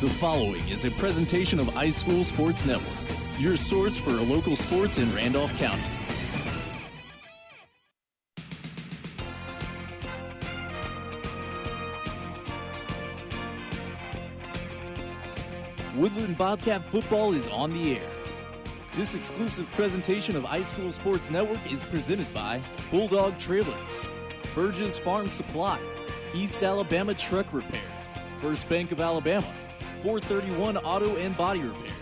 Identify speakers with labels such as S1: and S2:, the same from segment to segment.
S1: The following is a presentation of iSchool Sports Network, your source for local sports in Randolph County. Woodland Bobcat football is on the air. This exclusive presentation of iSchool Sports Network is presented by Bulldog Trailers, Burgess Farm Supply, East Alabama Truck Repair, First Bank of Alabama, 431 Auto and Body Repair,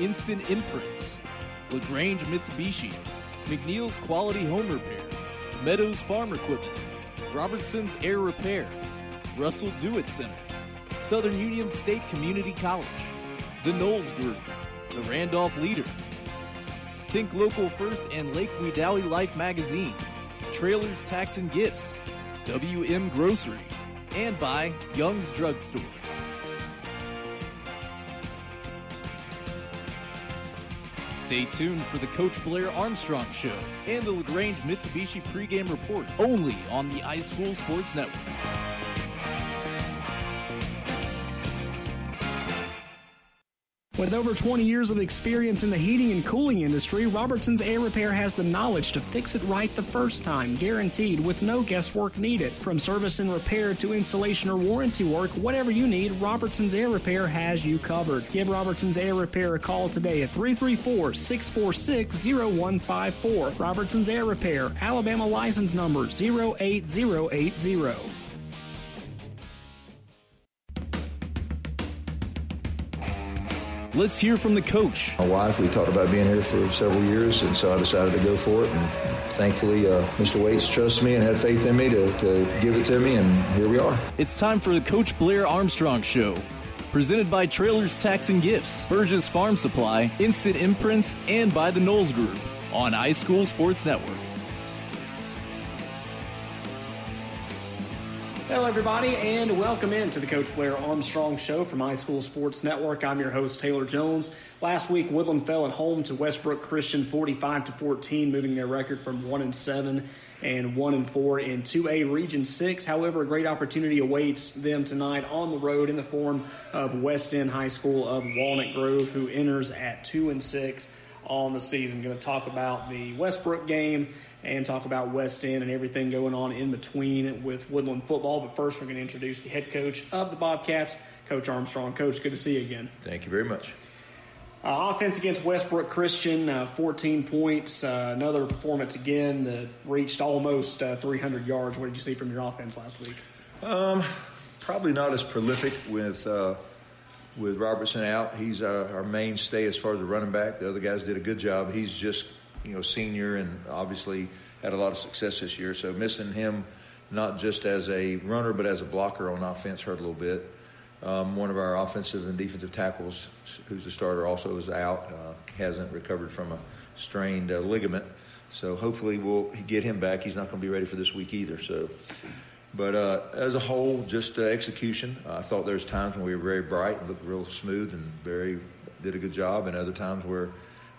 S1: Instant Imprints, LaGrange Mitsubishi, McNeil's Quality Home Repair, Meadows Farm Equipment, Robertson's Air Repair, Russell Do-It Center, Southern Union State Community College, The Knowles Group, The Randolph Leader, Think Local First and Lake Wedowee Life Magazine, Trailers Tax and Gifts, WM Grocery, and by Young's Drugstore. Stay tuned for the Coach Blair Armstrong Show and the LaGrange Mitsubishi pregame report only on the iSchool Sports Network.
S2: With over 20 years of experience in the heating and cooling industry, Robertson's Air Repair has the knowledge to fix it right the first time, guaranteed with no guesswork needed. From service and repair to installation or warranty work, whatever you need, Robertson's Air Repair has you covered. Give Robertson's Air Repair a call today at 334 646 0154. Robertson's Air Repair, Alabama license number 08080.
S1: Let's hear from the coach.
S3: My wife, we talked about being here for several years, and so I decided to go for it. And thankfully, uh, Mr. Waits trusts me and had faith in me to, to give it to me, and here we are.
S1: It's time for the Coach Blair Armstrong Show. Presented by Trailers Tax and Gifts, Burgess Farm Supply, Instant Imprints, and by the Knowles Group on iSchool Sports Network.
S2: Hello, everybody, and welcome into the Coach Blair Armstrong Show from High School Sports Network. I'm your host, Taylor Jones. Last week, Woodland fell at home to Westbrook Christian 45 to 14, moving their record from 1 and 7 and 1 and 4 in 2A Region 6. However, a great opportunity awaits them tonight on the road in the form of West End High School of Walnut Grove, who enters at 2 and 6 on the season. Going to talk about the Westbrook game and talk about West End and everything going on in between with Woodland football. But first, we're going to introduce the head coach of the Bobcats, Coach Armstrong. Coach, good to see you again.
S3: Thank you very much.
S2: Uh, offense against Westbrook Christian, uh, 14 points. Uh, another performance again that reached almost uh, 300 yards. What did you see from your offense last week?
S3: Um, probably not as prolific with uh, with Robertson out. He's our, our mainstay as far as the running back. The other guys did a good job. He's just you know senior and obviously had a lot of success this year. So missing him, not just as a runner but as a blocker on offense, hurt a little bit. Um, one of our offensive and defensive tackles, who's a starter, also is out. Uh, hasn't recovered from a strained uh, ligament. So hopefully we'll get him back. He's not going to be ready for this week either. So, but uh, as a whole, just uh, execution. I thought there was times when we were very bright and looked real smooth and very did a good job, and other times where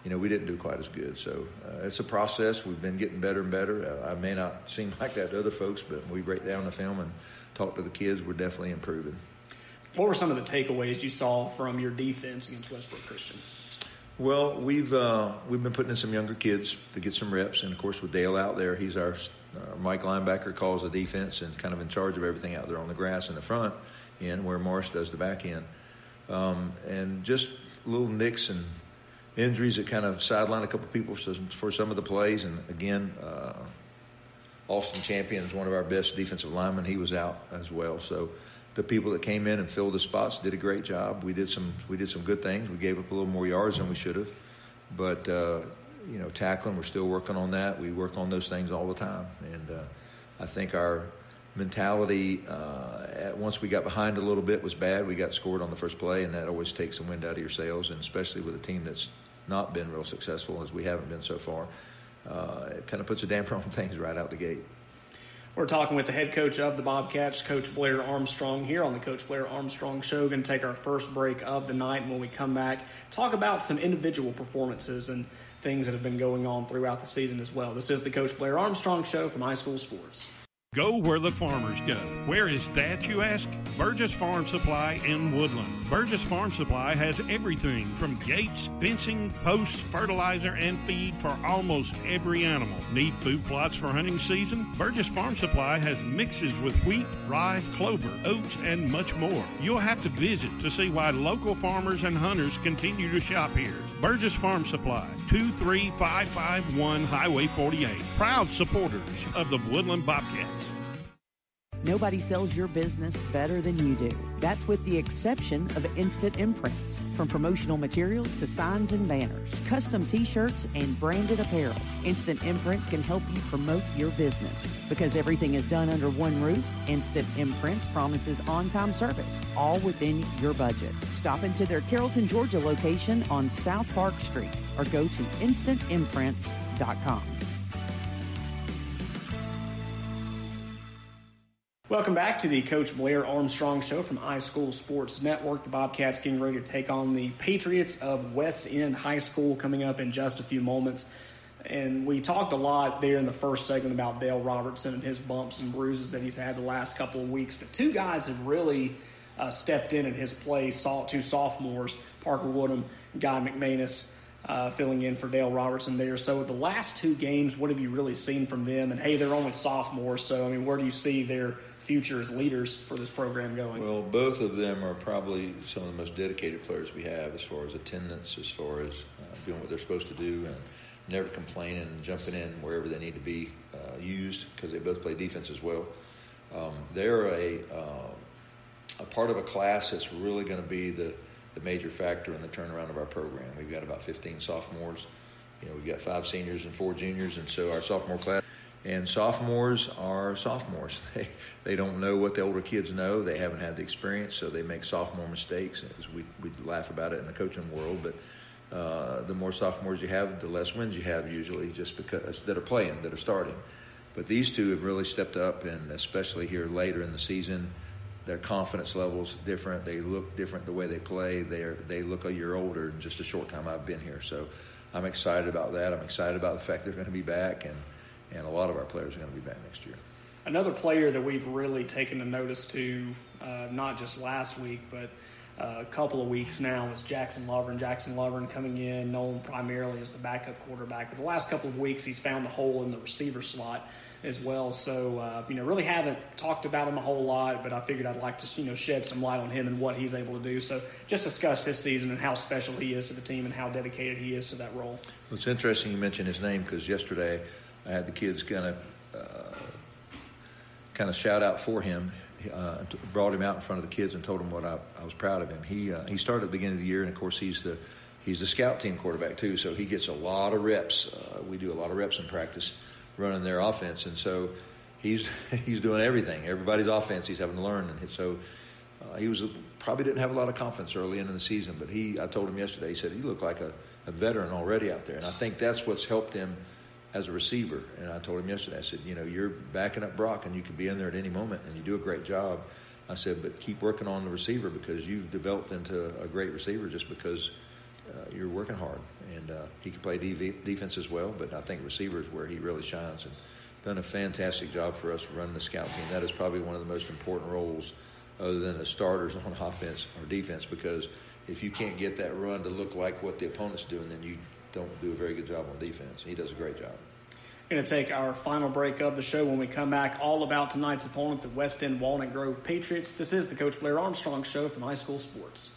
S3: you know we didn't do quite as good. So uh, it's a process. We've been getting better and better. Uh, I may not seem like that to other folks, but when we break down the film and talk to the kids. We're definitely improving.
S2: What were some of the takeaways you saw from your defense against Westbrook Christian?
S3: Well, we've uh, we've been putting in some younger kids to get some reps, and of course with Dale out there, he's our uh, Mike linebacker calls the defense and kind of in charge of everything out there on the grass in the front end, where Morris does the back end, um, and just little nicks and injuries that kind of sideline a couple people for, for some of the plays, and again. Uh, Austin Champion is one of our best defensive linemen. He was out as well, so the people that came in and filled the spots did a great job. We did some we did some good things. We gave up a little more yards than we should have, but uh, you know tackling we're still working on that. We work on those things all the time, and uh, I think our mentality uh, at, once we got behind a little bit was bad. We got scored on the first play, and that always takes the wind out of your sails, and especially with a team that's not been real successful as we haven't been so far. Uh, it kind of puts a damper on things right out the gate.
S2: We're talking with the head coach of the Bobcats, Coach Blair Armstrong, here on the Coach Blair Armstrong Show. Going to take our first break of the night, and when we come back, talk about some individual performances and things that have been going on throughout the season as well. This is the Coach Blair Armstrong Show from High School Sports.
S4: Go where the farmers go. Where is that, you ask? Burgess Farm Supply in Woodland. Burgess Farm Supply has everything from gates, fencing, posts, fertilizer, and feed for almost every animal. Need food plots for hunting season? Burgess Farm Supply has mixes with wheat, rye, clover, oats, and much more. You'll have to visit to see why local farmers and hunters continue to shop here. Burgess Farm Supply, 23551 Highway 48. Proud supporters of the Woodland Bobcats.
S5: Nobody sells your business better than you do. That's with the exception of Instant Imprints. From promotional materials to signs and banners, custom t shirts, and branded apparel, Instant Imprints can help you promote your business. Because everything is done under one roof, Instant Imprints promises on time service, all within your budget. Stop into their Carrollton, Georgia location on South Park Street or go to instantimprints.com.
S2: Welcome back to the Coach Blair Armstrong Show from iSchool Sports Network. The Bobcats getting ready to take on the Patriots of West End High School coming up in just a few moments. And we talked a lot there in the first segment about Dale Robertson and his bumps and bruises that he's had the last couple of weeks. But two guys have really uh, stepped in in his place, saw two sophomores, Parker Woodham, Guy McManus. Uh, filling in for Dale Robertson there. So the last two games, what have you really seen from them? And hey, they're only sophomores, so I mean, where do you see their future as leaders for this program going?
S3: Well, both of them are probably some of the most dedicated players we have as far as attendance, as far as uh, doing what they're supposed to do, and never complaining and jumping in wherever they need to be uh, used because they both play defense as well. Um, they're a, uh, a part of a class that's really going to be the, the major factor in the turnaround of our program. We've got about 15 sophomores. You know, we've got five seniors and four juniors, and so our sophomore class and sophomores are sophomores. They, they don't know what the older kids know. They haven't had the experience, so they make sophomore mistakes. As we, we laugh about it in the coaching world, but uh, the more sophomores you have, the less wins you have usually, just because that are playing, that are starting. But these two have really stepped up, and especially here later in the season, their confidence levels different. They look different the way they play. They they look a year older in just a short time I've been here. So I'm excited about that. I'm excited about the fact they're going to be back and and a lot of our players are going to be back next year.
S2: Another player that we've really taken a notice to, uh, not just last week, but uh, a couple of weeks now, is Jackson Lovern. Jackson Lovern coming in, known primarily as the backup quarterback. But the last couple of weeks, he's found a hole in the receiver slot as well. So, uh, you know, really haven't talked about him a whole lot, but I figured I'd like to, you know, shed some light on him and what he's able to do. So, just discuss his season and how special he is to the team and how dedicated he is to that role.
S3: Well, it's interesting you mentioned his name because yesterday I had the kids kind of uh, kind of shout out for him. Uh, brought him out in front of the kids and told them what I, I was proud of him. He uh, he started at the beginning of the year, and of course he's the he's the scout team quarterback too, so he gets a lot of reps. Uh, we do a lot of reps in practice running their offense, and so he's he's doing everything. Everybody's offense he's having to learn, and so uh, he was probably didn't have a lot of confidence early in the season. But he, I told him yesterday, he said he looked like a, a veteran already out there, and I think that's what's helped him as a receiver. And I told him yesterday, I said, you know, you're backing up Brock and you can be in there at any moment and you do a great job. I said, but keep working on the receiver because you've developed into a great receiver just because uh, you're working hard. And uh, he can play DB, defense as well, but I think receiver is where he really shines and done a fantastic job for us running the scout team. That is probably one of the most important roles other than the starters on offense or defense because if you can't get that run to look like what the opponent's doing, then you don't do a very good job on defense. He does a great job.
S2: Going to take our final break of the show when we come back. All about tonight's opponent, the West End Walnut Grove Patriots. This is the Coach Blair Armstrong Show from High School Sports.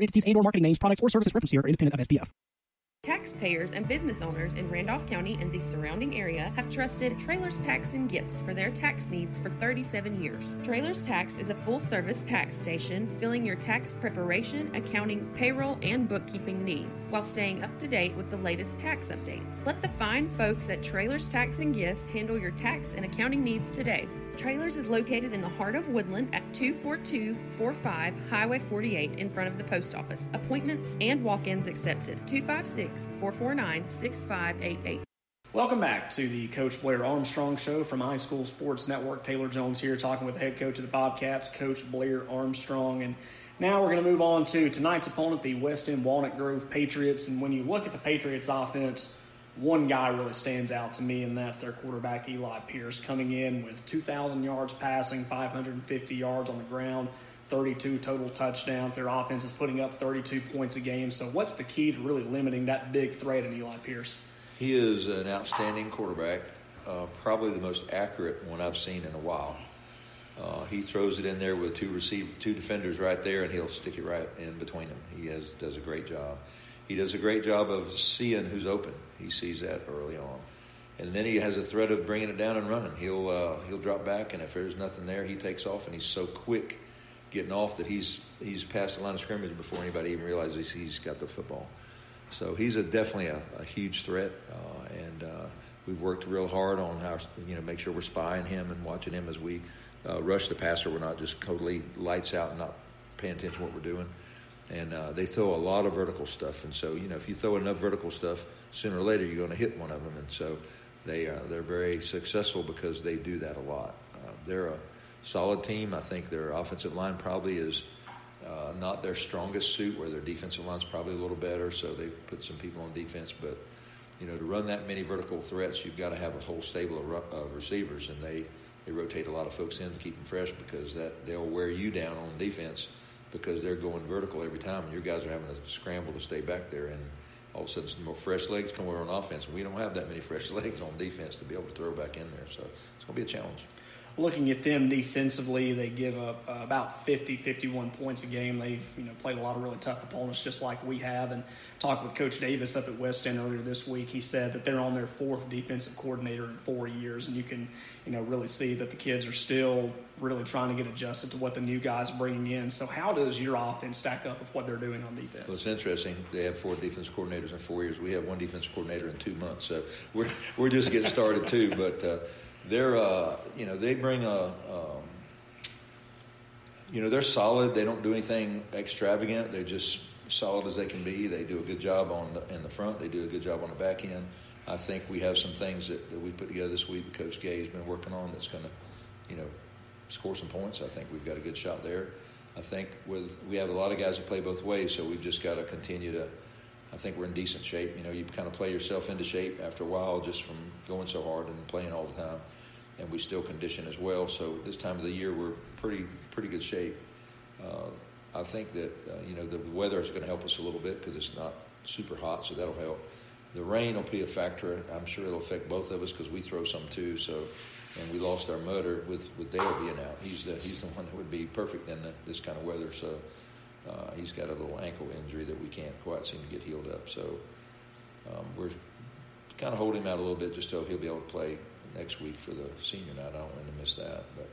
S6: entities and or marketing names, products, or services referenced here are independent of SPF.
S7: Taxpayers and business owners in Randolph County and the surrounding area have trusted Trailers Tax and Gifts for their tax needs for 37 years. Trailers Tax is a full service tax station filling your tax preparation, accounting, payroll, and bookkeeping needs while staying up to date with the latest tax updates. Let the fine folks at Trailers Tax and Gifts handle your tax and accounting needs today. Trailers is located in the heart of Woodland at 24245 Highway 48 in front of the post office. Appointments and walk ins accepted. 256 449 6588.
S2: Welcome back to the Coach Blair Armstrong Show from High School Sports Network. Taylor Jones here talking with the head coach of the Bobcats, Coach Blair Armstrong. And now we're going to move on to tonight's opponent, the West End Walnut Grove Patriots. And when you look at the Patriots offense, one guy really stands out to me, and that's their quarterback, Eli Pierce, coming in with 2,000 yards passing, 550 yards on the ground, 32 total touchdowns. Their offense is putting up 32 points a game. So, what's the key to really limiting that big threat in Eli Pierce?
S3: He is an outstanding quarterback, uh, probably the most accurate one I've seen in a while. Uh, he throws it in there with two receive two defenders right there, and he'll stick it right in between them. He has, does a great job. He does a great job of seeing who's open. He sees that early on, and then he has a threat of bringing it down and running. He'll uh, he'll drop back, and if there's nothing there, he takes off, and he's so quick getting off that he's he's past the line of scrimmage before anybody even realizes he's got the football. So he's a, definitely a, a, huge threat, uh, and uh, we've worked real hard on how you know make sure we're spying him and watching him as we uh, rush the passer. We're not just totally lights out and not paying attention to what we're doing. And uh, they throw a lot of vertical stuff, and so you know if you throw enough vertical stuff, sooner or later you're going to hit one of them. And so they uh, they're very successful because they do that a lot. Uh, they're a solid team. I think their offensive line probably is uh, not their strongest suit, where their defensive line's probably a little better, so they've put some people on defense. But you know, to run that many vertical threats, you've got to have a whole stable of, of receivers, and they they rotate a lot of folks in to keep them fresh because that they'll wear you down on defense because they're going vertical every time, and your guys are having to scramble to stay back there, and all of a sudden some more fresh legs come over on offense. We don't have that many fresh legs on defense to be able to throw back in there, so it's going to be a challenge
S2: looking at them defensively, they give up uh, about 50, 51 points a game. They've you know played a lot of really tough opponents, just like we have. And talked with Coach Davis up at West End earlier this week. He said that they're on their fourth defensive coordinator in four years, and you can you know really see that the kids are still really trying to get adjusted to what the new guys bringing in. So how does your offense stack up with what they're doing on defense?
S3: Well, it's interesting. They have four defense coordinators in four years. We have one defense coordinator in two months. So we're we're just getting started too, but. Uh, they're uh, you know they bring a um, you know they're solid. They don't do anything extravagant. They're just solid as they can be. They do a good job on the, in the front. They do a good job on the back end. I think we have some things that, that we put together this week. That Coach Gay has been working on that's going to you know score some points. I think we've got a good shot there. I think with we have a lot of guys that play both ways, so we've just got to continue to. I think we're in decent shape. You know, you kind of play yourself into shape after a while just from going so hard and playing all the time and we still condition as well. So this time of the year, we're pretty pretty good shape. Uh, I think that uh, you know the weather is going to help us a little bit because it's not super hot, so that'll help. The rain will be a factor. I'm sure it'll affect both of us because we throw some too. So, and we lost our mutter with with Dale being out. He's the he's the one that would be perfect in the, this kind of weather. So. Uh, he's got a little ankle injury that we can't quite seem to get healed up. So um, we're kind of holding him out a little bit just so he'll be able to play next week for the senior night. I don't want to miss that. But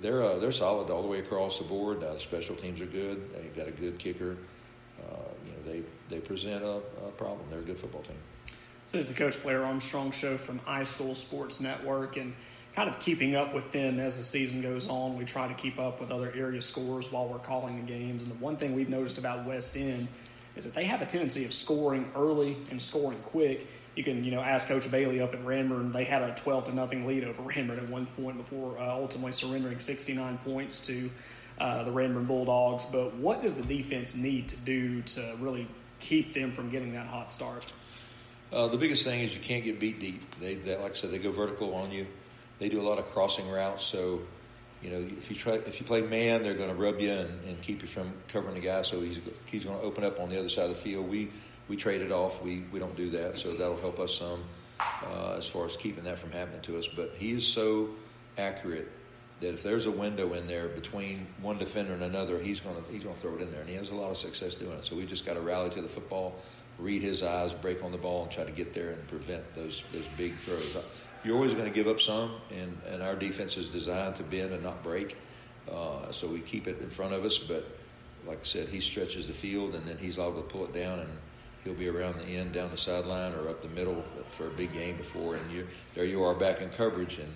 S3: they're uh, they're solid all the way across the board. Uh, the special teams are good. They got a good kicker. They present a, a, problem. They're a good football team.
S2: So this is the Coach Blair Armstrong show from iSchool Sports Network and. Kind of keeping up with them as the season goes on. We try to keep up with other area scores while we're calling the games. And the one thing we've noticed about West End is that they have a tendency of scoring early and scoring quick you can you know ask Coach Bailey up at Ranburne. They had a 12 to nothing lead over Ranburne at one point before uh, ultimately surrendering 69 points to uh, the Ranburne Bulldogs. But what does the defense need to do to really keep them from getting that hot start?
S3: Uh, the biggest thing is you can't get beat deep. They, they, like I said, they go vertical on you. They do a lot of crossing routes, so you know if you try if you play man, they're going to rub you and, and keep you from covering the guy. So he's he's going to open up on the other side of the field. We we trade it off. We, we don't do that, so that'll help us some uh, as far as keeping that from happening to us. But he is so accurate that if there's a window in there between one defender and another, he's going to he's going to throw it in there, and he has a lot of success doing it. So we just got to rally to the football, read his eyes, break on the ball, and try to get there and prevent those those big throws. You're always going to give up some, and, and our defense is designed to bend and not break. Uh, so we keep it in front of us, but like I said, he stretches the field, and then he's able to pull it down and he'll be around the end, down the sideline, or up the middle for a big game before, and you there you are back in coverage, and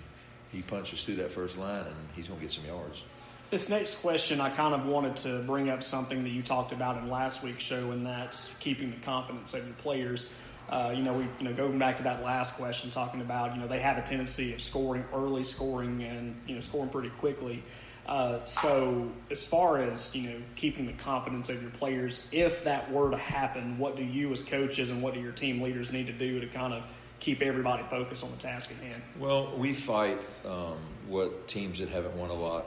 S3: he punches through that first line and he's going to get some yards.
S2: This next question, I kind of wanted to bring up something that you talked about in last week's show, and that's keeping the confidence of your players. Uh, you know, we you know going back to that last question, talking about you know they have a tendency of scoring early, scoring and you know scoring pretty quickly. Uh, so as far as you know, keeping the confidence of your players, if that were to happen, what do you as coaches and what do your team leaders need to do to kind of keep everybody focused on the task at hand?
S3: Well, we fight um, what teams that haven't won a lot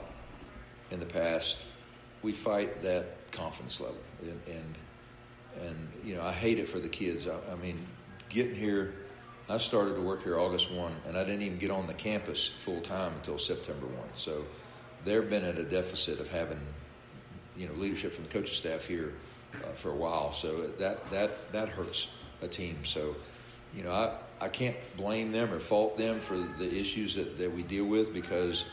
S3: in the past. We fight that confidence level, and and, and you know I hate it for the kids. I, I mean, getting here. I started to work here August 1, and I didn't even get on the campus full time until September 1. So they've been at a deficit of having, you know, leadership from the coaching staff here uh, for a while. So that that that hurts a team. So, you know, I, I can't blame them or fault them for the issues that, that we deal with because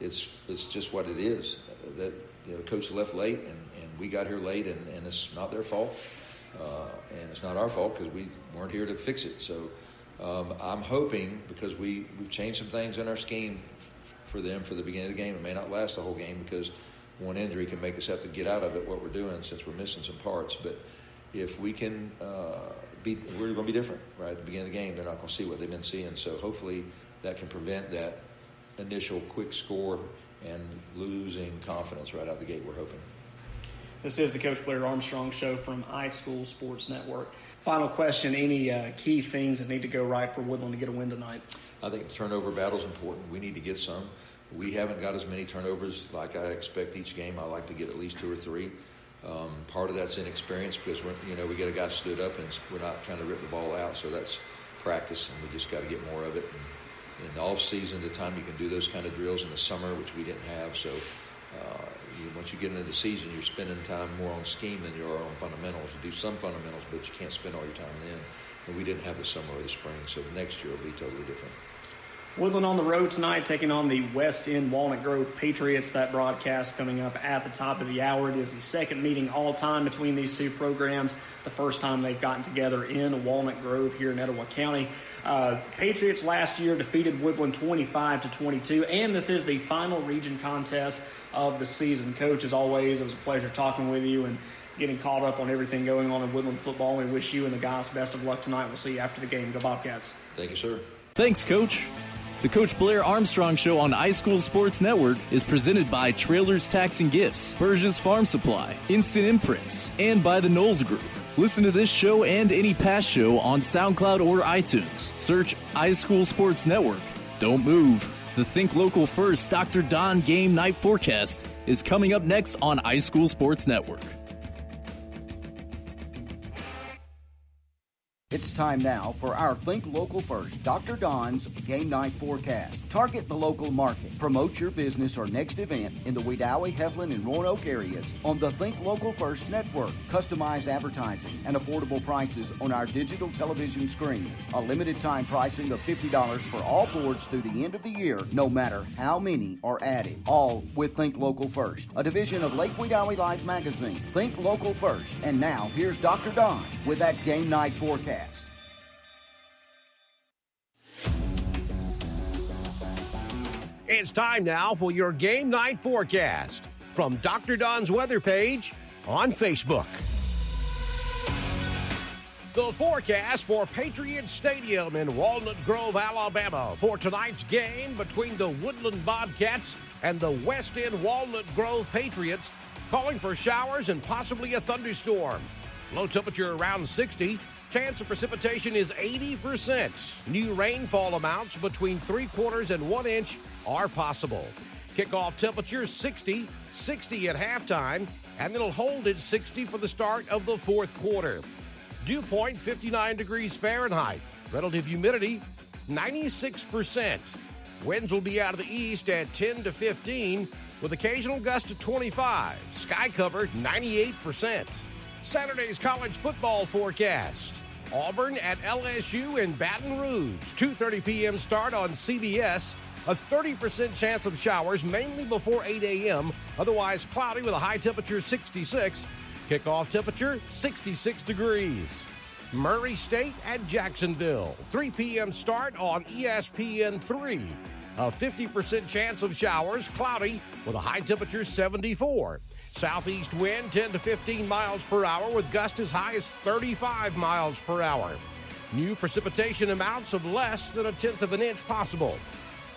S3: it's it's just what it is. That you know, coach left late and, and we got here late and, and it's not their fault. Uh, and it's not our fault because we weren't here to fix it. So um, I'm hoping because we, we've changed some things in our scheme for them for the beginning of the game. It may not last the whole game because one injury can make us have to get out of it what we're doing since we're missing some parts. But if we can uh, be, we're going to be different right at the beginning of the game. They're not going to see what they've been seeing. So hopefully that can prevent that initial quick score and losing confidence right out the gate. We're hoping.
S2: This is the Coach Blair Armstrong Show from iSchool Sports Network. Final question: Any uh, key things that need to go right for Woodland to get a win tonight?
S3: I think the turnover battle is important. We need to get some. We haven't got as many turnovers like I expect each game. I like to get at least two or three. Um, part of that's inexperience because we're, you know we get a guy stood up and we're not trying to rip the ball out. So that's practice, and we just got to get more of it. And in the off season, the time you can do those kind of drills in the summer, which we didn't have. So uh, you, once you get into the season, you're spending time more on scheme than you are on fundamentals. You do some fundamentals, but you can't spend all your time then. And we didn't have the summer or the spring, so the next year will be totally different.
S2: Woodland on the road tonight, taking on the West End Walnut Grove Patriots. That broadcast coming up at the top of the hour. It is the second meeting all time between these two programs. The first time they've gotten together in Walnut Grove here in Etowah County. Uh, Patriots last year defeated Woodland 25 to 22, and this is the final region contest of the season. Coach, as always, it was a pleasure talking with you and getting caught up on everything going on in Woodland football. We wish you and the guys best of luck tonight. We'll see you after the game. Go Bobcats.
S3: Thank you, sir.
S1: Thanks, Coach. The Coach Blair Armstrong Show on iSchool Sports Network is presented by Trailers Tax and Gifts, Burgess Farm Supply, Instant Imprints, and by the Knowles Group. Listen to this show and any past show on SoundCloud or iTunes. Search iSchool Sports Network. Don't move. The Think Local First Dr. Don Game Night Forecast is coming up next on iSchool Sports Network.
S8: It's time now for our Think Local First, Dr. Don's Game Night Forecast. Target the local market. Promote your business or next event in the Wedowee, Heflin, and Roanoke areas on the Think Local First network. Customized advertising and affordable prices on our digital television screens. A limited time pricing of $50 for all boards through the end of the year, no matter how many are added. All with Think Local First, a division of Lake Wedowee Life magazine. Think Local First. And now, here's Dr. Don with that Game Night Forecast.
S9: It's time now for your game night forecast from Dr. Don's weather page on Facebook. The forecast for Patriot Stadium in Walnut Grove, Alabama for tonight's game between the Woodland Bobcats and the West End Walnut Grove Patriots, calling for showers and possibly a thunderstorm. Low temperature around 60. Chance of precipitation is 80%. New rainfall amounts between three quarters and one inch are possible. Kickoff temperature 60, 60 at halftime, and it'll hold at 60 for the start of the fourth quarter. Dew point 59 degrees Fahrenheit. Relative humidity 96%. Winds will be out of the east at 10 to 15 with occasional gusts to 25. Sky cover 98%. Saturday's college football forecast. Auburn at LSU in Baton Rouge. 2:30 p.m. start on CBS. A 30% chance of showers, mainly before 8 a.m. Otherwise cloudy with a high temperature 66. Kickoff temperature 66 degrees. Murray State at Jacksonville. 3 p.m. start on ESPN 3. A 50% chance of showers, cloudy, with a high temperature 74. Southeast wind 10 to 15 miles per hour, with gusts as high as 35 miles per hour. New precipitation amounts of less than a tenth of an inch possible.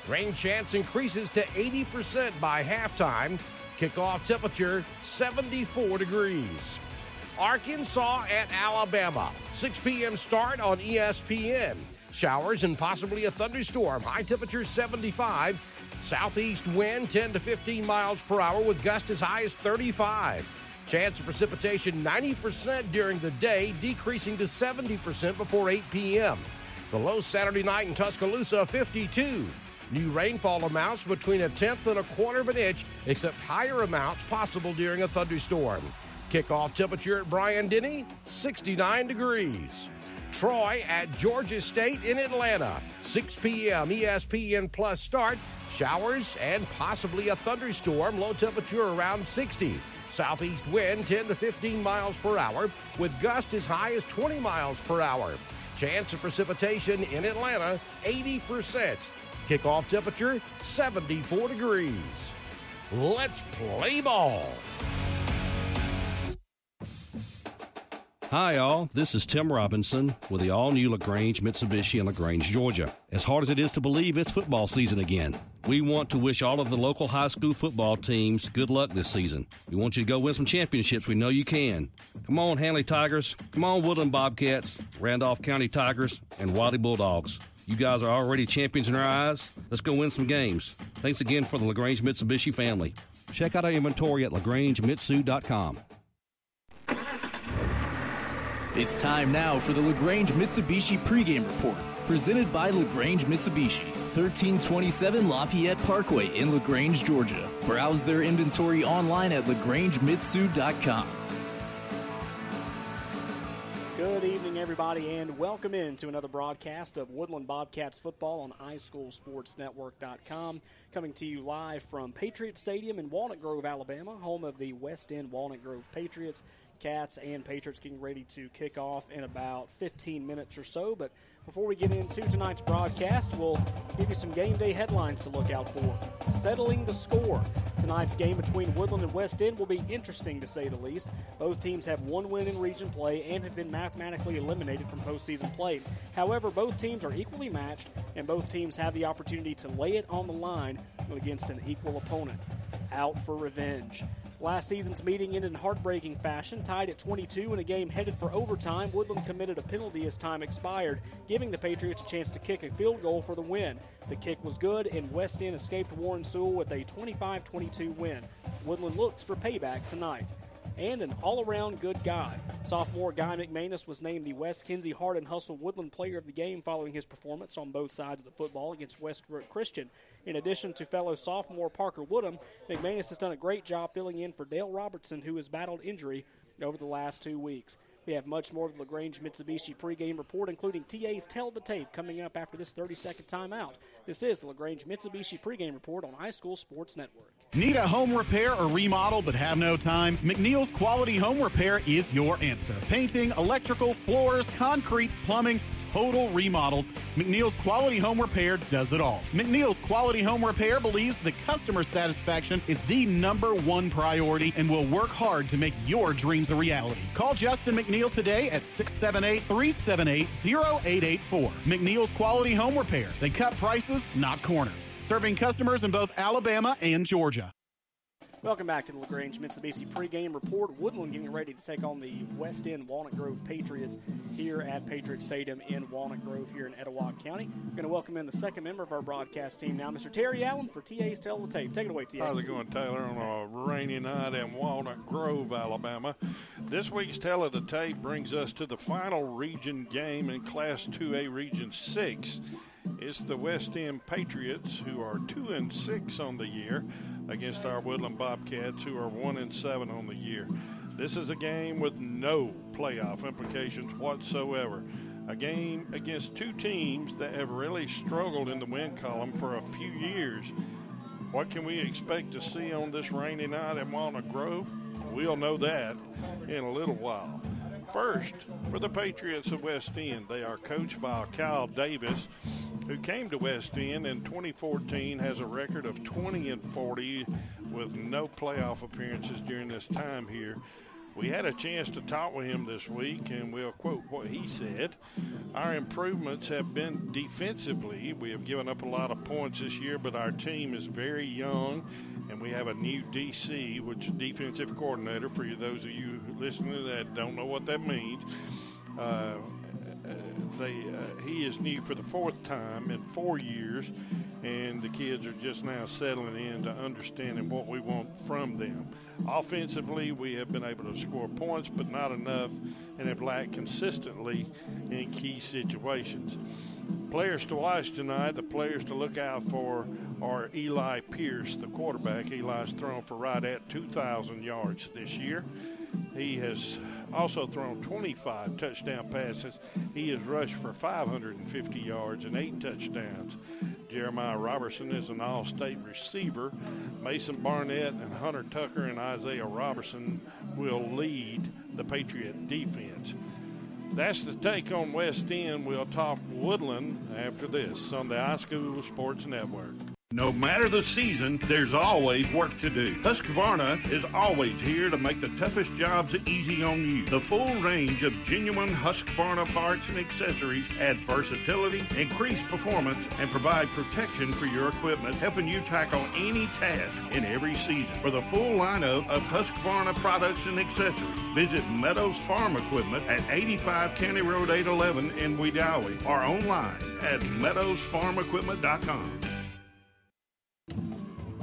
S9: Rain chance increases to 80% by halftime. Kickoff temperature 74 degrees. Arkansas at Alabama. 6 p.m. start on ESPN. Showers and possibly a thunderstorm. High temperature 75. Southeast wind 10 to 15 miles per hour with gusts as high as 35. Chance of precipitation 90% during the day, decreasing to 70% before 8 p.m. The low Saturday night in Tuscaloosa 52. New rainfall amounts between a tenth and a quarter of an inch, except higher amounts possible during a thunderstorm. Kickoff temperature at Bryant Denny 69 degrees. Troy at Georgia State in Atlanta. 6 p.m. ESPN Plus start. Showers and possibly a thunderstorm. Low temperature around 60. Southeast wind 10 to 15 miles per hour with gusts as high as 20 miles per hour. Chance of precipitation in Atlanta 80%. Kickoff temperature 74 degrees. Let's play ball.
S10: Hi, all. This is Tim Robinson with the all new LaGrange Mitsubishi in LaGrange, Georgia. As hard as it is to believe, it's football season again. We want to wish all of the local high school football teams good luck this season. We want you to go win some championships. We know you can. Come on, Handley Tigers. Come on, Woodland Bobcats, Randolph County Tigers, and Wadley Bulldogs. You guys are already champions in our eyes. Let's go win some games. Thanks again for the LaGrange Mitsubishi family. Check out our inventory at lagrangemitsu.com.
S1: It's time now for the LaGrange Mitsubishi pregame report, presented by LaGrange Mitsubishi, 1327 Lafayette Parkway in LaGrange, Georgia. Browse their inventory online at lagrangemitsu.com.
S2: Good evening, everybody, and welcome in to another broadcast of Woodland Bobcats football on iSchoolSportsNetwork.com. Coming to you live from Patriot Stadium in Walnut Grove, Alabama, home of the West End Walnut Grove Patriots. Cats and Patriots getting ready to kick off in about 15 minutes or so. But before we get into tonight's broadcast, we'll give you some game day headlines to look out for. Settling the score. Tonight's game between Woodland and West End will be interesting to say the least. Both teams have one win in region play and have been mathematically eliminated from postseason play. However, both teams are equally matched, and both teams have the opportunity to lay it on the line against an equal opponent. Out for revenge. Last season's meeting ended in heartbreaking fashion, tied at 22 in a game headed for overtime. Woodland committed a penalty as time expired, giving the Patriots a chance to kick a field goal for the win. The kick was good, and West End escaped Warren Sewell with a 25 22 win. Woodland looks for payback tonight and an all around good guy. Sophomore Guy McManus was named the West Kinsey Hard and Hustle Woodland Player of the Game following his performance on both sides of the football against Westbrook Christian. In addition to fellow sophomore Parker Woodham, McManus has done a great job filling in for Dale Robertson, who has battled injury over the last two weeks. We have much more of the LaGrange Mitsubishi pregame report, including TA's Tell the Tape, coming up after this 30 second timeout. This is the LaGrange Mitsubishi pregame report on iSchool Sports Network.
S11: Need a home repair or remodel but have no time? McNeil's Quality Home Repair is your answer. Painting, electrical, floors, concrete, plumbing, total remodels. McNeil's Quality Home Repair does it all. McNeil's Quality Home Repair believes that customer satisfaction is the number one priority and will work hard to make your dreams a reality. Call Justin McNeil today at 678 378 0884. McNeil's Quality Home Repair. They cut prices, not corners. Serving customers in both Alabama and Georgia.
S2: Welcome back to the LaGrange Mitsubishi pregame report. Woodland getting ready to take on the West End Walnut Grove Patriots here at Patriot Stadium in Walnut Grove here in Etowah County. We're going to welcome in the second member of our broadcast team now, Mr. Terry Allen for TA's Tell the Tape. Take it away, TA.
S4: How's it going, Taylor, on a rainy night in Walnut Grove, Alabama? This week's Tell of the Tape brings us to the final region game in Class 2A Region 6. It's the West End Patriots who are two and six on the year against our Woodland Bobcats who are one and seven on the year. This is a game with no playoff implications whatsoever. A game against two teams that have really struggled in the win column for a few years. What can we expect to see on this rainy night in Walnut Grove? We'll know that in a little while.
S12: First for the Patriots of West End. They are coached by Kyle Davis, who came to West End in 2014, has a record of 20 and 40 with no playoff appearances during this time here. We had a chance to talk with him this week, and we'll quote what he said. Our improvements have been defensively. We have given up a lot of points this year, but our team is very young, and we have a new DC, which is defensive coordinator. For those of you listening that don't know what that means, uh, they, uh, he is new for the fourth time in four years, and the kids are just now settling into understanding what we want from them. Offensively, we have been able to score points, but not enough, and have lacked consistently in key situations. Players to watch tonight, the players to look out for are Eli Pierce, the quarterback. Eli's thrown for right at 2,000 yards this year. He has also thrown 25 touchdown passes. He has rushed for 550 yards and eight touchdowns. Jeremiah Robertson is an all state receiver. Mason Barnett and Hunter Tucker and Isaiah Robertson will lead the Patriot defense. That's the take on West End. We'll talk Woodland after this on the iSchool Sports Network. No matter the season, there's always work to do. Husqvarna is always here to make the toughest jobs easy on you. The full range of genuine Husqvarna parts and accessories add versatility, increase performance, and provide protection for your equipment, helping you tackle any task in every season. For the full lineup of Husqvarna products and accessories, visit Meadows Farm Equipment at 85 County Road 811 in Wedowee or online at meadowsfarmequipment.com.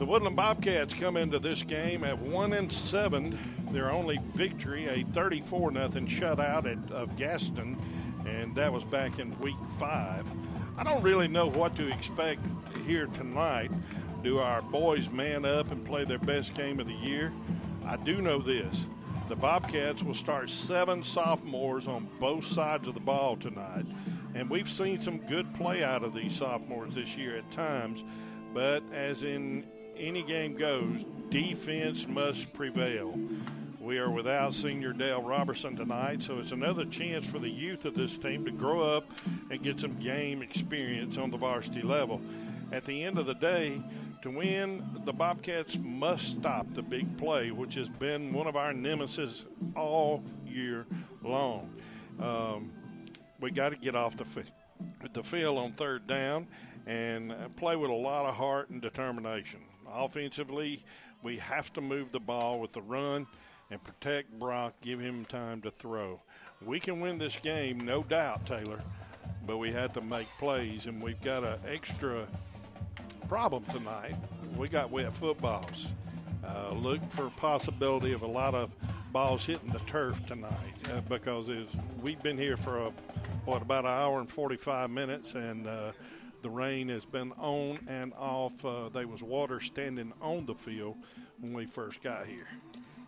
S12: The Woodland Bobcats come into this game at one and seven. Their only victory, a 34 nothing shutout at, of Gaston, and that was back in week five. I don't really know what to expect here tonight. Do our boys man up and play their best game of the year? I do know this. The Bobcats will start seven sophomores on both sides of the ball tonight. And we've seen some good play out of these sophomores this year at times. But as in any game goes, defense must prevail. We are without senior Dale Robertson tonight, so it's another chance for the youth of this team to grow up and get some game experience on the varsity level. At the end of the day, to win, the Bobcats must stop the big play, which has been one of our nemesis all year long. Um, we got to get off the, the field on third down and play with a lot of heart and determination. Offensively, we have to move the ball with the run and protect Brock, give him time to throw. We can win this game, no doubt, Taylor, but we had to make plays, and we've got an extra problem tonight. We got wet footballs. Uh, look for possibility of a lot of balls hitting the turf tonight uh, because we've been here for a, what about an hour and 45 minutes and uh, the rain has been on and off. Uh, there was water standing on the field when we first got here.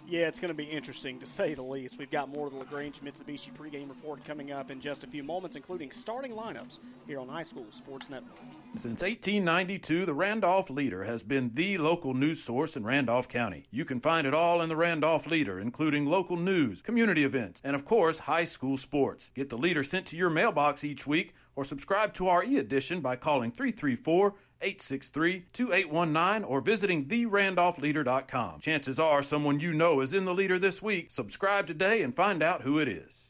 S2: Yeah, it's going to be interesting to say the least. We've got more of the LaGrange Mitsubishi pregame report coming up in just a few moments, including starting lineups here on High School Sports Network.
S13: Since 1892, the Randolph Leader has been the local news source in Randolph County. You can find it all in the Randolph Leader, including local news, community events, and of course, high school sports. Get the Leader sent to your mailbox each week or subscribe to our e edition by calling 334 863 2819 or visiting therandolphleader.com. Chances are someone you know is in the leader this week. Subscribe today and find out who it is.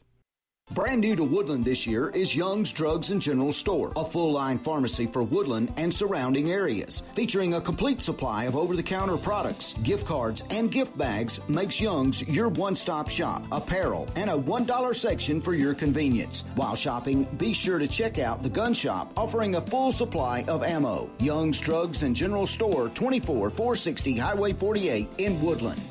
S14: Brand new to Woodland this year is Young's Drugs and General Store, a full line pharmacy for Woodland and surrounding areas. Featuring a complete supply of over the counter products, gift cards, and gift bags makes Young's your one stop shop, apparel, and a $1 section for your convenience. While shopping, be sure to check out the gun shop offering a full supply of ammo. Young's Drugs and General Store, 24 460 Highway 48 in Woodland.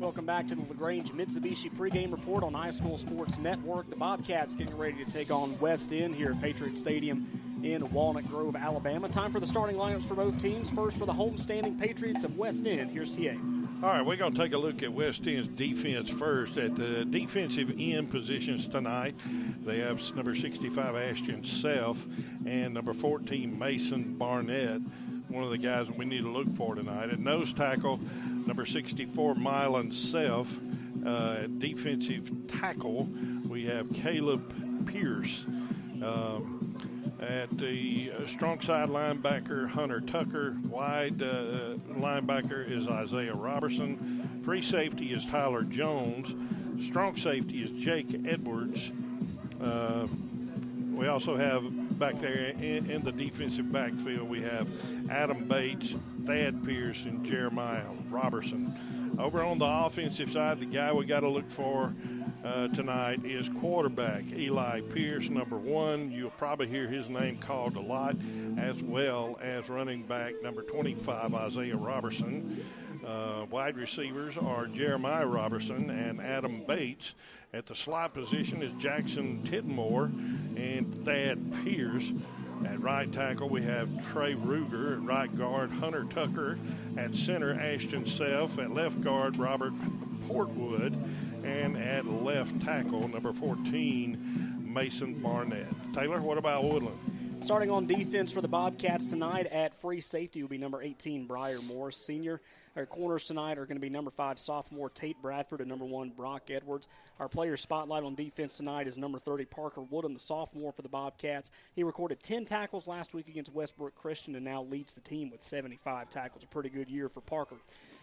S2: Welcome back to the LaGrange Mitsubishi pregame report on High School Sports Network. The Bobcats getting ready to take on West End here at Patriot Stadium in Walnut Grove, Alabama. Time for the starting lineups for both teams. First for the homestanding Patriots of West End. Here's TA.
S12: All right, we're going to take a look at West End's defense first. At the defensive end positions tonight, they have number 65 Ashton Self and number 14 Mason Barnett one of the guys we need to look for tonight. At nose tackle, number 64, Mylan Self. Uh, defensive tackle, we have Caleb Pierce. Um, at the uh, strong side linebacker, Hunter Tucker. Wide uh, linebacker is Isaiah Robertson. Free safety is Tyler Jones. Strong safety is Jake Edwards. Uh, we also have back there in, in, the defensive backfield, we have Adam Bates, Thad Pierce, and Jeremiah Robertson. Over on the offensive side, the guy we got to look for uh, tonight is quarterback Eli Pierce, number one. You'll probably hear his name called a lot, as well as running back number 25, Isaiah Robertson. Uh, wide receivers are Jeremiah Robertson and Adam Bates. At the slot position is Jackson Tidmore and Thad Pierce. At right tackle, we have Trey Ruger. At right guard, Hunter Tucker. At center, Ashton Self. At left guard, Robert Portwood. And at left tackle, number 14, Mason Barnett. Taylor, what about Woodland?
S2: Starting on defense for the Bobcats tonight at free safety will be number 18, Briar Morris, senior. Our corners tonight are going to be number five, sophomore Tate Bradford, and number one, Brock Edwards. Our player spotlight on defense tonight is number 30, Parker Woodham, the sophomore for the Bobcats. He recorded 10 tackles last week against Westbrook Christian and now leads the team with 75 tackles. A pretty good year for Parker.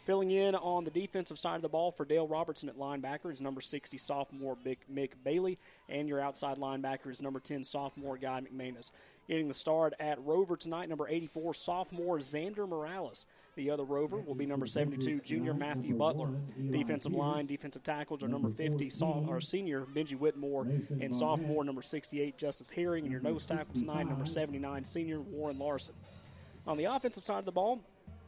S2: Filling in on the defensive side of the ball for Dale Robertson at linebacker is number 60 sophomore Mick Bailey, and your outside linebacker is number 10 sophomore Guy McManus. Getting the start at Rover tonight, number 84 sophomore Xander Morales. The other Rover will be number 72 junior Matthew Butler. Defensive line, defensive tackles are number 50 so- or senior Benji Whitmore and sophomore number 68 Justice Herring. And your nose tackle tonight, number 79 senior Warren Larson. On the offensive side of the ball,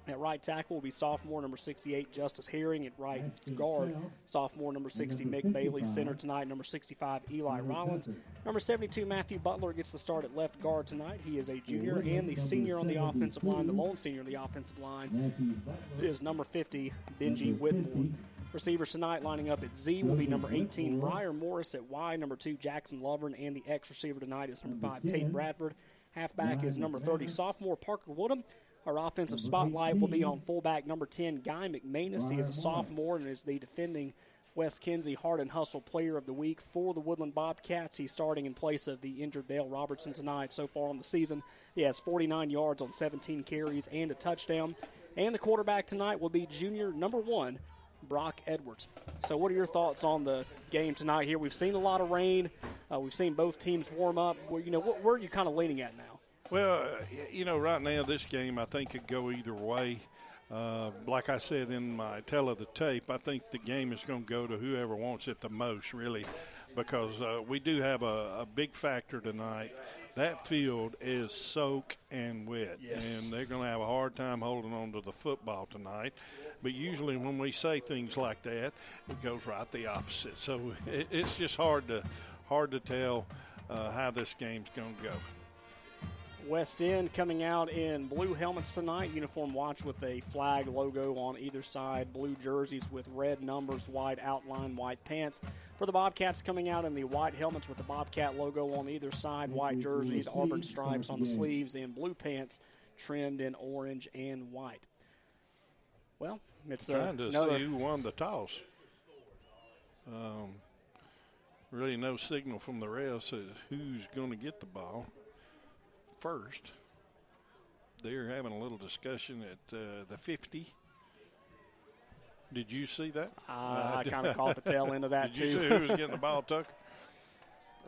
S2: at right tackle will be sophomore number 68 Justice Herring. At right guard, sophomore number 60 Mick Bailey. Center tonight, number 65 Eli Rollins. Number 72 Matthew Butler gets the start at left guard tonight. He is a junior and the senior on the offensive line. The lone senior on the offensive line is number 50 Benji Whitmore. Receivers tonight lining up at Z will be number 18 Briar Morris. At Y, number 2 Jackson Lovern. And the X receiver tonight is number 5 Tate Bradford. Halfback is number 30 sophomore Parker Woodham. Our offensive spotlight will be on fullback number 10, Guy McManus. He is a sophomore and is the defending West Kinzie Hard and Hustle Player of the Week for the Woodland Bobcats. He's starting in place of the injured Dale Robertson tonight. So far on the season, he has 49 yards on 17 carries and a touchdown. And the quarterback tonight will be junior number one, Brock Edwards. So, what are your thoughts on the game tonight? Here, we've seen a lot of rain. Uh, we've seen both teams warm up. Where you know, where are you kind of leaning at now?
S12: Well, you know, right now this game I think could go either way. Uh, like I said in my tell of the tape, I think the game is going to go to whoever wants it the most, really, because uh, we do have a, a, big factor tonight. That field is soak and wet,
S2: yes.
S12: and they're going to have a hard time holding on to the football tonight. But usually, when we say things like that, it goes right the opposite. So it, it's just hard to hard to tell uh, how this game's going to go.
S2: West End coming out in blue helmets tonight, uniform watch with a flag logo on either side, blue jerseys with red numbers, white outline, white pants. For the Bobcats coming out in the white helmets with the Bobcat logo on either side, white jerseys, auburn stripes on the sleeves, and blue pants trimmed in orange and white. Well, it's
S12: uh, trying to another... see who won the toss. Um, really, no signal from the refs as who's going to get the ball first. They're having a little discussion at uh, the 50. Did you see that?
S2: Uh, I kind of caught the tail end of that
S12: Did
S2: too.
S12: you see who was getting the ball, Tucker?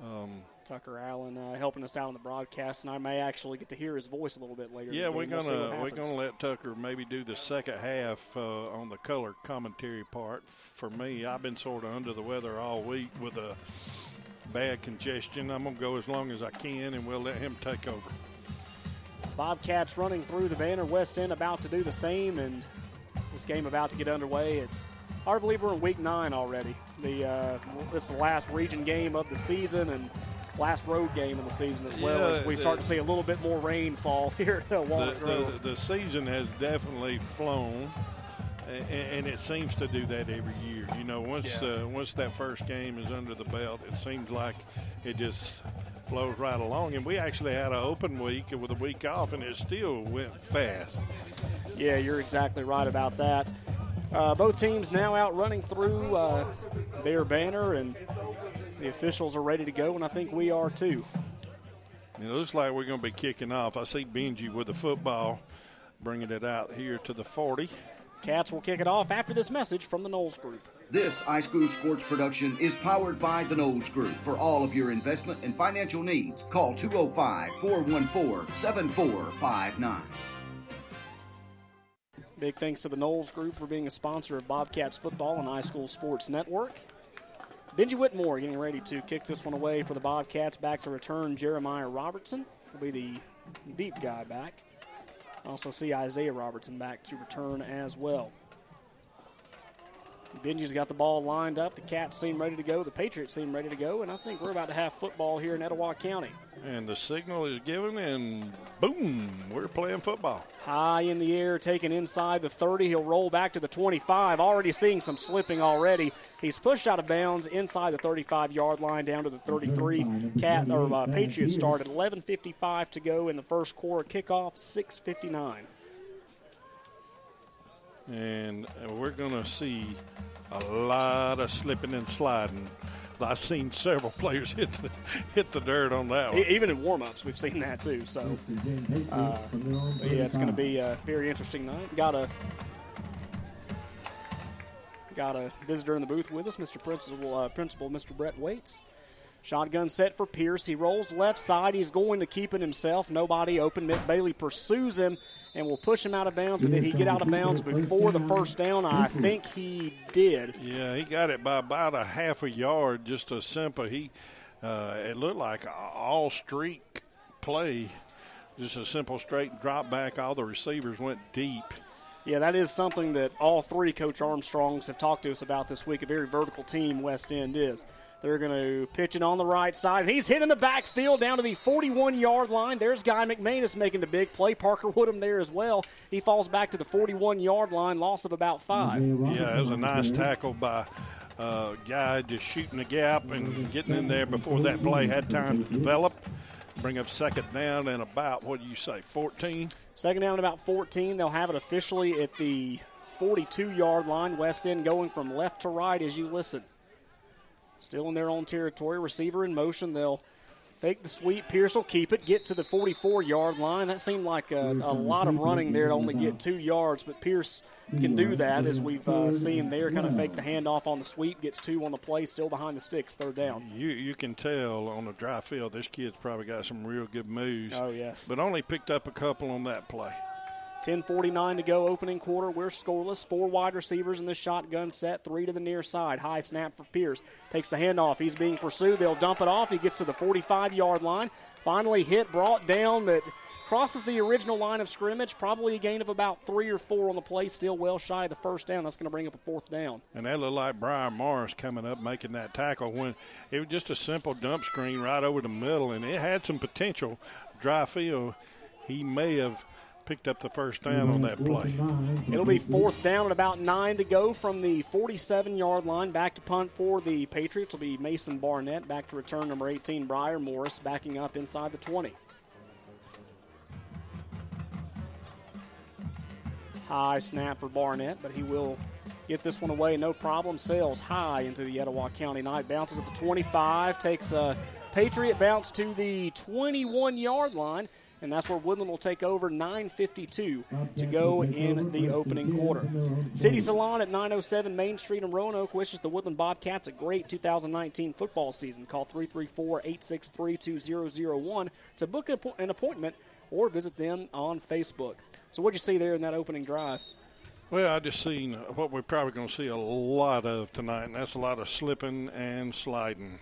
S12: Um,
S2: Tucker Allen uh, helping us out on the broadcast, and I may actually get to hear his voice a little bit later.
S12: Yeah, we're
S2: gonna
S12: we'll we're gonna let Tucker maybe do the second half uh, on the color commentary part. For me, I've been sort of under the weather all week with a bad congestion. I'm going to go as long as I can, and we'll let him take over.
S2: Bobcats running through the banner. West End about to do the same, and this game about to get underway. It's hard to believe we're in week nine already. The uh, this is the last region game of the season and last road game of the season as well.
S12: Yeah,
S2: as we
S12: the,
S2: start to see a little bit more rainfall here at Walnut
S12: the,
S2: Grove.
S12: The, the season has definitely flown and, it seems to do that every year. You know, once
S2: yeah.
S12: uh, once that first game is under the belt, it seems like it just flows right along. And we actually had an open week with a week off, and it still went fast.
S2: Yeah, you're exactly right about that. Uh, both teams now out running through uh, their banner, and the officials are ready to go, and I think we are too.
S12: It looks like we're going to be kicking off. I see Benji with the football, bringing it out here to the 40.
S2: Cats will kick it off after this message from the Knowles Group.
S14: This iSchool Sports production is powered by the Knowles Group. For all of your investment and financial needs, call 205 414 7459.
S2: Big thanks to the Knowles Group for being a sponsor of Bobcats football and iSchool Sports Network. Benji Whitmore getting ready to kick this one away for the Bobcats. Back to return Jeremiah Robertson will be the deep guy back. Also see Isaiah Robertson back to return as well. Benji's got the ball lined up. The Cats seem ready to go. The Patriots seem ready to go. And I think we're about to have football here in Etowah County.
S12: And the signal is given, and boom, we're playing football.
S2: High in the air, taken inside the 30. He'll roll back to the 25. Already seeing some slipping already. He's pushed out of bounds inside the 35 yard line down to the 33. Cat or uh, Patriots started 11:55 to go in the first quarter. Kickoff 6:59.
S12: And we're going to see a lot of slipping and sliding. I've seen several players hit the, hit the dirt on that one.
S2: Even in warm-ups, we've seen that too. So, uh, so yeah, it's going to be a very interesting night. Got a got a visitor in the booth with us, Mr. Principal, uh, Principal Mr. Brett Waits. Shotgun set for Pierce. He rolls left side. He's going to keep it himself. Nobody open. Mick Bailey pursues him and will push him out of bounds. But did he get out of bounds before the first down? I think he did.
S12: Yeah, he got it by about a half a yard, just a simple. He uh, it looked like all streak play, just a simple straight drop back. All the receivers went deep.
S2: Yeah, that is something that all three Coach Armstrongs have talked to us about this week. A very vertical team West End is. They're going to pitch it on the right side. He's hitting the backfield down to the 41 yard line. There's Guy McManus making the big play. Parker Woodham there as well. He falls back to the 41 yard line, loss of about five.
S12: Yeah, it was a nice tackle by uh, Guy just shooting the gap and getting in there before that play had time to develop. Bring up second down and about, what do you say, 14?
S2: Second down and about 14. They'll have it officially at the 42 yard line. West End going from left to right as you listen. Still in their own territory. Receiver in motion. They'll fake the sweep. Pierce will keep it. Get to the 44 yard line. That seemed like a, a lot of running there to only get two yards, but Pierce can do that as we've uh, seen there. Kind of fake the handoff on the sweep. Gets two on the play. Still behind the sticks. Third down.
S12: You you can tell on the dry field this kid's probably got some real good moves.
S2: Oh yes.
S12: But only picked up a couple on that play.
S2: 10.49 to go, opening quarter. We're scoreless. Four wide receivers in the shotgun set, three to the near side. High snap for Pierce. Takes the handoff. He's being pursued. They'll dump it off. He gets to the 45 yard line. Finally hit, brought down, that crosses the original line of scrimmage. Probably a gain of about three or four on the play. Still well shy of the first down. That's going to bring up a fourth down.
S12: And that looked like Briar Morris coming up making that tackle when it was just a simple dump screen right over the middle, and it had some potential. Dry field, he may have picked up the first down on that play.
S2: It'll be fourth down at about nine to go from the 47 yard line. Back to punt for the Patriots will be Mason Barnett. Back to return number 18, Briar Morris, backing up inside the 20. High snap for Barnett, but he will get this one away. No problem. Sails high into the Etowah County night. Bounces at the 25. Takes a Patriot bounce to the 21 yard line and that's where Woodland will take over 9:52 to go in the opening quarter. City Salon at 907 Main Street in Roanoke wishes the Woodland Bobcats a great 2019 football season. Call 334-863-2001 to book an appointment or visit them on Facebook. So what'd you see there in that opening drive?
S12: Well, I just seen what we're probably going to see a lot of tonight, and that's a lot of slipping and sliding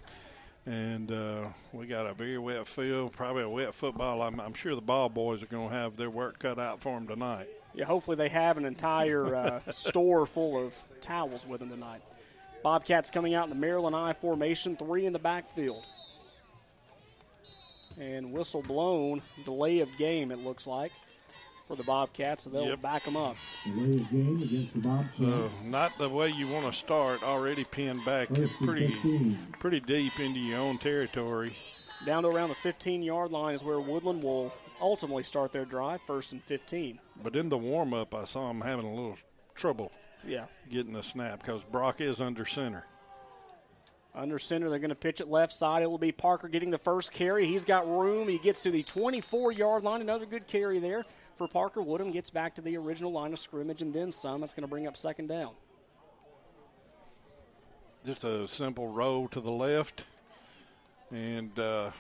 S12: and uh, we got a very wet field, probably a wet football. I'm, I'm sure the ball boys are going to have their work cut out for them tonight.
S2: Yeah, hopefully they have an entire uh, store full of towels with them tonight. Bobcats coming out in the Maryland I formation, three in the backfield. And whistle blown, delay of game, it looks like for the Bobcats, so they'll yep. back them up.
S12: So not the way you want to start. Already pinned back pretty pretty deep into your own territory.
S2: Down to around the 15 yard line is where Woodland will ultimately start their drive, first and 15.
S12: But in the warm up, I saw him having a little trouble
S2: Yeah.
S12: getting the snap because Brock is under center.
S2: Under center, they're going to pitch it left side. It will be Parker getting the first carry. He's got room. He gets to the 24 yard line. Another good carry there for Parker Woodham. Gets back to the original line of scrimmage and then some. That's going to bring up second down.
S12: Just a simple roll to the left. And uh,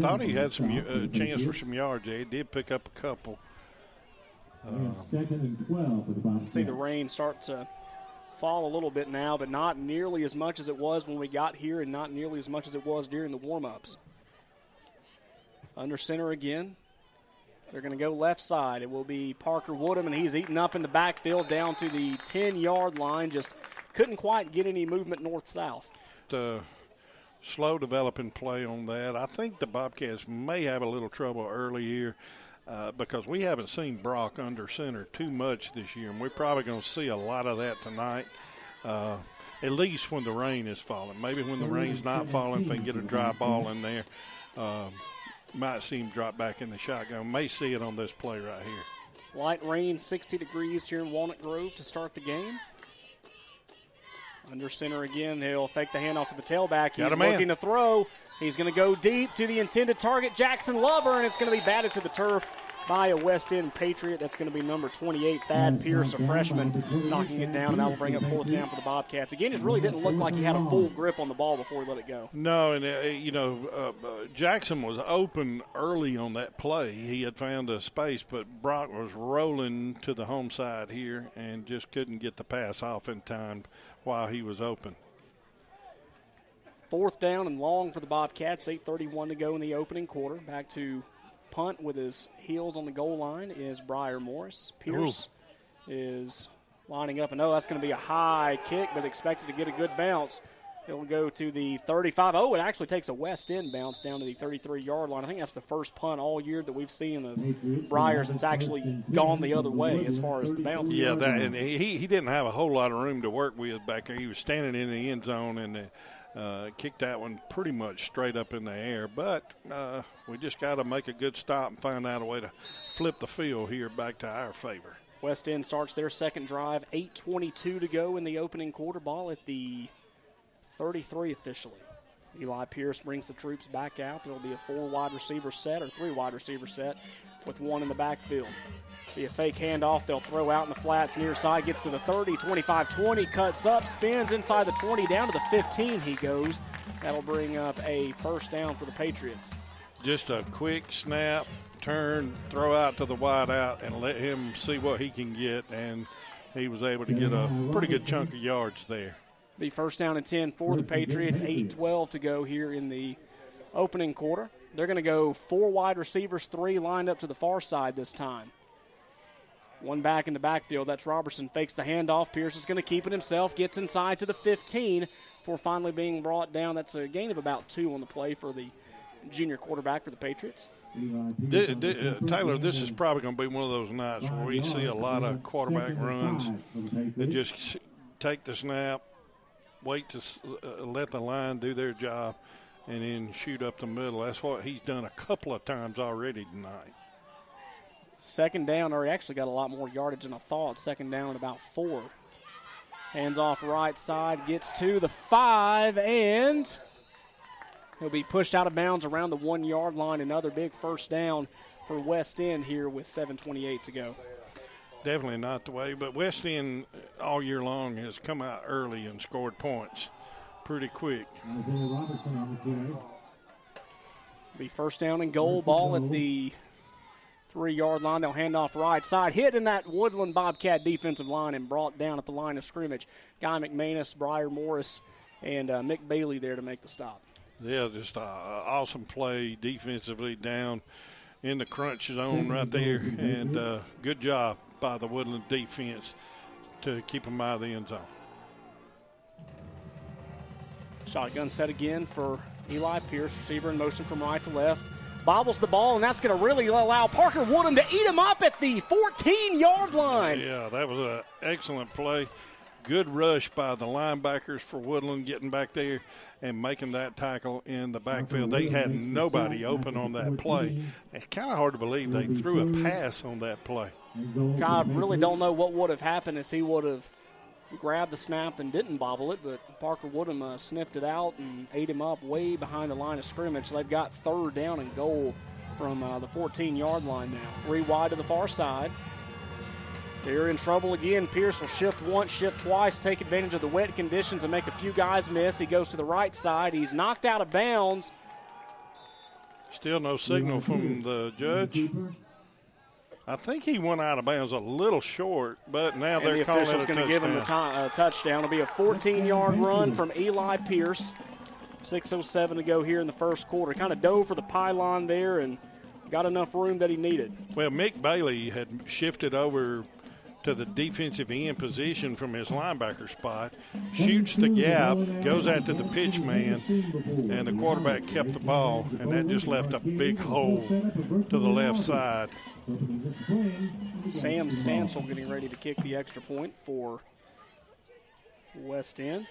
S12: thought he had some uh, chance for some yards. He did pick up a couple. Uh,
S15: Second and 12 for the Bobcats.
S2: See the rain start to fall a little bit now, but not nearly as much as it was when we got here, and not nearly as much as it was during the warm ups. Under center again. They're going to go left side. It will be Parker Woodham, and he's eaten up in the backfield down to the 10 yard line. Just couldn't quite get any movement north south.
S12: uh, slow developing play on that. I think the Bobcats may have a little trouble early here uh, because we haven't seen Brock under center too much this year, and we're probably going to see a lot of that tonight. Uh, at least when the rain is falling. Maybe when the rain's not falling, if they get a dry ball in there, um, might see him drop back in the shotgun. May see it on this play right here.
S2: Light rain, 60 degrees here in Walnut Grove to start the game. Under center again, he'll fake the handoff to the tailback. He's
S12: a
S2: looking to throw. He's going to go deep to the intended target, Jackson Lovern, and it's going to be batted to the turf by a West End Patriot. That's going to be number 28, Thad Pierce, a freshman, knocking it down, and that will bring up fourth down for the Bobcats. Again, it really didn't look like he had a full grip on the ball before he let it go.
S12: No, and uh, you know uh, uh, Jackson was open early on that play. He had found a space, but Brock was rolling to the home side here and just couldn't get the pass off in time while he was open.
S2: Fourth down and long for the Bobcats. 8.31 to go in the opening quarter. Back to punt with his heels on the goal line is Briar Morris. Pierce is lining up, and oh, that's going to be a high kick, but expected to get a good bounce. It'll go to the 35. Oh, it actually takes a West End bounce down to the 33 yard line. I think that's the first punt all year that we've seen of Briars that's actually gone the other way as far as the bounce.
S12: Yeah, that and he he didn't have a whole lot of room to work with back there. He was standing in the end zone and uh, kicked that one pretty much straight up in the air. But uh, we just got to make a good stop and find out a way to flip the field here back to our favor.
S2: West End starts their second drive. 8.22 to go in the opening quarter ball at the 33 officially. Eli Pierce brings the troops back out. There will be a four wide receiver set or three wide receiver set with one in the backfield. Be a fake handoff. They'll throw out in the flats near side. Gets to the 30, 25, 20. Cuts up, spins inside the 20, down to the 15 he goes. That'll bring up a first down for the Patriots.
S12: Just a quick snap, turn, throw out to the wide out, and let him see what he can get. And he was able to get a pretty good chunk of yards there.
S2: Be first down and 10 for the Patriots. 8 12 to go here in the opening quarter. They're going to go four wide receivers, three lined up to the far side this time. One back in the backfield. That's Robertson. Fakes the handoff. Pierce is going to keep it himself. Gets inside to the 15 before finally being brought down. That's a gain of about two on the play for the junior quarterback for the Patriots.
S12: Di- uh, Taylor, this is probably going to be one of those nights where we see a lot of quarterback runs that just take the snap, wait to uh, let the line do their job, and then shoot up the middle. That's what he's done a couple of times already tonight.
S2: Second down, or he actually got a lot more yardage than I thought. Second down about four. Hands off right side, gets to the five, and he'll be pushed out of bounds around the one yard line. Another big first down for West End here with 7.28 to go.
S12: Definitely not the way, but West End all year long has come out early and scored points pretty quick.
S15: Isaiah Robertson on the carry.
S2: Be first down and goal. Ball at the three yard line. They'll hand off right side. Hit in that Woodland Bobcat defensive line and brought down at the line of scrimmage. Guy McManus, Briar Morris, and uh, Mick Bailey there to make the stop.
S12: Yeah, just an awesome play defensively down in the crunch zone right there, and uh, good job by the Woodland defense to keep them out of the end zone.
S2: Shotgun set again for Eli Pierce, receiver in motion from right to left. Bobbles the ball, and that's going to really allow Parker Woodham to eat him up at the 14 yard line.
S12: Yeah, that was an excellent play. good rush by the linebackers for Woodland getting back there and making that tackle in the backfield. They had nobody open on that play. It's kind of hard to believe they threw a pass on that play.
S2: God, really don't know what would have happened if he would have grabbed the snap and didn't bobble it, but Parker Woodham uh, sniffed it out and ate him up way behind the line of scrimmage. They've got third down and goal from uh, the 14 yard line now. Three wide to the far side. They're in trouble again. Pierce will shift once, shift twice, take advantage of the wet conditions and make a few guys miss. He goes to the right side. He's knocked out of bounds.
S12: Still no signal from the judge. I think he went out of bounds a little short, but now
S2: and
S12: they're
S2: the
S12: calling
S2: official's going to give him the
S12: touchdown.
S2: uh, touchdown. It'll be a 14 yard run from Eli Pierce. 6.07 to go here in the first quarter. Kind of dove for the pylon there and got enough room that he needed.
S12: Well, Mick Bailey had shifted over to the defensive end position from his linebacker spot, shoots the gap, goes out to the pitch man, and the quarterback kept the ball, and that just left a big hole to the left side.
S2: Sam Stansel getting ready to kick the extra point for West End.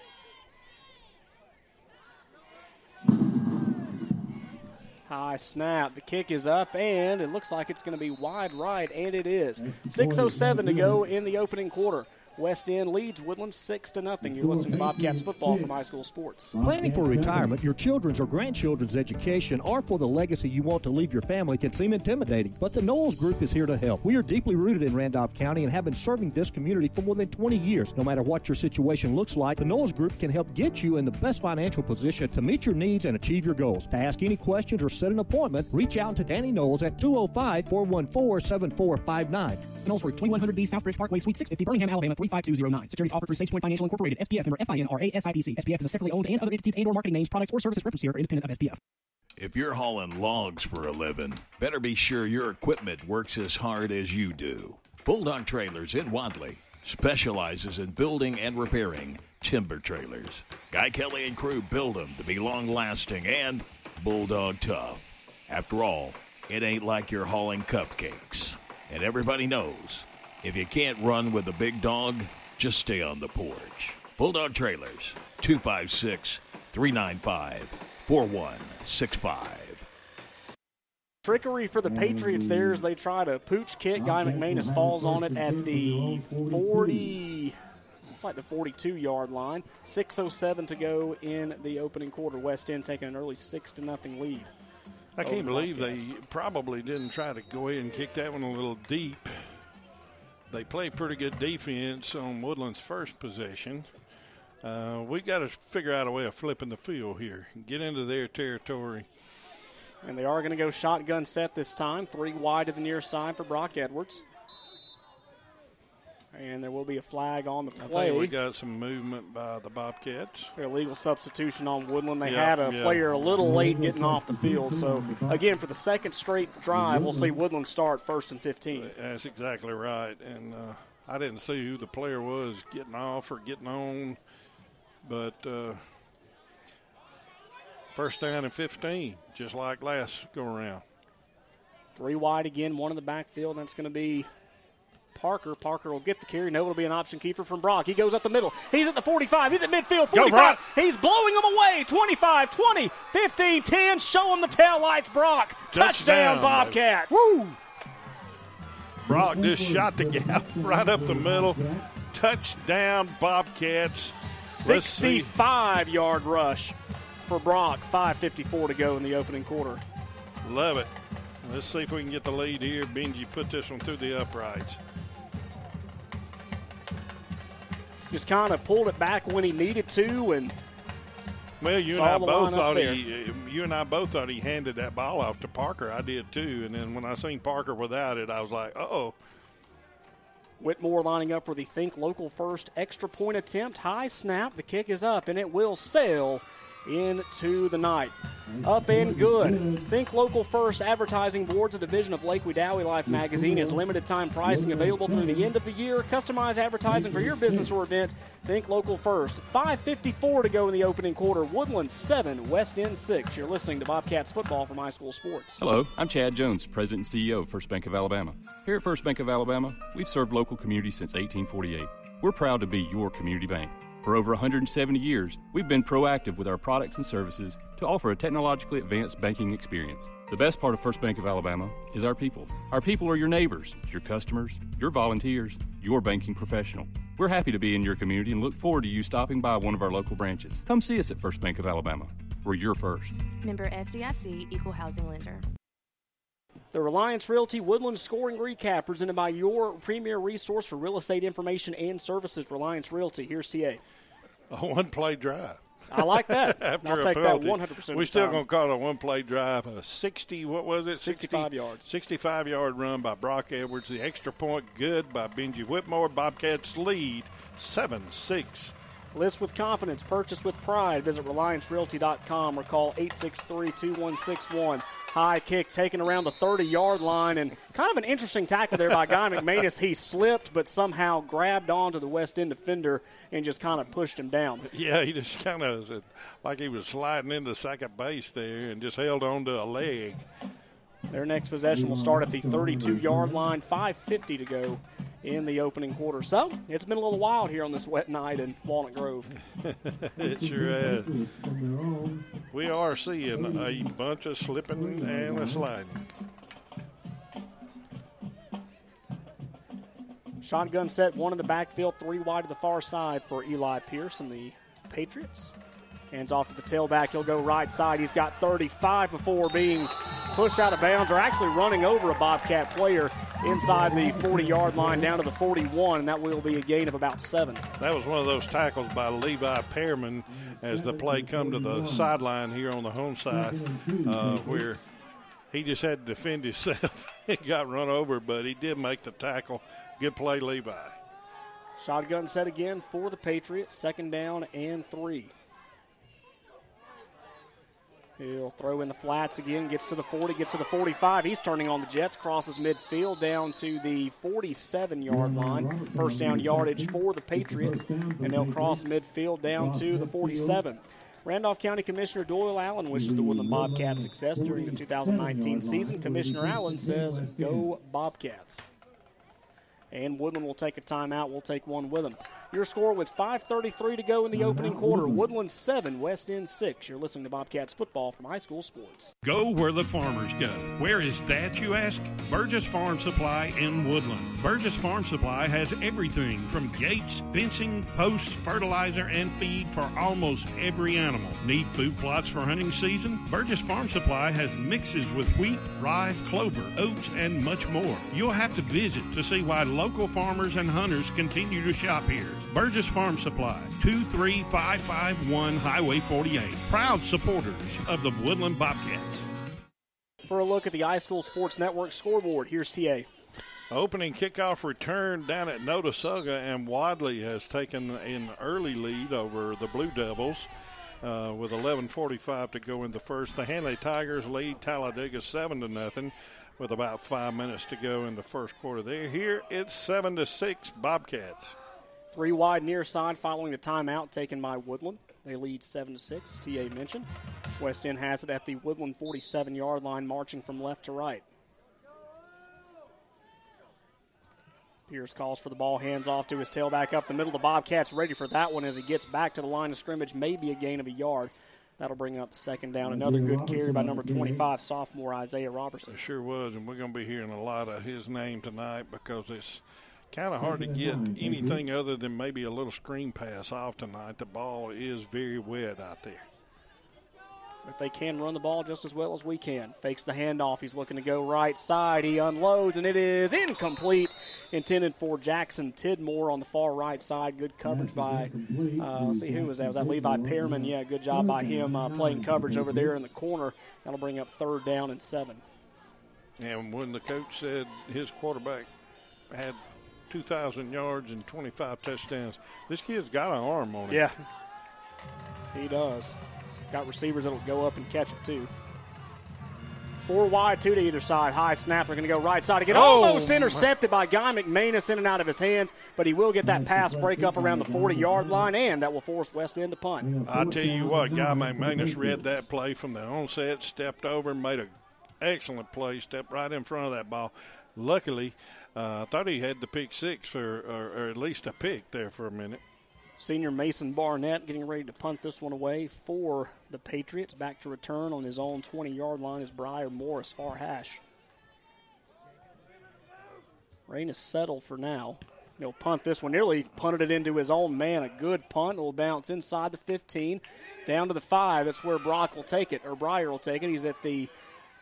S2: High snap. The kick is up, and it looks like it's going to be wide right, and it is. 6.07 to go in the opening quarter. West End leads Woodland 6 to nothing. You're listening to Bobcats football from iSchool Sports.
S16: Planning for retirement, your children's or grandchildren's education, or for the legacy you want to leave your family can seem intimidating, but the Knowles Group is here to help. We are deeply rooted in Randolph County and have been serving this community for more than 20 years. No matter what your situation looks like, the Knowles Group can help get you in the best financial position to meet your needs and achieve your goals. To ask any questions or set an appointment, reach out to Danny Knowles at 205 414 7459.
S6: Knowles Group, 2100B Southbridge Parkway, Suite 650, Birmingham, Alabama 35209. Securities offered through SagePoint Financial Incorporated, SPF member FINRA SIPC. SPF is a separately owned and other entities and or marketing names, products, or services referenced here are independent of SPF.
S17: If you're hauling logs for a living, better be sure your equipment works as hard as you do. Bulldog Trailers in Wadley specializes in building and repairing timber trailers. Guy Kelly and crew build them to be long lasting and bulldog tough. After all, it ain't like you're hauling cupcakes. And everybody knows if you can't run with a big dog, just stay on the porch. Bulldog Trailers, 256 395 4165.
S2: Trickery for the Patriots there as they try to pooch kick. Guy McManus falls on it at the 40. It's like the 42 yard line. 6.07 to go in the opening quarter. West End taking an early 6 to nothing lead.
S12: I can't
S2: the
S12: believe they probably didn't try to go ahead and kick that one a little deep. They play pretty good defense on Woodland's first possession. Uh, we got to figure out a way of flipping the field here, get into their territory.
S2: And they are going to go shotgun set this time. Three wide to the near side for Brock Edwards. And there will be a flag on the
S12: I
S2: play.
S12: think we got some movement by the Bobcats.
S2: Illegal substitution on Woodland. They
S12: Yeah,
S2: had a
S12: yeah.
S2: player a little late getting off the field. So, again, for the second straight drive, we'll see Woodland start first and 15.
S12: That's exactly right. And uh, I didn't see who the player was getting off or getting on, but uh, first down and 15, just like last go around.
S2: Three wide again, one in the backfield. That's going to be Parker. Parker will get the carry. No, it'll be an option keeper from Brock. He goes up the middle. He's at the 45. He's at midfield. 45.
S12: Brock.
S2: He's blowing them away. 25, 20, 15, 10. Show him the tail lights, Brock. Touchdown,
S12: Touchdown.
S2: Bobcats.
S12: Woo! Brock just shot the gap right up the middle. Touchdown, Bobcats.
S2: 65 yard rush for Brock. 5.54 to go in the opening quarter.
S12: Love it. Let's see if we can get the lead here. Benji put this one through the uprights.
S2: Just kind of pulled it back when he needed to, and
S12: Well, you and I both thought he, uh, you and I both thought he handed that ball off to Parker. I did too. And then when I seen Parker without it, I was like, oh.
S2: Whitmore lining up for the Think Local First extra point attempt. High snap. The kick is up, and it will sail into the night. Up and good. Think Local First Advertising Boards, a division of Lake Wedowee Life magazine, is limited time pricing available through the end of the year. Customize advertising for your business or event. Think Local First. 5.54 to go in the opening quarter. Woodland 7, West End 6. You're listening to Bobcats football from iSchool Sports.
S18: Hello, I'm Chad Jones, President and CEO of First Bank of Alabama. Here at First Bank of Alabama, we've served local communities since 1848. We're proud to be your community bank. For over 170 years, we've been proactive with our products and services to offer a technologically advanced banking experience. The best part of First Bank of Alabama is our people. Our people are your neighbors, your customers, your volunteers, your banking professional. We're happy to be in your community and look forward to you stopping by one of our local branches. Come see us at First Bank of Alabama. We're your first.
S19: Member FDIC Equal Housing Lender.
S2: The Reliance Realty Woodland Scoring Recap, presented by your premier resource for real estate information and services, Reliance Realty. Here's TA.
S12: A one play drive.
S2: I like that.
S12: After
S2: I'll
S12: a
S2: take
S12: penalty.
S2: that 100%.
S12: We're still going to call it a one play drive. A 60, what was it?
S2: 65 yards.
S12: 65 yard run by Brock Edwards. The extra point good by Benji Whitmore. Bobcats lead 7 6.
S2: List with confidence, purchase with pride. Visit RelianceRealty.com or call 863 2161. High kick taken around the 30 yard line, and kind of an interesting tackle there by Guy McManus. He slipped, but somehow grabbed onto the West End defender and just kind of pushed him down.
S12: Yeah, he just kind of like he was sliding into second base there and just held onto a leg.
S2: Their next possession will start at the 32 yard line, 5.50 to go in the opening quarter. So it's been a little wild here on this wet night in Walnut Grove.
S12: it sure has. We are seeing a bunch of slipping and a sliding.
S2: Shotgun set, one in the backfield, three wide to the far side for Eli Pierce and the Patriots. Hands off to the tailback. He'll go right side. He's got 35 before being pushed out of bounds or actually running over a Bobcat player inside the 40 yard line down to the 41, and that will be a gain of about seven.
S12: That was one of those tackles by Levi Pearman as the play come to the sideline here on the home side uh, where he just had to defend himself. he got run over, but he did make the tackle. Good play, Levi.
S2: Shotgun set again for the Patriots. Second down and three. He'll throw in the flats again, gets to the 40, gets to the 45. He's turning on the Jets, crosses midfield down to the 47 yard line. First down yardage for the Patriots, and they'll cross midfield down to the 47. Randolph County Commissioner Doyle Allen wishes the Woodland Bobcats success during the 2019 season. Commissioner Allen says, Go Bobcats. And Woodland will take a timeout. We'll take one with them. Your score with 5.33 to go in the opening quarter. Woodland 7, West End 6. You're listening to Bobcats football from iSchool Sports.
S4: Go where the farmers go. Where is that, you ask? Burgess Farm Supply in Woodland. Burgess Farm Supply has everything from gates, fencing, posts, fertilizer, and feed for almost every animal. Need food plots for hunting season? Burgess Farm Supply has mixes with wheat, rye, clover, oats, and much more. You'll have to visit to see why local farmers and hunters continue to shop here. Burgess Farm Supply, 23551 Highway 48. Proud supporters of the Woodland Bobcats.
S2: For a look at the iSchool Sports Network scoreboard, here's TA.
S12: Opening kickoff return down at Notasulga, and Wadley has taken an early lead over the Blue Devils. Uh, with 11:45 to go in the first, the Handley Tigers lead Talladega seven to nothing, with about five minutes to go in the first quarter. There, here it's seven to six Bobcats.
S2: Three wide near side following the timeout taken by Woodland. They lead 7 to 6, TA mentioned. West End has it at the Woodland 47 yard line, marching from left to right. Pierce calls for the ball, hands off to his tailback up the middle. The Bobcats ready for that one as he gets back to the line of scrimmage, maybe a gain of a yard. That'll bring up second down. Another good carry by number 25, sophomore Isaiah Robertson.
S12: It sure was, and we're going to be hearing a lot of his name tonight because it's kind of hard to get anything other than maybe a little screen pass off tonight. The ball is very wet out there.
S2: But they can run the ball just as well as we can. Fakes the handoff. He's looking to go right side. He unloads, and it is incomplete. Intended for Jackson Tidmore on the far right side. Good coverage by, uh, let's see, who was that? Was that Levi Pearman? Yeah, good job by him uh, playing coverage over there in the corner. That'll bring up third down and seven.
S12: And when the coach said his quarterback had 2,000 yards and 25 touchdowns, this kid's got an arm on him.
S2: Yeah, he does. Got receivers that'll go up and catch it too. Four wide, two to either side. High snap. They're going to go right side again.
S12: Oh.
S2: Almost intercepted by Guy McManus in and out of his hands, but he will get that pass break up around the 40 yard line, and that will force West End to punt.
S12: I tell you what, Guy McManus read that play from the onset, stepped over, and made an excellent play, stepped right in front of that ball. luckily, uh, I thought he had the pick six for, or, or at least a pick there for a minute.
S2: Senior Mason Barnett getting ready to punt this one away for the Patriots. Back to return on his own 20 yard line is Briar Morris, far hash. Rain is settled for now. He'll punt this one. Nearly punted it into his own man. A good punt. It'll bounce inside the 15, down to the 5. That's where Brock will take it, or Briar will take it. He's at the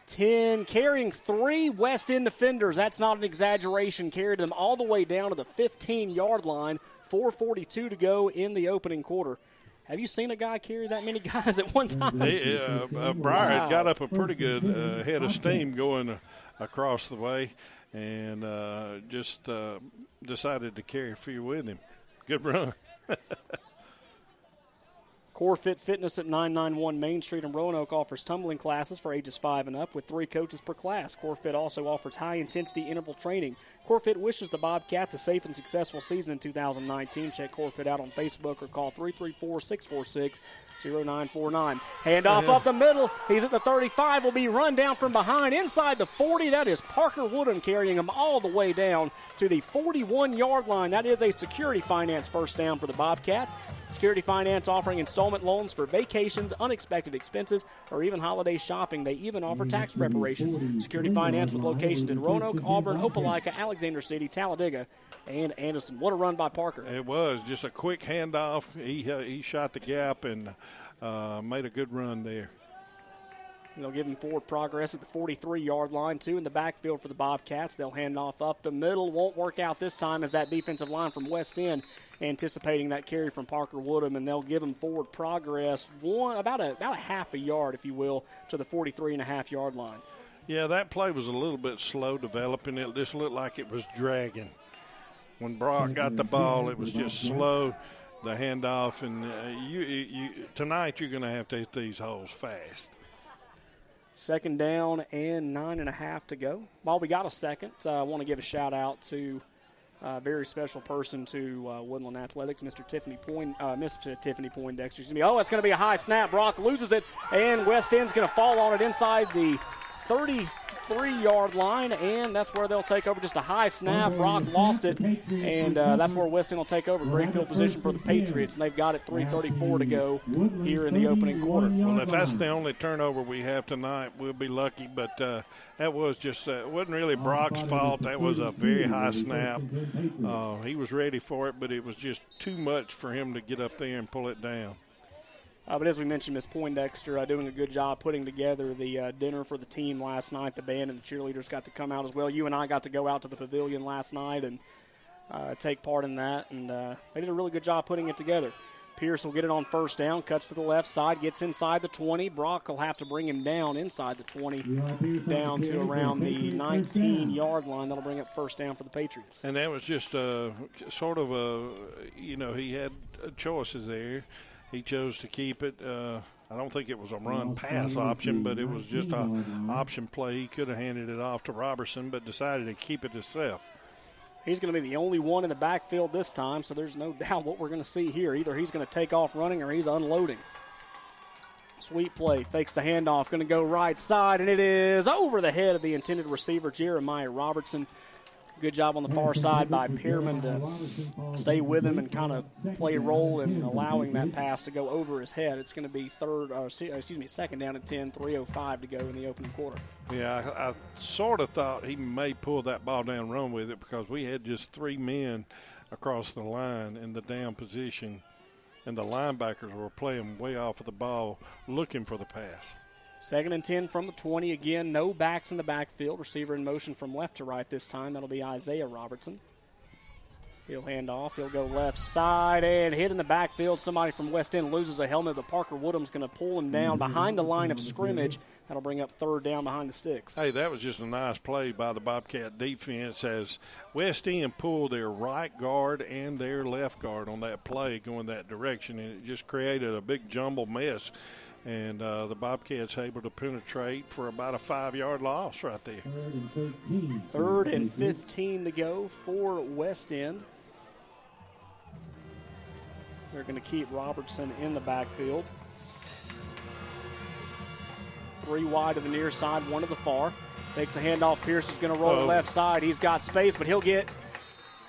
S2: 10, carrying three West End defenders. That's not an exaggeration. Carried them all the way down to the 15 yard line. 4.42 to go in the opening quarter. Have you seen a guy carry that many guys at one time?
S12: He, uh, uh, Briar wow. got up a pretty good uh, head of steam going uh, across the way and uh, just uh, decided to carry a few with him. Good run.
S2: Core Fit Fitness at 991 Main Street in Roanoke offers tumbling classes for ages 5 and up with three coaches per class. Core Fit also offers high intensity interval training. Core Fit wishes the Bobcats a safe and successful season in 2019. Check Core Fit out on Facebook or call 334 646 0949. Handoff up the middle. He's at the 35. Will be run down from behind inside the 40. That is Parker Woodham carrying him all the way down to the 41 yard line. That is a security finance first down for the Bobcats. Security Finance offering installment loans for vacations, unexpected expenses, or even holiday shopping. They even offer tax preparations. Security Finance with locations in Roanoke, Auburn, Opelika, Alexander City, Talladega, and Anderson. What a run by Parker.
S12: It was just a quick handoff. He, uh, he shot the gap and uh, made a good run there.
S2: They'll give him forward progress at the 43 yard line, two in the backfield for the Bobcats. They'll hand off up the middle. Won't work out this time as that defensive line from West End anticipating that carry from Parker Woodham, and they'll give him forward progress one about a about a half a yard, if you will, to the 43 and a half yard line.
S12: Yeah, that play was a little bit slow developing. It just looked like it was dragging. When Brock got the ball, it was just slow the handoff, and uh, you, you tonight you're going to have to hit these holes fast.
S2: Second down and nine and a half to go. While we got a second, uh, I want to give a shout out to a very special person to uh, Woodland Athletics, Mr. Tiffany Point, uh, Miss Tiffany Poindexter. Excuse me. Oh, it's going to be a high snap. Brock loses it, and West End's going to fall on it inside the 30 three yard line, and that's where they'll take over. Just a high snap. Brock lost it, and uh, that's where West End will take over. Great field position for the Patriots, and they've got it 3:34 to go here in the opening quarter.
S12: Well, if that's the only turnover we have tonight, we'll be lucky. But uh, that was just uh, it wasn't really Brock's fault. That was a very high snap. Uh, he was ready for it, but it was just too much for him to get up there and pull it down.
S2: Uh, but as we mentioned, Miss Poindexter uh, doing a good job putting together the uh, dinner for the team last night. The band and the cheerleaders got to come out as well. You and I got to go out to the pavilion last night and uh, take part in that, and uh, they did a really good job putting it together. Pierce will get it on first down, cuts to the left side, gets inside the 20. Brock will have to bring him down inside the 20, down to around the 19 yard line. That'll bring up first down for the Patriots.
S12: And that was just a, sort of a, you know, he had choices there he chose to keep it. Uh, I don't think it was a run pass option, but it was just a option play. He could have handed it off to Robertson, but decided to keep it to himself.
S2: He's going to be the only one in the backfield this time, so there's no doubt what we're going to see here. Either he's going to take off running or he's unloading. Sweet play, fakes the handoff, going to go right side, and it is over the head of the intended receiver, Jeremiah Robertson. Good job on the far side by Pearman to stay with him and kind of play a role in allowing that pass to go over his head. It's going to be third, uh, or, uh, excuse me, second down at 10, 3.05 to go in the opening quarter.
S12: Yeah, I, I sort of thought he may pull that ball down run with it because we had just three men across the line in the down position, and the linebackers were playing way off of the ball looking for the pass.
S2: Second and 10 from the 20. Again, no backs in the backfield. Receiver in motion from left to right this time. That'll be Isaiah Robertson. He'll hand off. He'll go left side and hit in the backfield. Somebody from West End loses a helmet, but Parker Woodham's going to pull him down behind the line of scrimmage. That'll bring up third down behind the sticks.
S12: Hey, that was just a nice play by the Bobcat defense as West End pulled their right guard and their left guard on that play going that direction, and it just created a big jumble mess and uh, the Bobcats able to penetrate for about a five-yard loss right there.
S2: Third and 15 to go for West End. They're going to keep Robertson in the backfield. Three wide to the near side, one to the far. Takes a handoff. Pierce is going to roll
S12: Oh.
S2: left side. He's got space, but he'll get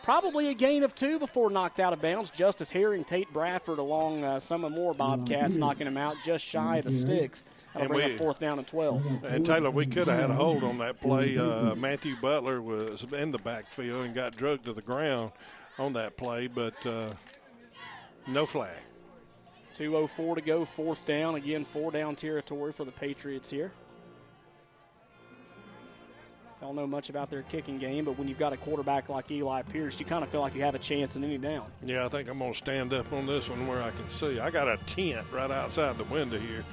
S2: probably a gain of two before knocked out of bounds. Justice Herring, Tate Bradford along uh, some of more Bobcats, knocking him out just shy of the sticks. That'll
S12: And
S2: bring
S12: we-
S2: up fourth down and 12.
S12: And Taylor, we could have had a hold on that play. Uh, Matthew Butler was in the backfield and got drugged to the ground on that play, but uh, no flag.
S2: 2.04 to go, fourth down. Again, four down territory for the Patriots here. Don't know much about their kicking game, but when you've got a quarterback like Eli Pierce, you kind of feel like you have a chance in any down.
S12: Yeah, I think I'm going to stand up on this one where I can see. I got a tent right outside the window here.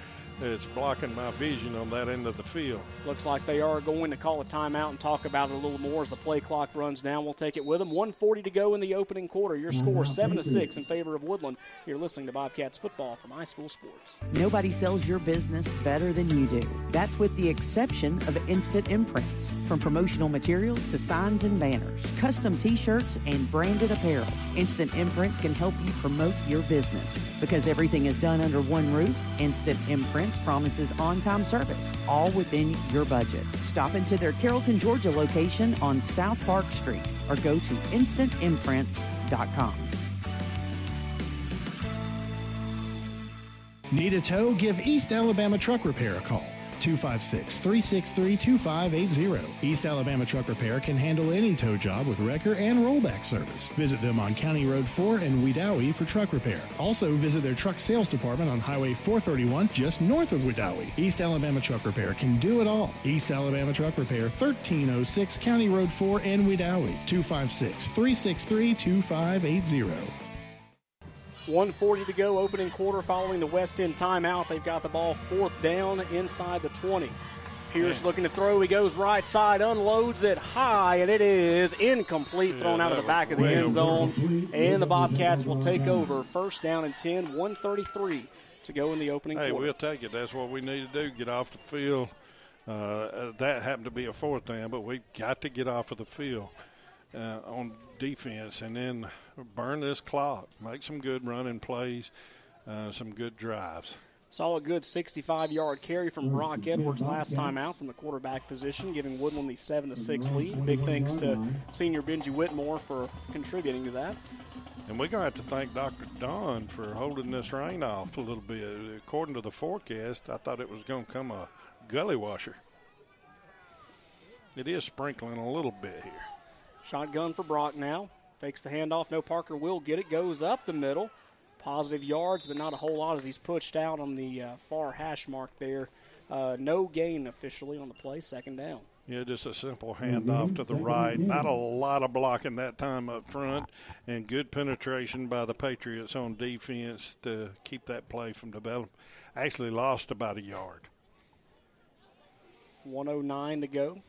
S12: It's blocking my vision on that end of the field.
S2: Looks like they are going to call a timeout and talk about it a little more as the play clock runs down. We'll take it with them. 140 to go in the opening quarter. Your score seven to six in favor of Woodland. You're listening to Bobcats football from iSchool Sports.
S5: Nobody sells your business better than you do. That's with the exception of Instant Imprints. From promotional materials to signs and banners, custom t shirts, and branded apparel, Instant Imprints can help you promote your business. Because everything is done under one roof, Instant Imprints promises on time service, all within your budget. Stop into their Carrollton, Georgia location on South Park Street or go to instantimprints.com.
S20: Need a tow? Give East Alabama Truck Repair a call. 256 363 2580. East Alabama Truck Repair can handle any tow job with wrecker and rollback service. Visit them on County Road 4 in Wedowee for truck repair. Also, visit their truck sales department on Highway 431 just north of Wedowee. East Alabama Truck Repair can do it all. East Alabama Truck Repair, 1306 County Road 4 in Wedowee. 256 363 2580.
S2: 140 to go, opening quarter following the West End timeout. They've got the ball fourth down inside the 20. Pierce looking to throw. He goes right side, unloads it high, and it is incomplete, thrown out of the back of the end zone. And the Bobcats will take over. First down and 10, 133 to go in the opening
S12: Hey,
S2: quarter.
S12: we'll take it. That's what we need to do. Get off the field. Uh, that happened to be a fourth down, but we got to get off of the field uh, on defense and then burn this clock. Make some good running plays, uh, some good drives.
S2: Saw a good 65 yard carry from Brock mm-hmm. Edwards last time out from the quarterback position, giving Woodland the 7 to 6 lead. Big mm-hmm. thanks to mm-hmm. senior Benji Whitmore for contributing to that.
S12: And we're going to have to thank Dr. Don for holding this rain off a little bit. According to the forecast, I thought it was going to come a gully washer. It is sprinkling a little bit here.
S2: Shotgun for Brock now. Fakes the handoff. No Parker will get it. Goes up the middle. Positive yards, but not a whole lot as he's pushed out on the uh, far hash mark there. Uh, no gain officially on the play. Second down.
S12: Yeah, just a simple handoff to the right. Not a lot of blocking that time up front, and good penetration by the Patriots on defense to keep that play from developing. Actually, lost about a yard.
S2: 109 to go.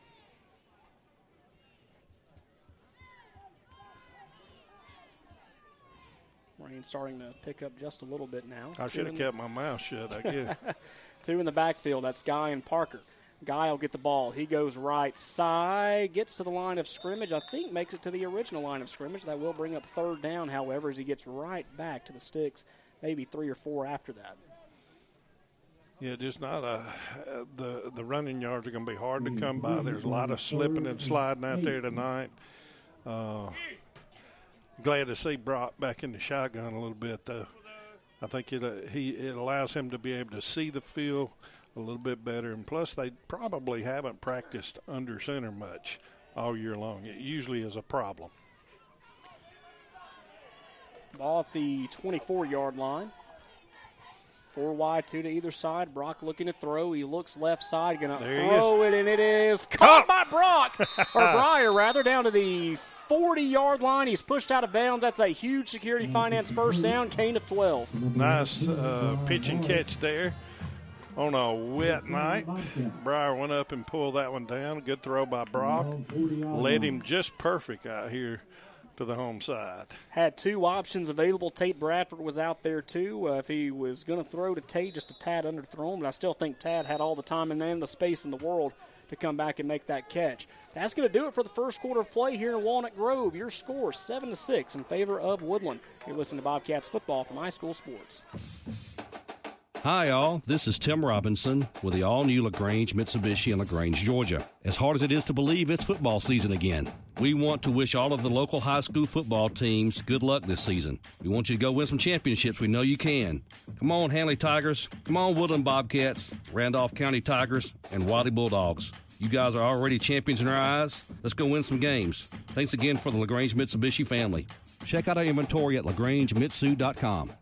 S2: Rain starting to pick up just a little bit now.
S12: I should have kept my mouth shut, I guess.
S2: Two in the backfield. That's Guy and Parker. Guy will get the ball. He goes right side, gets to the line of scrimmage. I think makes it to the original line of scrimmage. That will bring up third down, however, as he gets right back to the sticks, maybe three or four after that.
S12: Yeah, just not a the the running yards are going to be hard to come by. Mm-hmm. There's a lot of slipping and mm-hmm. sliding out there mm-hmm. tonight. Uh, glad to see Brock back in the shotgun a little bit though. I think it uh, he it allows him to be able to see the field a little bit better, and plus they probably haven't practiced under center much all year long. It usually is a problem.
S2: Ball at the 24 yard line. Four wide, two to either side. Brock looking to throw. He looks left side, going to throw it, and it is caught by Brock, or Briar rather, down to the 40 yard line. He's pushed out of bounds. That's a huge security finance first down, gain of 12.
S12: Nice uh, pitch and catch there on a wet night. Briar went up and pulled that one down. Good throw by Brock. Led him just perfect out here to the home side.
S2: Had two options available. Tate Bradford was out there too. Uh, if he was going to throw to Tate, just a tad underthrown, but I still think Tad had all the time and then the space in the world to come back and make that catch. That's going to do it for the first quarter of play here in Walnut Grove. Your score seven to six in favor of Woodland. You're listening to Bobcats football from iSchool Sports.
S10: Hi, all. This is Tim Robinson with the all new LaGrange Mitsubishi in LaGrange, Georgia. As hard as it is to believe, it's football season again. We want to wish all of the local high school football teams good luck this season. We want you to go win some championships. We know you can. Come on, Handley Tigers. Come on, Woodland Bobcats, Randolph County Tigers, and Wadley Bulldogs. You guys are already champions in our eyes. Let's go win some games. Thanks again for the LaGrange Mitsubishi family. Check out our inventory at lagrangemitsu.com.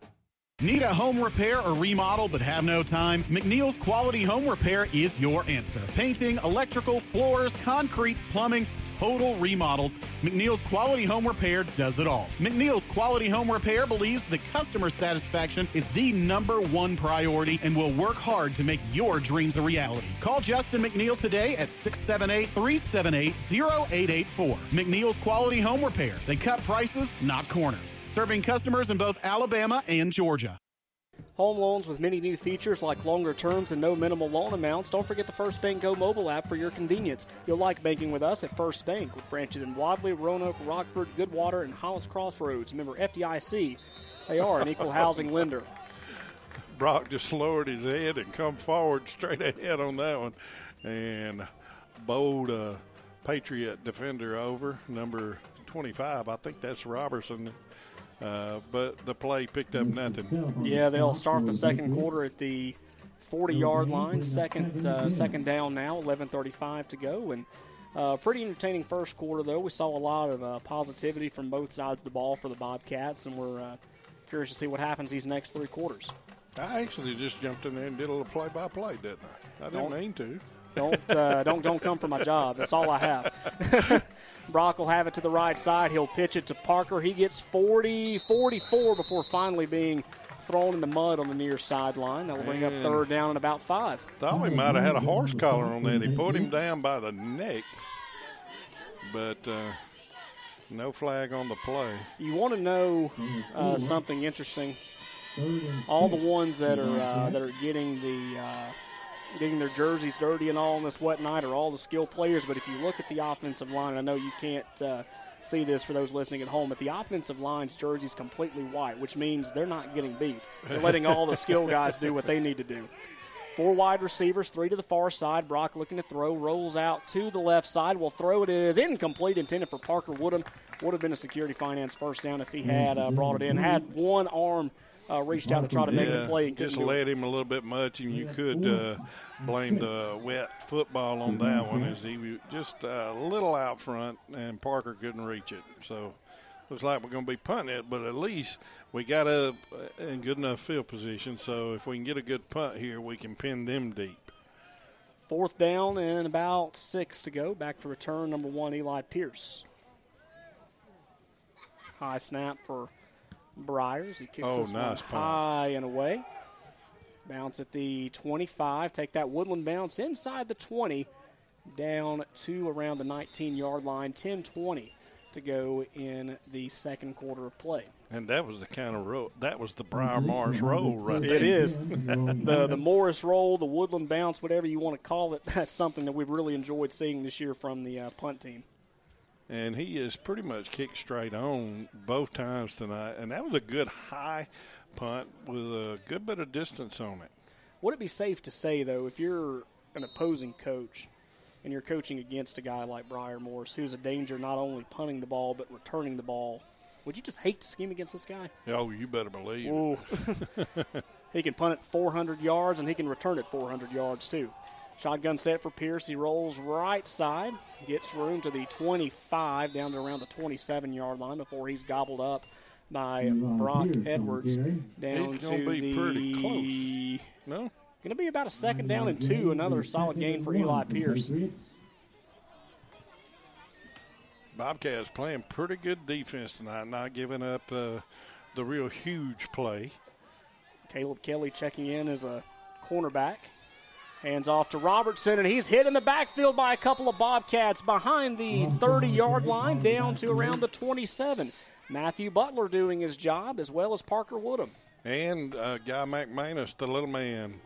S11: Need a home repair or remodel but have no time? McNeil's Quality Home Repair is your answer. Painting, electrical, floors, concrete, plumbing, total remodels. McNeil's Quality Home Repair does it all. McNeil's Quality Home Repair believes that customer satisfaction is the number one priority and will work hard to make your dreams a reality. Call Justin McNeil today at 678 378 0884. McNeil's Quality Home Repair. They cut prices, not corners serving customers in both Alabama and Georgia.
S2: Home loans with many new features like longer terms and no minimal loan amounts. Don't forget the First Bank Go mobile app for your convenience. You'll like banking with us at First Bank with branches in Wadley, Roanoke, Rockford, Goodwater, and Hollis Crossroads. Remember FDIC. They are an equal housing lender.
S12: Brock just lowered his head and come forward straight ahead on that one, and bowled a Patriot defender over number 25. I think that's Robertson. Uh, but the play picked up nothing.
S2: Yeah, they'll start the second quarter at the 40 yard line. Second, uh, second down now, 11:35 to go, and uh, pretty entertaining first quarter though. We saw a lot of uh, positivity from both sides of the ball for the Bobcats, and we're uh, curious to see what happens these next three quarters.
S12: I actually just jumped in there and did a little play by play, didn't I? I didn't
S2: Don't-
S12: mean to.
S2: Don't uh, don't don't come for my job. That's all I have. Brock will have it to the right side. He'll pitch it to Parker. He gets 40, 44 before finally being thrown in the mud on the near sideline. That will bring up third down and about five.
S12: Thought we might have had a horse collar on that. He put him down by the neck, but uh, no flag on the play.
S2: You want to know uh, something interesting? All the ones that are uh, that are getting the uh, getting their jerseys dirty and all on this wet night are all the skill players. But if you look at the offensive line, I know you can't uh, see this for those listening at home, but the offensive line's jersey's completely white, which means they're not getting beat. They're letting all the skill guys do what they need to do. Four wide receivers, three to the far side. Brock looking to throw, rolls out to the left side. Will throw it is incomplete, intended for Parker Woodham. Would have been a security finance first down if he had uh, brought it in. Had one arm uh, reached out to try to make the play and
S12: just
S2: couldn't do it.
S12: led him a little bit much, and you could uh, blame the wet football on that one, as he was just a little out front, and Parker couldn't reach it. So looks like we're going to be punting it, but at least we got up in good enough field position. So if we can get a good punt here, we can pin them deep.
S2: Fourth down and about six to go. Back to return number one, Eli Pierce. High snap for Briars. He kicks
S12: Oh,
S2: this
S12: nice
S2: one
S12: punt.
S2: high and away. Bounce at the 25. Take that woodland bounce inside the 20, down to around the 19 yard line. 10 20 to go in the second quarter of play.
S12: And that was the kind of roll. That was the Briar Morris roll right there.
S2: It is the the Morris roll, the Woodland bounce, whatever you want to call it. That's something that we've really enjoyed seeing this year from the uh, punt team.
S12: And he is pretty much kicked straight on both times tonight. And that was a good high punt with a good bit of distance on it.
S2: Would it be safe to say though, if you're an opposing coach and you're coaching against a guy like Briar Morris, who's a danger not only punting the ball but returning the ball, would you just hate to scheme against this guy?
S12: Oh, you better believe it.
S2: He can punt it 400 yards and he can return it 400 yards too. Shotgun set for Pierce. He rolls right side, gets room to the 25 down to around the 27 yard line before he's gobbled up by Brock Edwards down
S12: He's
S2: to
S12: gonna be
S2: the
S12: pretty close. No,
S2: going to be about a second down and two. Another solid gain for Eli Pierce.
S12: Bobcats playing pretty good defense tonight, not giving up uh, the real huge play.
S2: Caleb Kelly checking in as a cornerback. Hands off to Robertson, and he's hit in the backfield by a couple of Bobcats behind the 30 yard line down to around the 27. Matthew Butler doing his job as well as Parker Woodham.
S12: And uh, Guy McManus, the little man,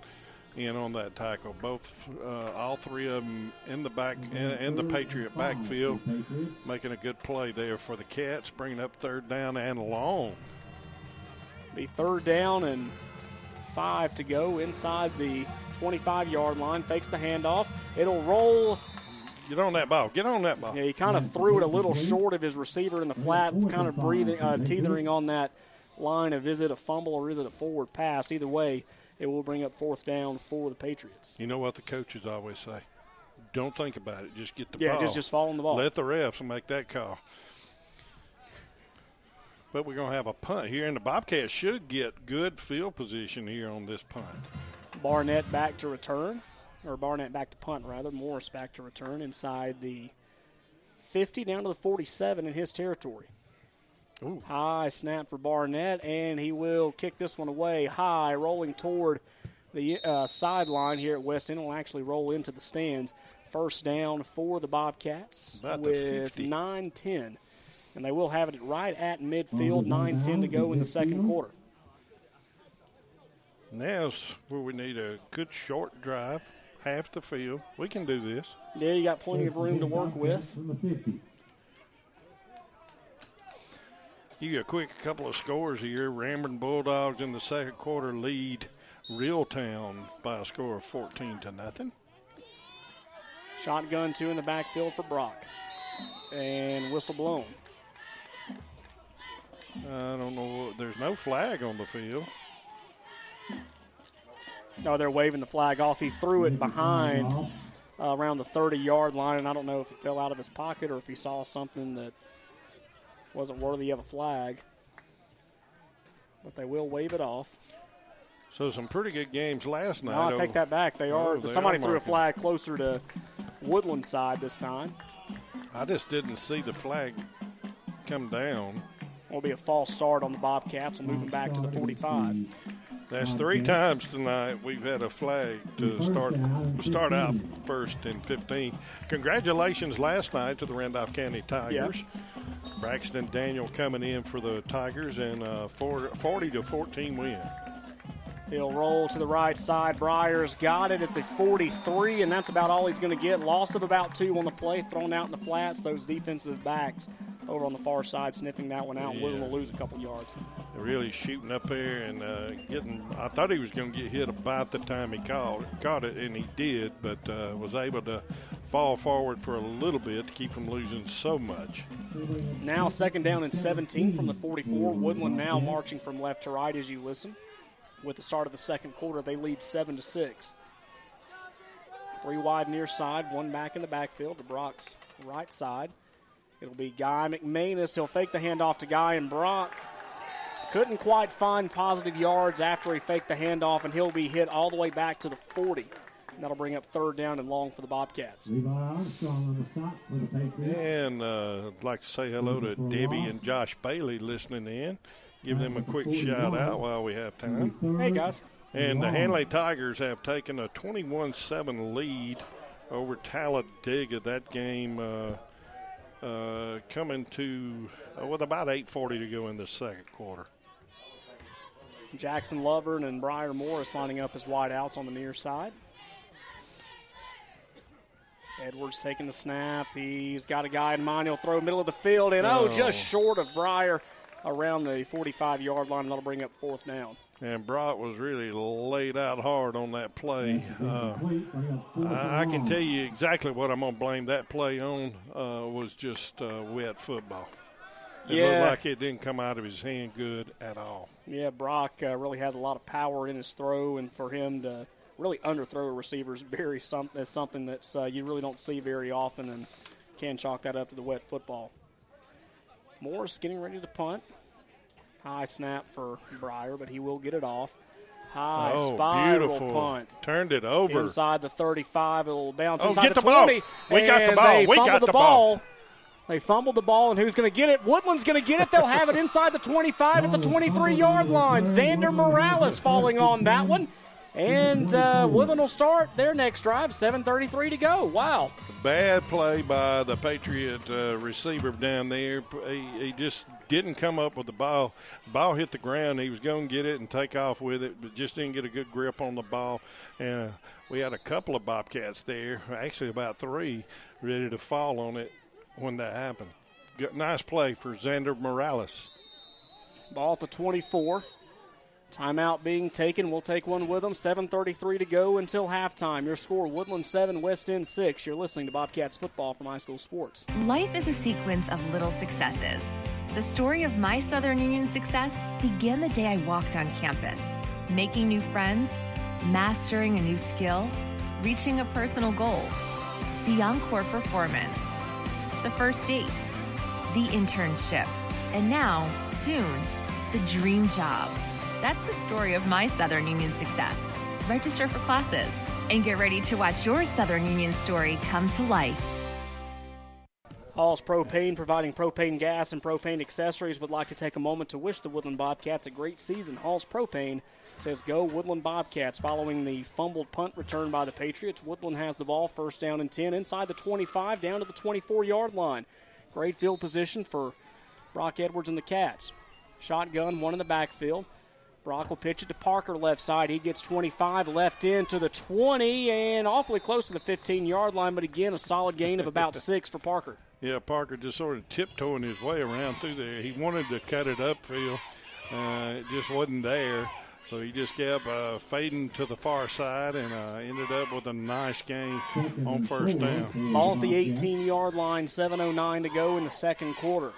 S12: in on that tackle. Both, uh, all three of them in the back, in, in the Patriot backfield, making a good play there for the Cats, bringing up third down and long.
S2: Be third down and 5 to go inside the 25 yard line. Fakes the handoff. It'll roll.
S12: Get on that ball. Get on that ball.
S2: Yeah, he kind of threw it a little short of his receiver in the flat, kind of breathing, uh, teetering on that line of is it a fumble or is it a forward pass? Either way, it will bring up fourth down for the Patriots.
S12: You know what the coaches always say? Don't think about it. Just get the
S2: Yeah,
S12: ball.
S2: just- just fall on the ball.
S12: Let the refs make that call. But we're going to have a punt here, and the Bobcats should get good field position here on this punt.
S2: Barnett back to return, or Barnett back to punt, rather. Morris back to return inside the 50 down to the 47 in his territory. High snap for Barnett, and he will kick this one away high, rolling toward the uh, sideline here at West End. Will actually roll into the stands. First down for the Bobcats
S12: About
S2: with
S12: 50.
S2: 9 10. And they will have it right at midfield, mm-hmm. 9 10 to go in the second mm-hmm. quarter.
S12: Now's where we need a good short drive, half the field. We can do this.
S2: Yeah, you got plenty of room to work with.
S21: From the 50.
S12: Give you a quick couple of scores here. Ramburn Bulldogs in the second quarter lead Reeltown by a score of 14 to nothing.
S2: Shotgun two in the backfield for Brock. And whistle blown.
S12: I don't know. There's no flag on the field.
S2: Oh, they're waving the flag off. He threw it behind uh, around the 30 yard line, and I don't know if it fell out of his pocket or if he saw something that wasn't worthy of a flag. But they will wave it off.
S12: So some pretty good games last night.
S2: No, I take that back. They are.
S12: Oh, they
S2: somebody
S12: are
S2: threw a flag closer to Woodland side this time.
S12: I just didn't see the flag come down.
S2: Will be a false start on the Bobcats. Will move them back to the 45.
S12: That's three times tonight we've had a flag to start start out first in 15. Congratulations last night to the Randolph County Tigers. Braxton Daniel coming in for the Tigers and uh, a 40 to 14 win.
S2: He'll roll to the right side. Briars got it at the 43, and that's about all he's going to get. Loss of about two on the play, thrown out in the flats. Those defensive backs over on the far side sniffing that one out.
S12: Yeah.
S2: Willing to lose a couple yards.
S12: Really shooting up there and uh, getting. I thought he was going to get hit about the time he caught caught it, and he did, but uh, was able to fall forward for a little bit to keep from losing so much.
S2: Now second down and 17 from the 44. Woodland now marching from left to right as you listen. With the start of the second quarter, they lead seven to six. Three wide near side, one back in the backfield to Brock's right side. It'll be Guy McManus. He'll fake the handoff to Guy and Brock. Couldn't quite find positive yards after he faked the handoff, and he'll be hit all the way back to the 40. And that'll bring up third down and long for the Bobcats.
S21: Levi Armstrong on the stop for the Patriots.
S12: And uh, I'd like to say hello to Debbie and Josh Bailey listening in. Give them a quick shout out while we have time.
S2: Hey, guys.
S12: And the Handley Tigers have taken a 21 7 lead over Talladega. That game uh, uh, coming to, uh, with about 8.40 to go in the second quarter.
S2: Jackson Lovern and Briar Morris lining up as wideouts on the near side. Edwards taking the snap. He's got a guy in mind. He'll throw middle of the field, and oh,
S12: Oh.
S2: just short of Briar around the 45 yard line. and That'll bring up fourth down.
S12: And Brock was really laid out hard on that play. Uh, I, I can tell you exactly what I'm going to blame that play on uh, was just uh, wet football. It
S2: Yeah.
S12: looked like it didn't come out of his hand good at all.
S2: Yeah, Brock uh, really has a lot of power in his throw, and for him to really underthrow a receiver is very some, is something that uh, you really don't see very often, and can chalk that up to the wet football. Morris getting ready to punt. High snap for Briar, but he will get it off. High
S12: Oh,
S2: spiral
S12: beautiful.
S2: punt.
S12: Turned it over.
S2: Inside the 35, it'll bounce
S12: Oh,
S2: inside
S12: get
S2: the
S12: the ball.
S2: 20.
S12: We got the ball.
S2: They
S12: We got the
S2: the
S12: ball.
S2: ball. They fumbled the ball, and who's going to get it? Woodland's going to get it. They'll have it inside the 25 at the 23 yard line. Xander Morales falling on that one. And uh, Woodland will start their next drive, 7.33 to go. Wow.
S12: Bad play by the Patriot uh, receiver down there. He, he just didn't come up with the ball. Ball hit the ground. He was going to get it and take off with it, but just didn't get a good grip on the ball. And uh, we had a couple of Bobcats there, actually about three, ready to fall on it when that happened. Good, nice play for Xander Morales.
S2: Ball at the 24. Timeout being taken. We'll take one with them. 7.33 to go until halftime. Your score Woodland 7, West End 6. You're listening to Bobcats football from iSchool Sports.
S22: Life is a sequence of little successes. The story of my Southern Union success began the day I walked on campus, making new friends, mastering a new skill, reaching a personal goal. The encore performance, the first date, the internship, and now, soon, the dream job. That's the story of my Southern Union success. Register for classes and get ready to watch your Southern Union story come to life.
S2: Hall's Propane, providing propane gas and propane accessories, would like to take a moment to wish the Woodland Bobcats a great season. Hall's Propane says go Woodland Bobcats. Following the fumbled punt return by the Patriots, Woodland has the ball first down and 10 inside the 25 down to the 24 yard line. Great field position for Brock Edwards and the Cats. Shotgun, one in the backfield. Brock will pitch it to Parker left side. He gets 25 left in to the 20 and awfully close to the 15 yard line, but again, a solid gain of about six for Parker.
S12: Yeah, Parker just sort of tiptoeing his way around through there. He wanted to cut it upfield, uh, it just wasn't there. So he just kept uh, fading to the far side and uh, ended up with a nice gain on first down.
S2: Ball at the 18 yard line, 7.09 to go in the second quarter.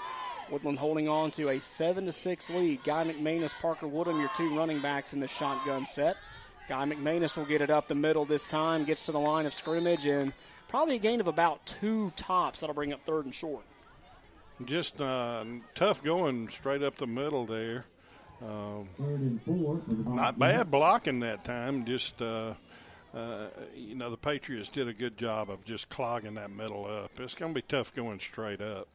S2: Woodland holding on to a 7 to 6 lead. Guy McManus, Parker Woodham, your two running backs in the shotgun set. Guy McManus will get it up the middle this time, gets to the line of scrimmage, and probably a gain of about two tops. That'll bring up third and short.
S12: Just uh, tough going straight up the middle there. Um, not bad blocking that time. Just uh, uh, you know, the Patriots did a good job of just clogging that middle up. It's going to be tough going straight up.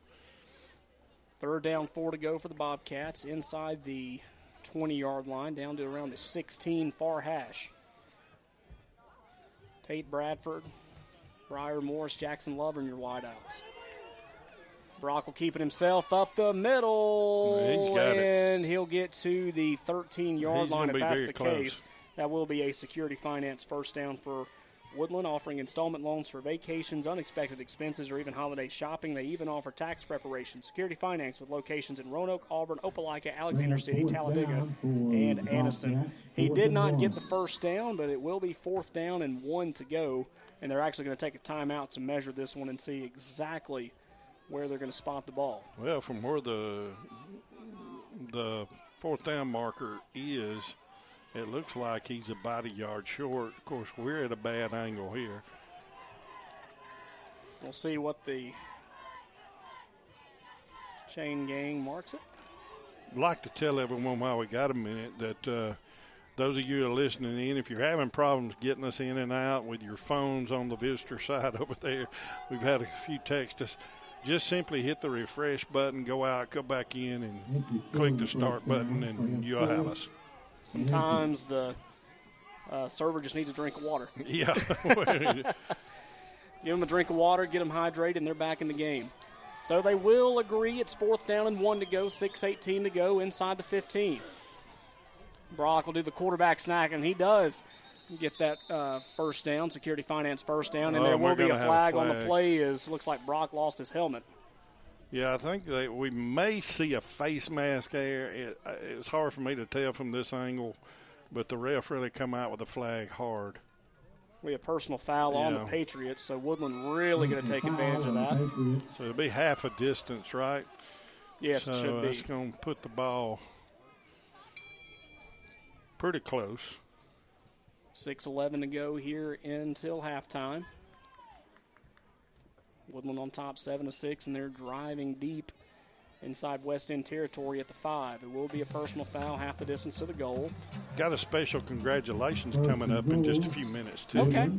S2: Third down, four to go for the Bobcats inside the 20 yard line, down to around the 16 far hash. Tate Bradford, Briar Morris, Jackson Love, and your wideouts. Brock will keep it himself up the middle, and
S12: it.
S2: he'll get to the 13 yard line if that's the
S12: close.
S2: case. That will be a security finance first down for Woodland, offering installment loans for vacations, unexpected expenses, or even holiday shopping. They even offer tax preparation. Security finance with locations in Roanoke, Auburn, Opelika, Alexander City, Talladega, and Anniston. He did not get the first down, but it will be fourth down and one to go. And they're actually going to take a timeout to measure this one and see exactly where they're going to spot the ball.
S12: Well, from where the the fourth down marker is, it looks like he's about a yard short. Of course, we're at a bad angle here.
S2: We'll see what the chain gang marks it.
S12: I'd like to tell everyone while we got a minute that uh, those of you that are listening in, if you're having problems getting us in and out with your phones on the visitor side over there, we've had a few text us. Just simply hit the refresh button, go out, go back in, and click the start button, and you'll have us.
S2: Sometimes the uh, server just needs a drink of water.
S12: Yeah.
S2: Give them a drink of water, get them hydrated, and they're back in the game. So they will agree it's fourth down and one to go, 6.18 to go inside the 15. Brock will do the quarterback snack, and he does get that uh, first down, security finance first down, and
S12: Oh,
S2: there will be a
S12: gonna a
S2: flag, on the play. Is looks like Brock lost his helmet.
S12: Yeah, I think that we may see a face mask there. It, uh, it's hard for me to tell from this angle, but the ref really come out with the flag hard.
S2: We have personal foul on the Patriots, so Woodland really going to take advantage of that.
S12: So it'll be half a distance, right?
S2: Yes,
S12: so
S2: it should be.
S12: That's going to put the ball pretty close.
S2: 6.11 to go here until halftime. Woodland on top, 7 to 6, and they're driving deep inside West End territory at the 5. It will be a personal foul, half the distance to the goal.
S12: Got a special congratulations coming up in just a few minutes, too.
S2: Okay.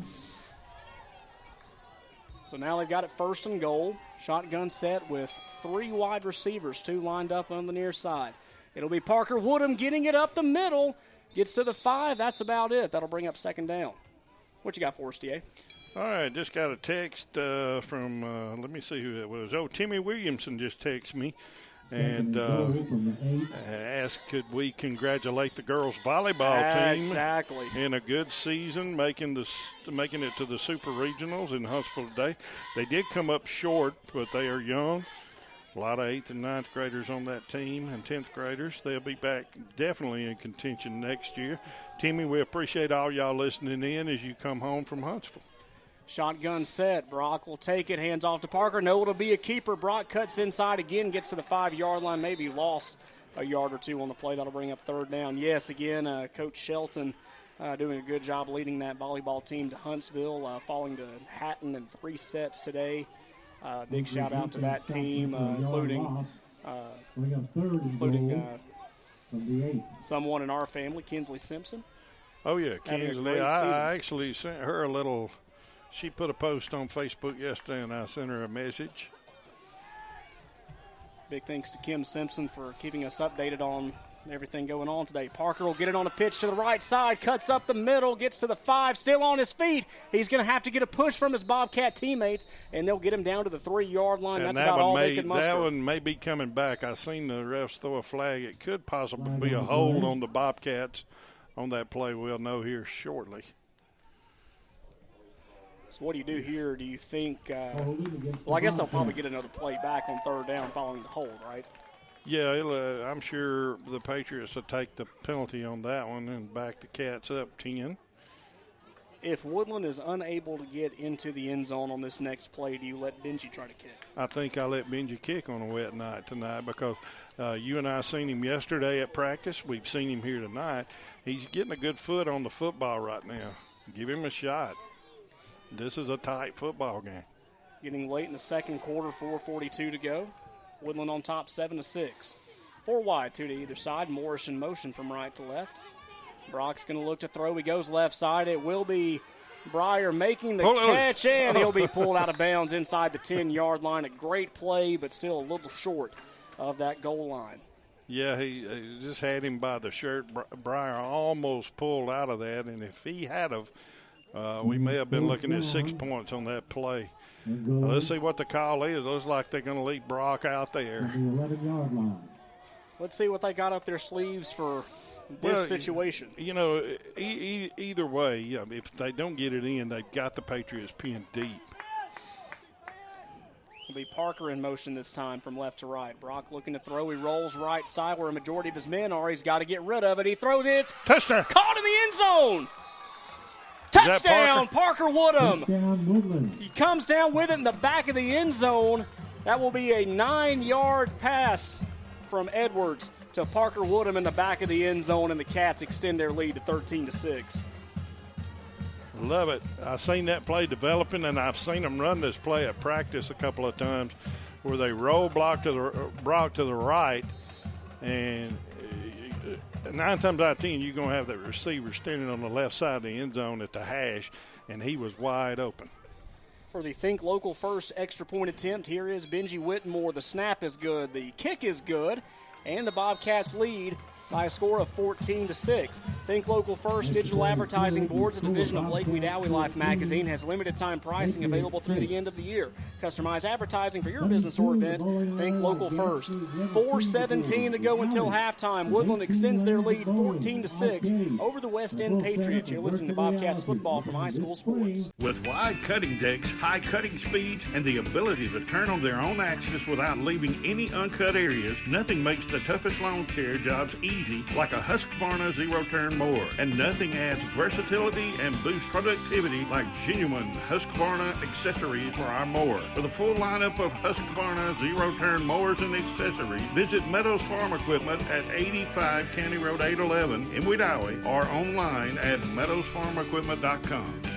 S2: So now they've got it first and goal. Shotgun set with three wide receivers, two lined up on the near side. It'll be Parker Woodham getting it up the middle. Gets to the five. That's about it. That'll bring up second down. What you got for us, TA?
S12: All right, just got a text uh, from, uh, let me see who it was. Oh, Timmy Williamson just texted me and uh, asked could we congratulate the girls volleyball team
S2: Exactly.
S12: in a good season, making the making it to the super regionals in Huntsville today. They did come up short, but they are young. A lot of eighth and ninth graders on that team and tenth graders. They'll be back definitely in contention next year. Timmy, we appreciate all y'all listening in as you come home from Huntsville.
S2: Shotgun set. Brock will take it. Hands off to Parker. No, it'll be a keeper. Brock cuts inside again, gets to the five yard line, maybe lost a yard or two on the play. That'll bring up third down. Yes, again, uh, Coach Shelton uh, doing a good job leading that volleyball team to Huntsville, uh, falling to Hatton in three sets today. Uh, big shout out to that team, uh, including uh, including uh, someone in our family, Kinsley Simpson.
S12: Oh yeah, Kinsley.
S2: great
S12: I. I actually sent her a little. She put a post on Facebook yesterday, and I sent her a message.
S2: Big thanks to Kim Simpson for keeping us updated on everything going on today. Parker will get it on a pitch to the right side, cuts up the middle, gets to the five, still on his feet. He's going to have to get a push from his Bobcat teammates, and they'll get him down to the three yard line.
S12: and
S2: That's
S12: that
S2: about all
S12: one
S2: they can muster.
S12: that one may be coming back. I seen the refs throw a flag. It could possibly be a hold on the Bobcats on that play. We'll know here shortly.
S2: So what do you do here? Do you think? Uh, well, I guess they'll probably get another play back on third down following the hold, right?
S12: Yeah, it'll, uh, I'm sure the Patriots will take the penalty on that one and back the Cats up ten.
S2: If Woodland is unable to get into the end zone on this next play, do you let Benji try to kick?
S12: I think I let Benji kick on a wet night tonight because uh, you and I seen him yesterday at practice. We've seen him here tonight. He's getting a good foot on the football right now. Give him a shot. This is a tight football game.
S2: Getting late in the second quarter, 4:42 to go. Woodland on top, seven to six. Four wide, two to either side. Morris in motion from right to left. Brock's going to look to throw. He goes left side. It will be Briar making the
S12: on.
S2: catch, and he'll be pulled out of bounds inside the 10 yard line. A great play, but still a little short of that goal line.
S12: Yeah, he, he just had him by the shirt. Briar almost pulled out of that, and if he had of, uh, we may have been looking at six points on that play. Uh, let's see what the call is. Looks like they're going to leave Brock out there.
S21: The 11 yard line.
S2: Let's see what they got up their sleeves for this
S12: Well,
S2: situation.
S12: You know, e- e- either way, yeah, if they don't get it in, they've got the Patriots pinned deep.
S2: It'll be Parker in motion this time from left to right. Brock looking to throw. He rolls right side where a majority of his men are. He's got to get rid of it. He throws it.
S12: Touchdown.
S2: Caught in the end zone.
S12: That
S2: Touchdown, Parker Woodham.
S21: Touchdown,
S2: He comes down with it in the back of the end zone. That will be a nine yard pass from Edwards to Parker Woodham in the back of the end zone, and the Cats extend their lead to 13 to 6.
S12: Love it. I've seen that play developing, and I've seen them run this play at practice a couple of times, where they roll block to the block to the right, and nine times out of ten you're going to have that receiver standing on the left side of the end zone at the hash, and he was wide open.
S2: For the Think Local First extra point attempt, here is Benji Whitmore. The snap is good, the kick is good, and the Bobcats lead by a score of 14 to 6. Think Local First Digital Advertising Boards, a division of Lake Wedowee Life magazine, has limited time pricing available through the end of the year. Customize advertising for your business or event. Think Local First. 4:17 to go until halftime. Woodland extends their lead 14 to 6 over the West End Patriots. You're listening to Bobcats football from iSchool Sports.
S4: With wide cutting decks, high cutting speeds, and the ability to turn on their own axis without leaving any uncut areas, nothing makes the toughest lawn care jobs easy like a Husqvarna zero turn mower. And nothing adds versatility and boosts productivity like genuine Husqvarna accessories for our mower. For the full lineup of Husqvarna zero turn mowers and accessories, visit Meadows Farm Equipment at 85 County Road 811 in Wedowee or online at meadowsfarmequipment.com.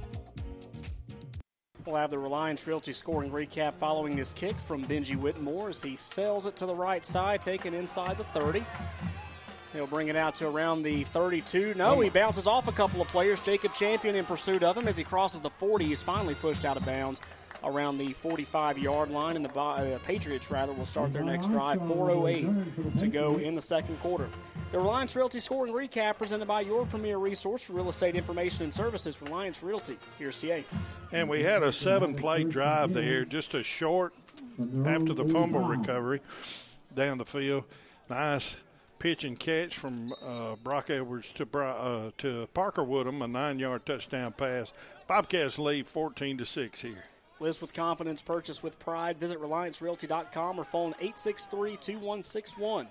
S2: We'll have the Reliance Realty scoring recap following this kick from Benji Whitmore as he sails it to the right side, taken inside the 30. He'll bring it out to around the 32. No, he bounces off a couple of players. Jacob Champion in pursuit of him as he crosses the 40. He's finally pushed out of bounds around the 45 yard line, and the uh, Patriots rather will start their next drive. 4:08 to go in the second quarter. The Reliance Realty scoring recap presented by your premier resource for real estate information and services, Reliance Realty. Here's TA.
S12: And we had a seven play drive there, just a short after the fumble recovery down the field. Nice pitch and catch from uh, Brock Edwards to uh, to Parker Woodham, a nine-yard touchdown pass. Bobcats lead 14 to six here.
S2: List with confidence, purchase with pride. Visit RelianceRealty.com or phone 863-2161.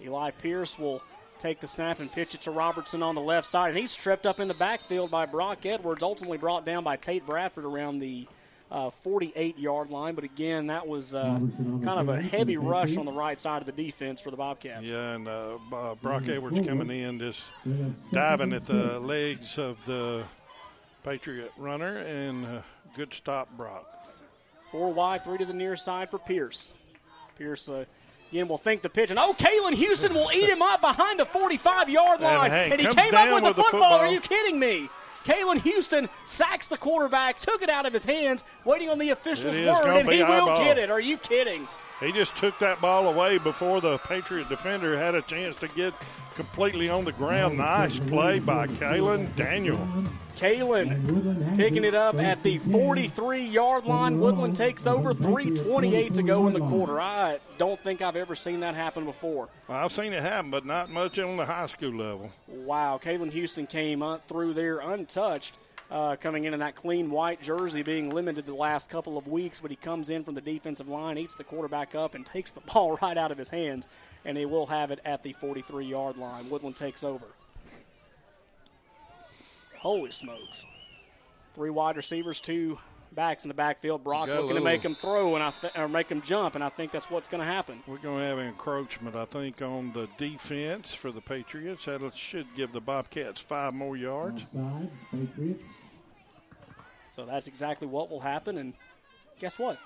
S2: Eli Pierce will take the snap and pitch it to Robertson on the left side, and he's tripped up in the backfield by Brock Edwards, ultimately brought down by Tate Bradford around the – uh, 48 yard line. But again, that was uh, kind of a heavy rush on the right side of the defense for the Bobcats.
S12: Yeah, and uh, Brock Edwards coming in, just diving at the legs of the Patriot runner, and uh, good stop, Brock.
S2: Four wide, three to the near side for Pierce. Pierce. Uh, again, will think the pitch, and oh, Kalen Houston will eat him up behind the 45 yard line.
S12: And, hey,
S2: and he came up with, with the, football. football. Are you kidding me? Kalen Houston sacks the quarterback, took it out of his hands, waiting on the official's word, and he will ball. get it. Are you kidding?
S12: He just took that ball away before the Patriot defender had a chance to get completely on the ground. Nice play by Kalen Daniel.
S2: Kalen picking it up at the 43 yard line. Woodland takes over, 3.28 to go in the quarter. I don't think I've ever seen that happen before.
S12: I've seen it happen, but not much on the high school level.
S2: Wow. Kalen Houston came through there untouched. Uh, coming in in that clean white jersey, being limited the last couple of weeks, but he comes in from the defensive line, eats the quarterback up, and takes the ball right out of his hands, and he will have it at the 43 yard line. Woodland takes over. Holy smokes. Three wide receivers, two backs in the backfield. Brock looking little, to make him throw and I th- or make him jump, and I think that's what's going to happen.
S12: We're going to have encroachment, I think, on the defense for the Patriots. That should give the Bobcats five more yards.
S2: So that's exactly what will happen. And guess what?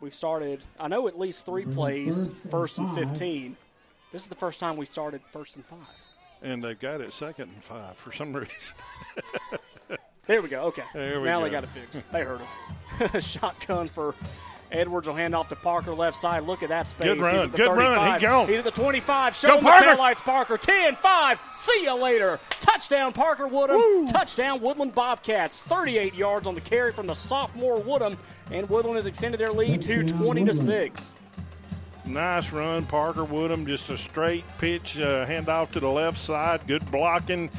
S2: We've started, I know at least three plays, first and 15. This is the first time we started first and five
S12: and they've got it second and five for some reason.
S2: there we go. Okay.
S12: There we
S2: now
S12: go.
S2: they got it fixed. They heard us. Shotgun for Edwards will hand off to Parker left side. Look at that space.
S12: Good run.
S2: Good 35.
S12: run. He gone.
S2: He's at the 25. Show
S12: go, Parker.
S2: the taillights, Parker. 10 5. See you later. Touchdown, Parker Woodham. Woo. Touchdown, Woodland Bobcats. 38 yards on the carry from the sophomore Woodham. And Woodland has extended their lead to 20 to 6.
S12: Nice run, Parker Woodham. Just a straight pitch, uh, handoff to the left side. Good blocking.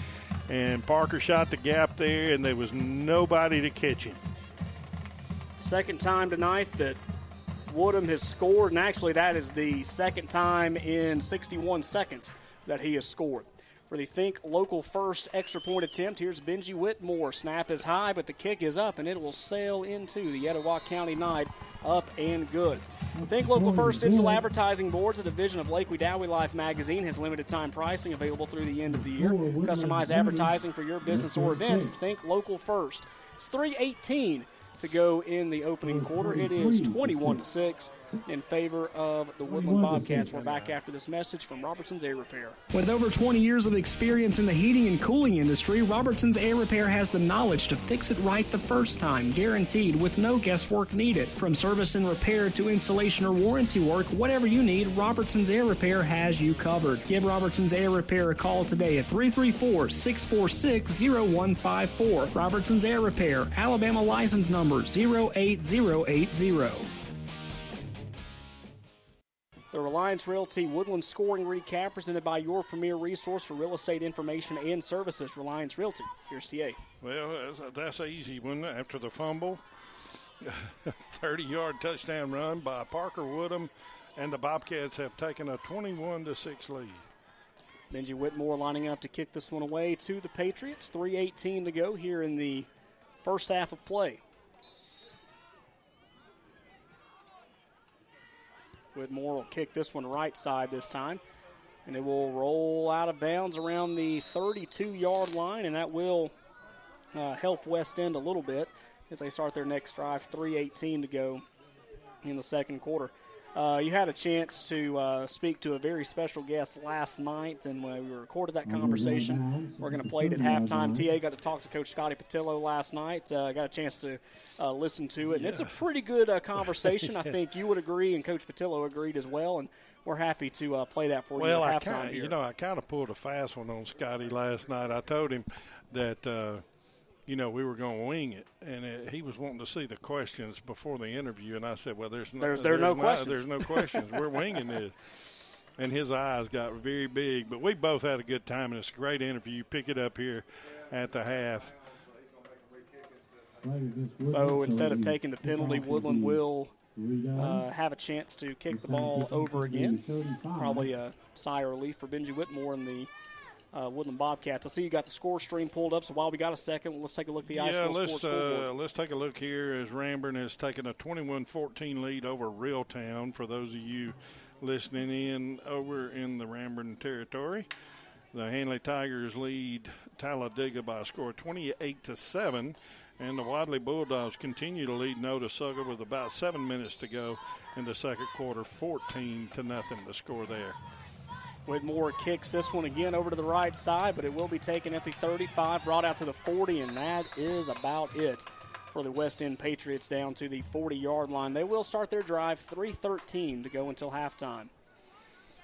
S12: And Parker shot the gap there, and there was nobody to catch him.
S2: Second time tonight that Woodham has scored, and actually, that is the second time in 61 seconds that he has scored. For the Think Local First extra point attempt, here's Benji Whitmore. Snap is high, but the kick is up, and it will sail into the Etowah County night up and good. Think Local First Digital Advertising Boards, a division of Lake Wedowee Life magazine, has limited time pricing available through the end of the year. Customize advertising for your business or event. Think Local First. It's 318 to go in the opening quarter. It is 21 to 6 in favor of the Woodland Bobcats. We're back after this message from Robertson's Air Repair.
S6: With over 20 years of experience in the heating and cooling industry, Robertson's Air Repair has the knowledge to fix it right the first time, guaranteed with no guesswork needed. From service and repair to installation or warranty work, whatever you need, Robertson's Air Repair has you covered. Give Robertson's Air Repair a call today at 334 646 0154. Robertson's Air Repair, Alabama license number 08080.
S2: The Reliance Realty Woodland Scoring Recap presented by your premier resource for real estate information and services, Reliance Realty. Here's TA.
S12: Well, that's an easy one after the fumble. 30 yard touchdown run by Parker Woodham, and the Bobcats have taken a 21 to 6 lead.
S2: Benji Whitmore lining up to kick this one away to the Patriots. 3.18 to go here in the first half of play. Whitmore will kick this one right side this time. And it will roll out of bounds around the 32 yard line, and that will uh, help West End a little bit as they start their next drive. 3.18 to go in the second quarter. Uh, you had a chance to uh, speak to a very special guest last night, and when we recorded that conversation, we're going to play it at halftime. TA got to talk to Coach Scotty Patillo last night. Uh, got a chance to uh, listen to it, and it's a pretty good uh, conversation. I think you would agree, and Coach Patillo agreed as well. And we're happy to uh, play that for
S12: well,
S2: you
S12: at I
S2: here.
S12: You know, I kind of pulled a fast one on Scotty last night. I told him that, uh, you know, we were going to wing it, and uh he was wanting to see the questions before the interview, and I said, well, there's no,
S2: There's- there are no
S12: not-
S2: questions.
S12: There's no questions. we're winging this. And his eyes got very big, but we both had a good time, and it's a great interview. Pick it up here at the half.
S2: So instead of taking the penalty, Woodland will uh, have a chance to kick the ball over again. Probably a sigh of relief for Benji Whitmore and the uh, Woodland Bobcats. I see you got the score stream pulled up, so while we got a second, let's take a look at the high
S12: yeah,
S2: school
S12: let's
S2: sports
S12: uh, let's take a look here as Ramburn has taken a 21-14 lead over Reeltown. For those of you listening in over in the Ramburn territory, the Handley Tigers lead Talladega by a score of 28 to seven, and the Wadley Bulldogs continue to lead Notasulga with about seven minutes to go in the second quarter, 14 to nothing. The score there.
S2: Whitmore kicks this one again over to the right side, but it will be taken at the 35, brought out to the 40, and that is about it for the West End Patriots down to the 40 yard line. They will start their drive 3:13 to go until halftime.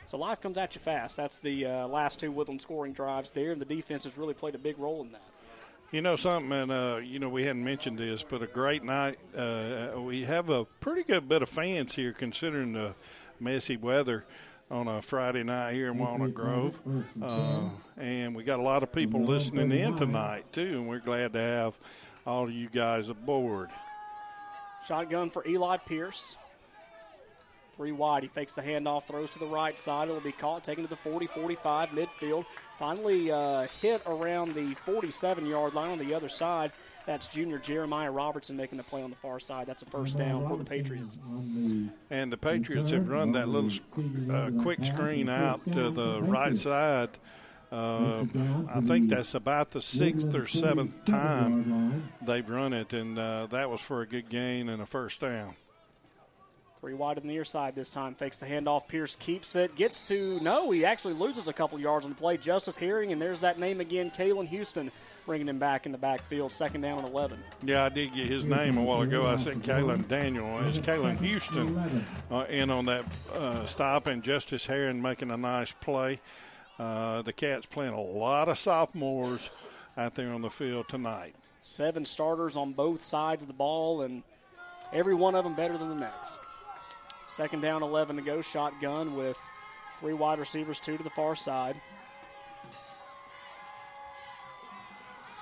S2: So life comes at you fast. That's the uh, last two Woodland scoring drives there, and the defense has really played a big role in that.
S12: You know something, and uh, you know we hadn't mentioned this, but a great night. Uh, we have a pretty good bit of fans here, considering the messy weather on a Friday night here in mm-hmm, Walnut mm-hmm, Grove, mm-hmm, uh, and we got a lot of people listening in tonight too, and we're glad to have all of you guys aboard.
S2: Shotgun for Eli Pierce. Three wide. He fakes the handoff, throws to the right side. It'll be caught, taken to the 40 45 midfield. Finally uh, hit around the 47 yard line on the other side. That's junior Jeremiah Robertson making the play on the far side. That's a first down for the Patriots.
S12: And the Patriots have run that little uh, quick screen out to the right side. Uh, I think that's about the sixth or seventh time they've run it, and uh, that was for a good gain and a first down.
S2: Three wide on the near side this time. Fakes the handoff. Pierce keeps it. Gets to, no, he actually loses a couple yards on the play. Justice Herring, and there's that name again, Kalen Houston, bringing him back in the backfield. Second down and 11.
S12: Yeah, I did get his name a while ago. I said Kalen Daniel. It's Kalen Houston uh, in on that uh, stop, and Justice Herring making a nice play. Uh, the Cats playing a lot of sophomores out there on the field tonight.
S2: Seven starters on both sides of the ball, and every one of them better than the next. Second down, 11 to go. Shotgun with three wide receivers, two to the far side.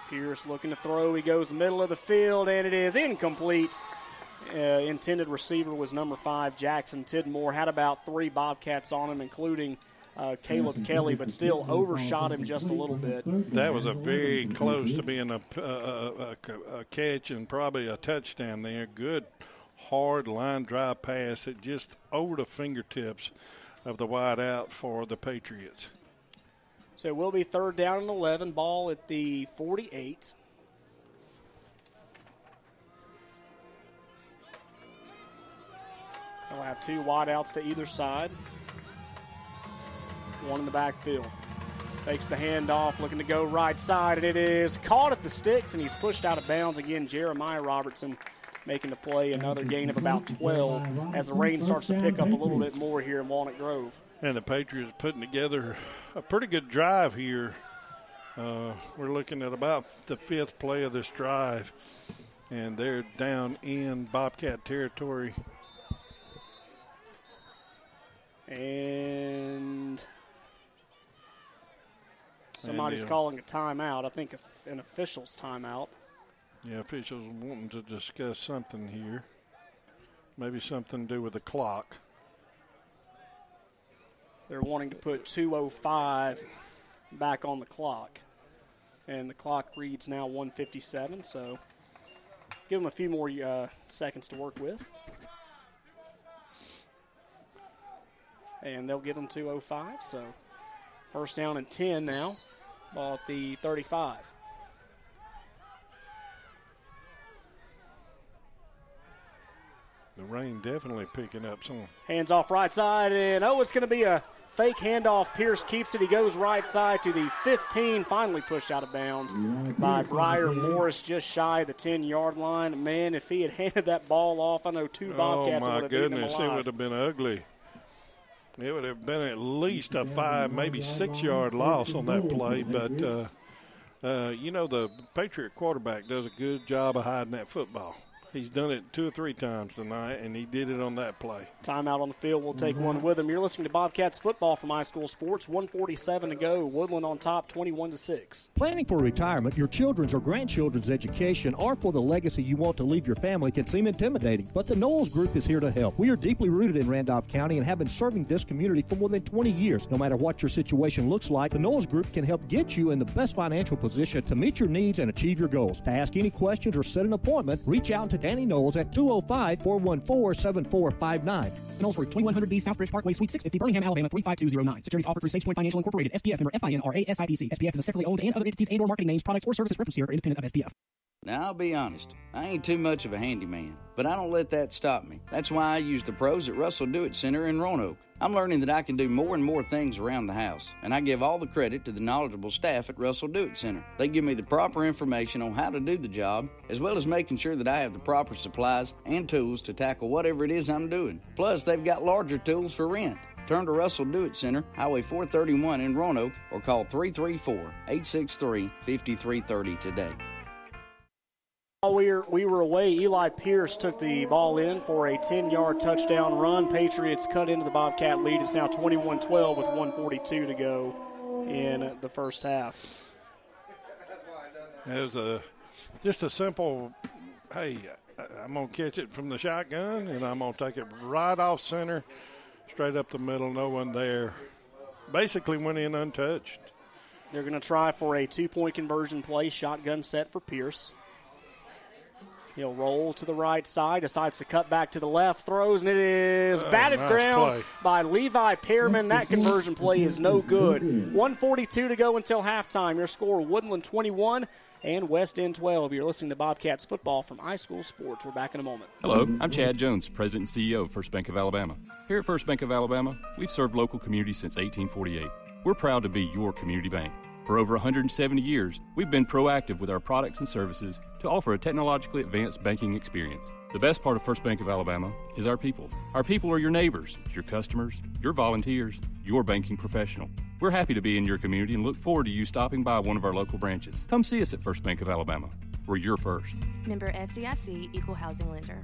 S2: Pierce looking to throw. He goes middle of the field, and it is incomplete. Uh, intended receiver was number five, Jackson Tidmore. Had about three Bobcats on him, including uh, Caleb Kelly, but still overshot him just a little bit.
S12: That was a very close to being a, a, a, a catch and probably a touchdown there. Good, hard line drive pass that just over the fingertips of the wide out for the Patriots.
S2: So it will be third down and 11, ball at the 48. They'll have two wideouts to either side. One in the backfield. Takes the handoff, looking to go right side, and it is caught at the sticks, and he's pushed out of bounds again. Jeremiah Robertson making the play, another gain of about 12 as the rain starts to pick up a little bit more here in Walnut Grove.
S12: And the Patriots putting together a pretty good drive here. Uh, we're looking at about the fifth play of this drive, and they're down in Bobcat territory.
S2: And somebody's
S12: And, uh,
S2: calling a timeout. I think an official's timeout.
S12: Yeah, officials wanting to discuss something here. Maybe something to do with the clock.
S2: They're wanting to put 205 back on the clock. And the clock reads now 157, so give them a few more uh, seconds to work with. And they'll give them 205, so first down and 10 now. Ball at the 35.
S12: The rain definitely picking up some.
S2: Hands off right side, and oh, it's going to be a fake handoff. Pierce keeps it. He goes right side to the 15, finally pushed out of bounds by Briar Morris, just shy of the 10 yard line. Man, if he had handed that ball off, I know two Bobcats
S12: oh, my
S2: would have
S12: goodness,
S2: beaten him
S12: it would have been ugly. It would have been at least a five, maybe six yard loss on that play, but. Uh, uh, you know, the Patriot quarterback does a good job of hiding that football. He's done it two or three times tonight, and he did it on that play.
S2: Timeout on the field. We'll take one mm-hmm. with him. You're listening to Bobcats football from iSchool Sports. 147 to go. Woodland on top, 21 to six.
S16: Planning for retirement, your children's or grandchildren's education, or for the legacy you want to leave your family can seem intimidating. But the Knowles Group is here to help. We are deeply rooted in Randolph County and have been serving this community for more than 20 years. No matter what your situation looks like, the Knowles Group can help get you in the best financial position to meet your needs and achieve your goals. To ask any questions or set an appointment, reach out to Danny Knowles at 205 414 7459.
S6: Knowles Group, 2100B Southbridge Parkway, Suite 650, Birmingham, Alabama 35209. Securities offered through SafePoint Financial Incorporated, SPF member FINRA SIPC. SPF is a separately owned and other entities and or marketing names, products, or services referenced here are independent of SPF.
S23: Now, I'll be honest, I ain't too much of a handyman, but I don't let that stop me. That's why I use the pros at Russell Do It Center in Roanoke. I'm learning that I can do more and more things around the house, and I give all the credit to the knowledgeable staff at Russell Do It Center. They give me the proper information on how to do the job, as well as making sure that I have the proper supplies and tools to tackle whatever it is I'm doing. Plus, they've got larger tools for rent. Turn to Russell Do It Center, Highway 431 in Roanoke, or call 334 863 5330 today.
S2: While we were, we were away, Eli Pierce took the ball in for a 10 yard touchdown run. Patriots cut into the Bobcat lead. It's now 21 12 with 142 to go in the first half.
S12: It was a, just a simple, hey, I'm going to catch it from the shotgun and I'm going to take it right off center, straight up the middle, no one there. Basically went in untouched.
S2: They're going to try for a two point conversion play, shotgun set for Pierce. He'll roll to the right side, decides to cut back to the left, throws, and it is
S12: Oh,
S2: batted
S12: nice
S2: ground
S12: play.
S2: by Levi Pearman. That conversion play is no good. 142 to go until halftime. Your score Woodland 21 and West End 12. You're listening to Bobcats football from iSchool Sports. We're back in a moment.
S18: Hello, I'm Chad Jones, President and CEO of First Bank of Alabama. Here at First Bank of Alabama, we've served local communities since 1848. We're proud to be your community bank. For over 170 years, we've been proactive with our products and services to offer a technologically advanced banking experience. The best part of First Bank of Alabama is our people. Our people are your neighbors, your customers, your volunteers, your banking professional. We're happy to be in your community and look forward to you stopping by one of our local branches. Come see us at First Bank of Alabama. We're your first.
S19: Member FDIC, Equal Housing Lender.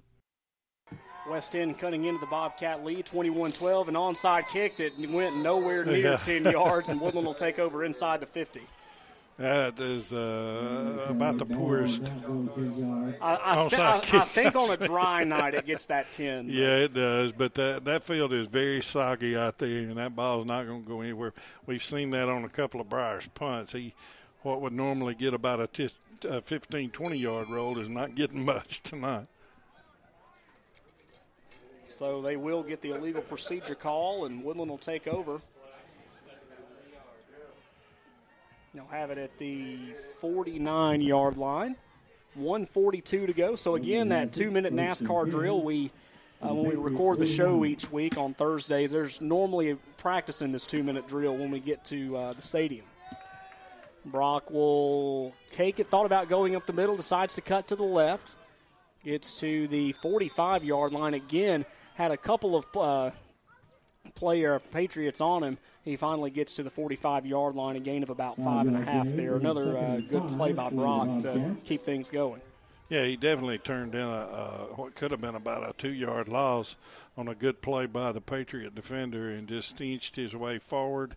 S2: West End cutting into the Bobcat lead, 21-12, an onside kick that went nowhere near
S12: Yeah.
S2: 10 yards, and Woodland will take over inside the 50.
S12: That is uh, about the poorest.
S2: I, I,
S12: onside
S2: I, I think on a dry night it gets that 10.
S12: Yeah, it does. But that that field is very soggy out there, and that ball's not going to go anywhere. We've seen that on a couple of Briar's punts. He, what would normally get about a tis, uh, 15, 20 yard roll is not getting much tonight.
S2: So they will get the illegal procedure call, and Woodland will take over. They'll have it at the 49 yard line. 142 to go. So again, that two minute NASCAR drill. We uh, when we record the show each week on Thursday, there's normally a practice in this two minute drill when we get to uh, the stadium. Brock will take it. Thought about going up the middle. Decides to cut to the left. Gets to the 45 yard line again. Had a couple of uh, player Patriots on him. He finally gets to the 45 yard line, a gain of about five and a half there. Another uh, good play by Brock to keep things going.
S12: Yeah, he definitely turned in a, a what could have been about a two yard loss on a good play by the Patriot defender and just inched his way forward,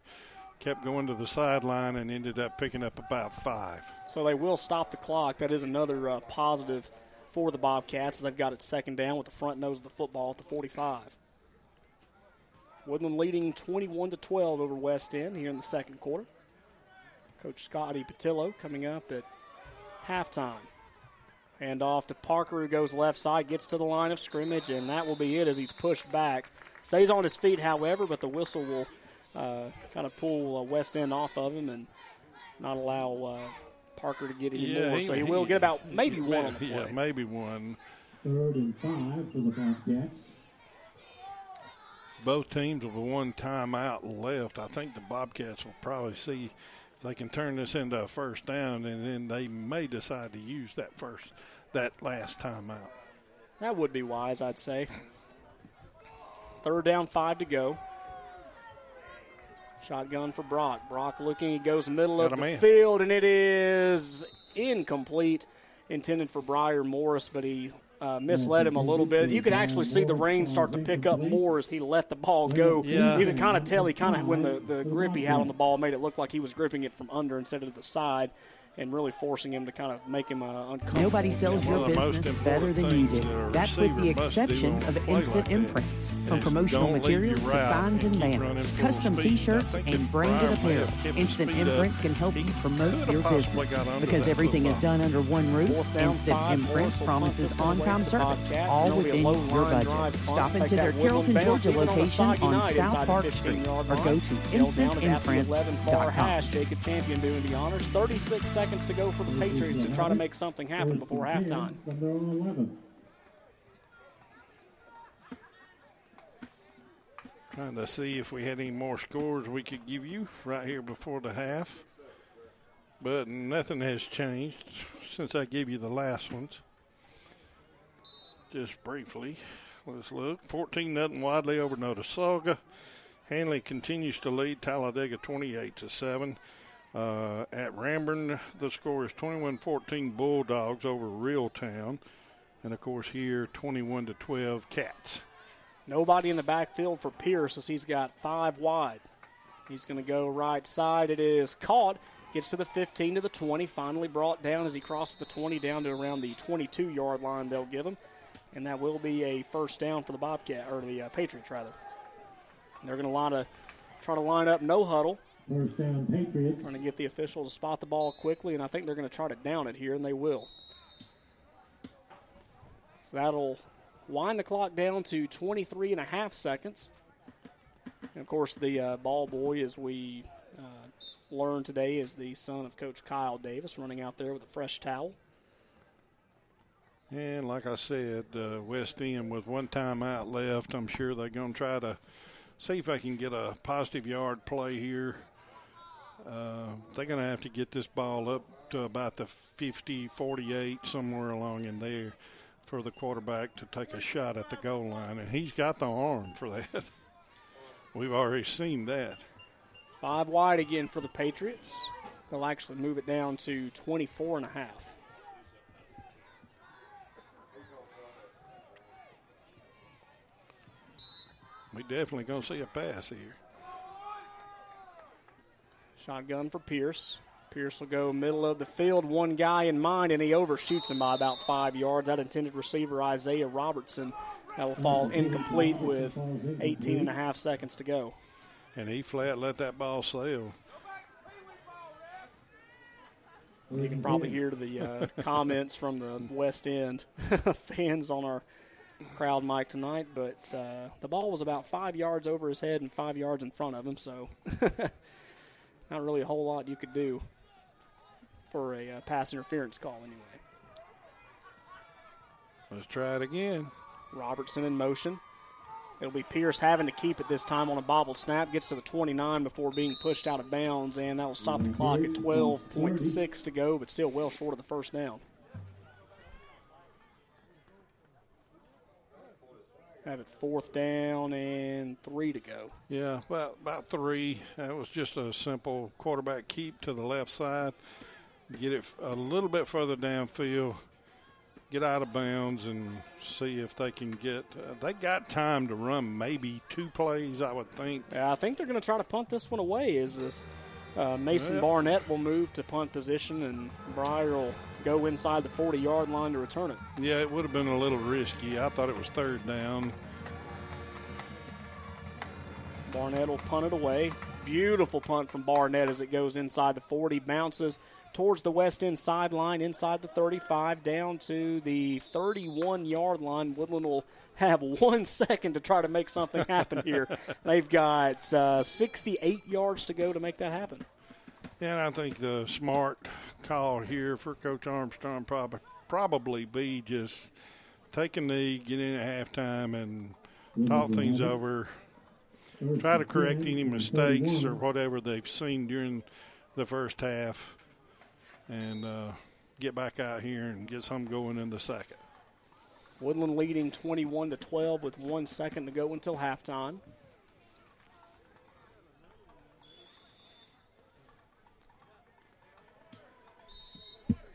S12: kept going to the sideline, and ended up picking up about five.
S2: So they will stop the clock. That is another uh, positive for the Bobcats. as They've got it second down with the front nose of the football at the 45. Woodland leading 21 to 12 over West End here in the second quarter. Coach Scotty Patillo coming up at halftime. Hand off to Parker, who goes left side, gets to the line of scrimmage, and that will be it as he's pushed back. Stays on his feet, however, but the whistle will uh, kind of pull uh, West End off of him and not allow uh, Parker to get any
S12: Yeah,
S2: more.
S12: he-
S2: so he will get about maybe one on the
S12: Yeah, maybe one.
S21: Third and five for the Bobcats.
S12: Both teams with one timeout left. I think the Bobcats will probably see if they can turn this into a first down, and then they may decide to use that first, that last timeout.
S2: That would be wise, I'd say. Third down, five to go. Shotgun for Brock. Brock looking, he goes middle
S12: Got
S2: of the
S12: man.
S2: field, and it is incomplete. Intended for Briar Morris, but he uh, misled him a little bit. You could actually see the rain start to pick up more as he let the ball go.
S12: Yeah.
S2: You could kind of tell he kind of, when the, the grip he had on the ball made it look like he was gripping it from under instead of the side and really forcing him to kind of make him uh, uncomfortable.
S5: Nobody sells your
S12: One of the most
S5: business better than you do.
S12: that
S5: That's with the
S12: receiver must do
S5: exception of instant
S12: like
S5: imprints. From promotional materials to signs
S12: and
S5: and banners, custom
S12: speed. I
S5: t-shirts, and branded apparel.
S12: have kept his
S5: Instant
S12: speed up,
S5: imprints can help
S12: he
S5: you promote your business. Because everything is done under one roof, Instant
S2: five.
S5: Imprints
S2: Morris will punt
S5: promises
S2: this one away
S5: on-time service, all
S2: and it'll be a
S5: within your budget. Stop into their Carrollton, Georgia
S2: even on the
S5: location on South Park Street or go to
S2: Held down at the 11 far
S5: instantimprints.com.
S2: Jacob Champion doing the honors. 36 seconds to go for the Patriots to try to make something happen before halftime.
S12: Trying to see if we had any more scores we could give you right here before the half. But nothing has changed since I gave you the last ones. Just briefly, let's look. 14 nothing Wadley over Notasulga. Handley continues to lead Talladega 28 to 7. Uh, at Ranburne, the score is 21 14 Bulldogs over Reeltown. And of course, here 21 to 12 Cats.
S2: Nobody in the backfield for Pierce as he's got five wide. He's going to go right side. It is caught. Gets to the 15 to the 20. Finally brought down as he crosses the 20 down to around the 22 yard line. They'll give him, and that will be a first down for the Bobcat or the uh, Patriots rather. They're going to try to line up no huddle.
S21: First down, Patriots.
S2: Trying to get the official to spot the ball quickly, and I think they're going to try to down it here, and they will. So that'll wind the clock down to 23 and a half seconds. And of course, the uh, ball boy, as we uh, learned today, is the son of Coach Kyle Davis, running out there with a fresh towel.
S12: And like I said, uh, West End with one timeout left. I'm sure they're going to try to see if they can get a positive yard play here. Uh, they're going to have to get this ball up to about the 50, 48, somewhere along in there for the quarterback to take a shot at the goal line. And he's got the arm for that. We've already seen that.
S2: Five wide again for the Patriots. They'll actually move it down to 24 and a half.
S12: We definitely going to see a pass here.
S2: Shotgun for Pierce. Pierce will go middle of the field, one guy in mind, and he overshoots him by about five yards. That intended receiver, Isaiah Robertson, that will fall incomplete with 18 and a half seconds to go.
S12: And he flat let that ball sail.
S2: You can probably hear the uh, comments from the West End fans on our crowd mic tonight, but uh, the ball was about five yards over his head and five yards in front of him, so not really a whole lot you could do for a uh, pass interference call anyway.
S12: Let's try it again.
S2: Robertson in motion. It'll be Pierce having to keep it this time on a bobbled snap. Gets to the 29 before being pushed out of bounds, and that will stop the clock at 12.6 to go, but still well short of the first down. Have it fourth down and three to go.
S12: Yeah, about about three. That was just a simple quarterback keep to the left side, get it a little bit further downfield, get out of bounds, and see if they can get. Uh, they got time to run maybe two plays, I would think.
S2: Yeah, I think they're going to try to punt this one away. Is this uh, Mason
S12: Yeah.
S2: Barnett will move to punt position, and Briar will go inside the 40 yard line to return it.
S12: Yeah, it would have been a little risky. I thought it was third down.
S2: Barnett will punt it away. Beautiful punt from Barnett as it goes inside the 40, bounces towards the west end sideline, inside the 35, down to the 31 yard line. Woodland will have one second to try to make something happen here. They've got uh, 68 yards to go to make that happen.
S12: Yeah, and I think the smart call here for Coach Armstrong probably probably be just take a knee, get in at halftime, and talk things over. Try to correct any mistakes or whatever they've seen during the first half, and uh, get back out here and get some going in the second.
S2: Woodland leading 21 to 12 with one second to go until halftime.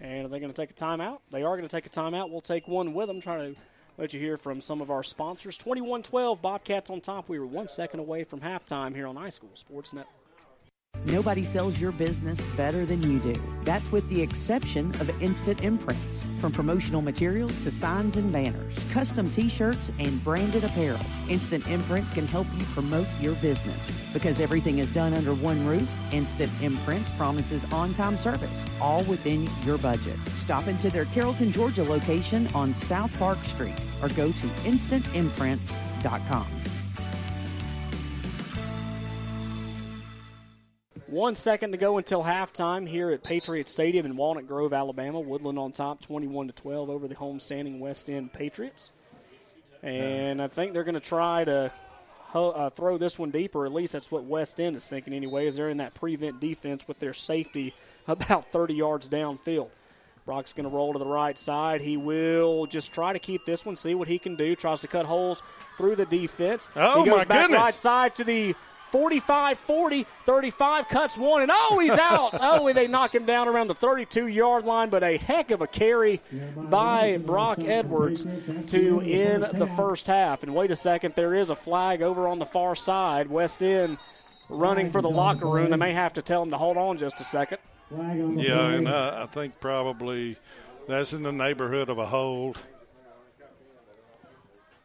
S2: And are they going to take a timeout? They are going to take a timeout. We'll take one with them, trying to let you hear from some of our sponsors. 21 12, Bobcats on top. We were one second away from halftime here on iSchool Sports Network.
S5: Nobody sells your business better than you do. That's with the exception of Instant Imprints. From promotional materials to signs and banners, custom t shirts, and branded apparel, Instant Imprints can help you promote your business. Because everything is done under one roof, Instant Imprints promises on time service, all within your budget. Stop into their Carrollton, Georgia location on South Park Street or go to instantimprints.com.
S2: One second to go until halftime here at Patriot Stadium in Walnut Grove, Alabama. Woodland on top, 21 to 12 over the homestanding West End Patriots. And I think they're going to try to uh, throw this one deeper. At least that's what West End is thinking anyway. Is they're in that prevent defense with their safety about 30 yards downfield. Brock's going to roll to the right side. He will just try to keep this one, see what he can do. Tries to cut holes through the defense.
S12: Oh,
S2: he goes
S12: my
S2: back
S12: goodness.
S2: right side to the 45 40, 35, cuts one, and oh, he's out. oh, they knock him down around the 32 yard line, but a heck of a carry by Brock Edwards to end the first half. And wait a second, there is a flag over on the far side. West End running for the locker room. They may have to tell him to hold on just a second.
S12: Yeah, and uh, I think probably that's in the neighborhood of a hold.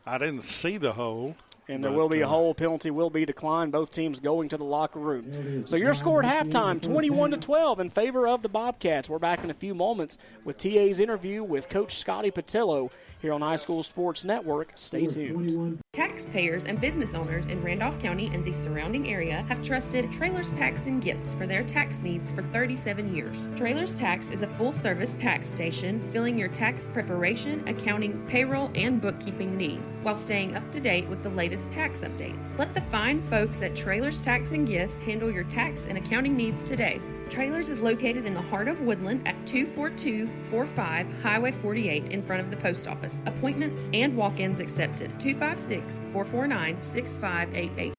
S12: I didn't see the hold.
S2: And there will be a whole penalty will be declined. Both teams going to the locker room. So your score at halftime, 21 to 12 in favor of the Bobcats. We're back in a few moments with TA's interview with Coach Scotty Patillo here on iSchool Sports Network. Stay tuned.
S24: Taxpayers and business owners in Randolph County and the surrounding area have trusted Trailers Tax and Gifts for their tax needs for 37 years. Trailers Tax is a full service tax station filling your tax preparation, accounting, payroll, and bookkeeping needs while staying up to date with the latest tax updates. Let the fine folks at Trailers Tax and Gifts handle your tax and accounting needs today. Trailers is located in the heart of Woodland at 24245 Highway 48 in front of the post office. Appointments and walk ins accepted. 256 449 6588.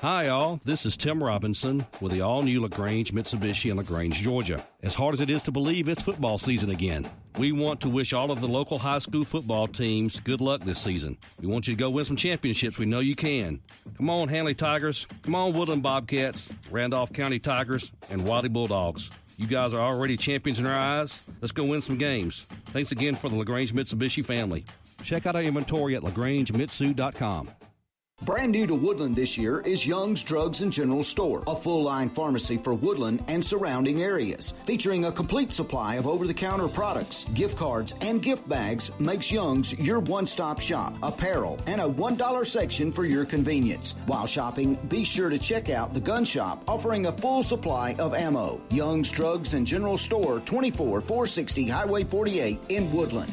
S10: Hi, all. This is Tim Robinson with the all new LaGrange Mitsubishi in LaGrange, Georgia. As hard as it is to believe, it's football season again. We want to wish all of the local high school football teams good luck this season. We want you to go win some championships. We know you can. Come on, Handley Tigers. Come on, Woodland Bobcats, Randolph County Tigers, and Wadley Bulldogs. You guys are already champions in our eyes. Let's go win some games. Thanks again for the LaGrange Mitsubishi family. Check out our inventory at lagrangemitsu.com.
S14: Brand new to Woodland this year is Young's Drugs and General Store, a full line pharmacy for Woodland and surrounding areas. Featuring a complete supply of over the counter products, gift cards, and gift bags makes Young's your one stop shop, apparel, and a $1 section for your convenience. While shopping, be sure to check out the gun shop offering a full supply of ammo. Young's Drugs and General Store, 24 460 Highway 48 in Woodland.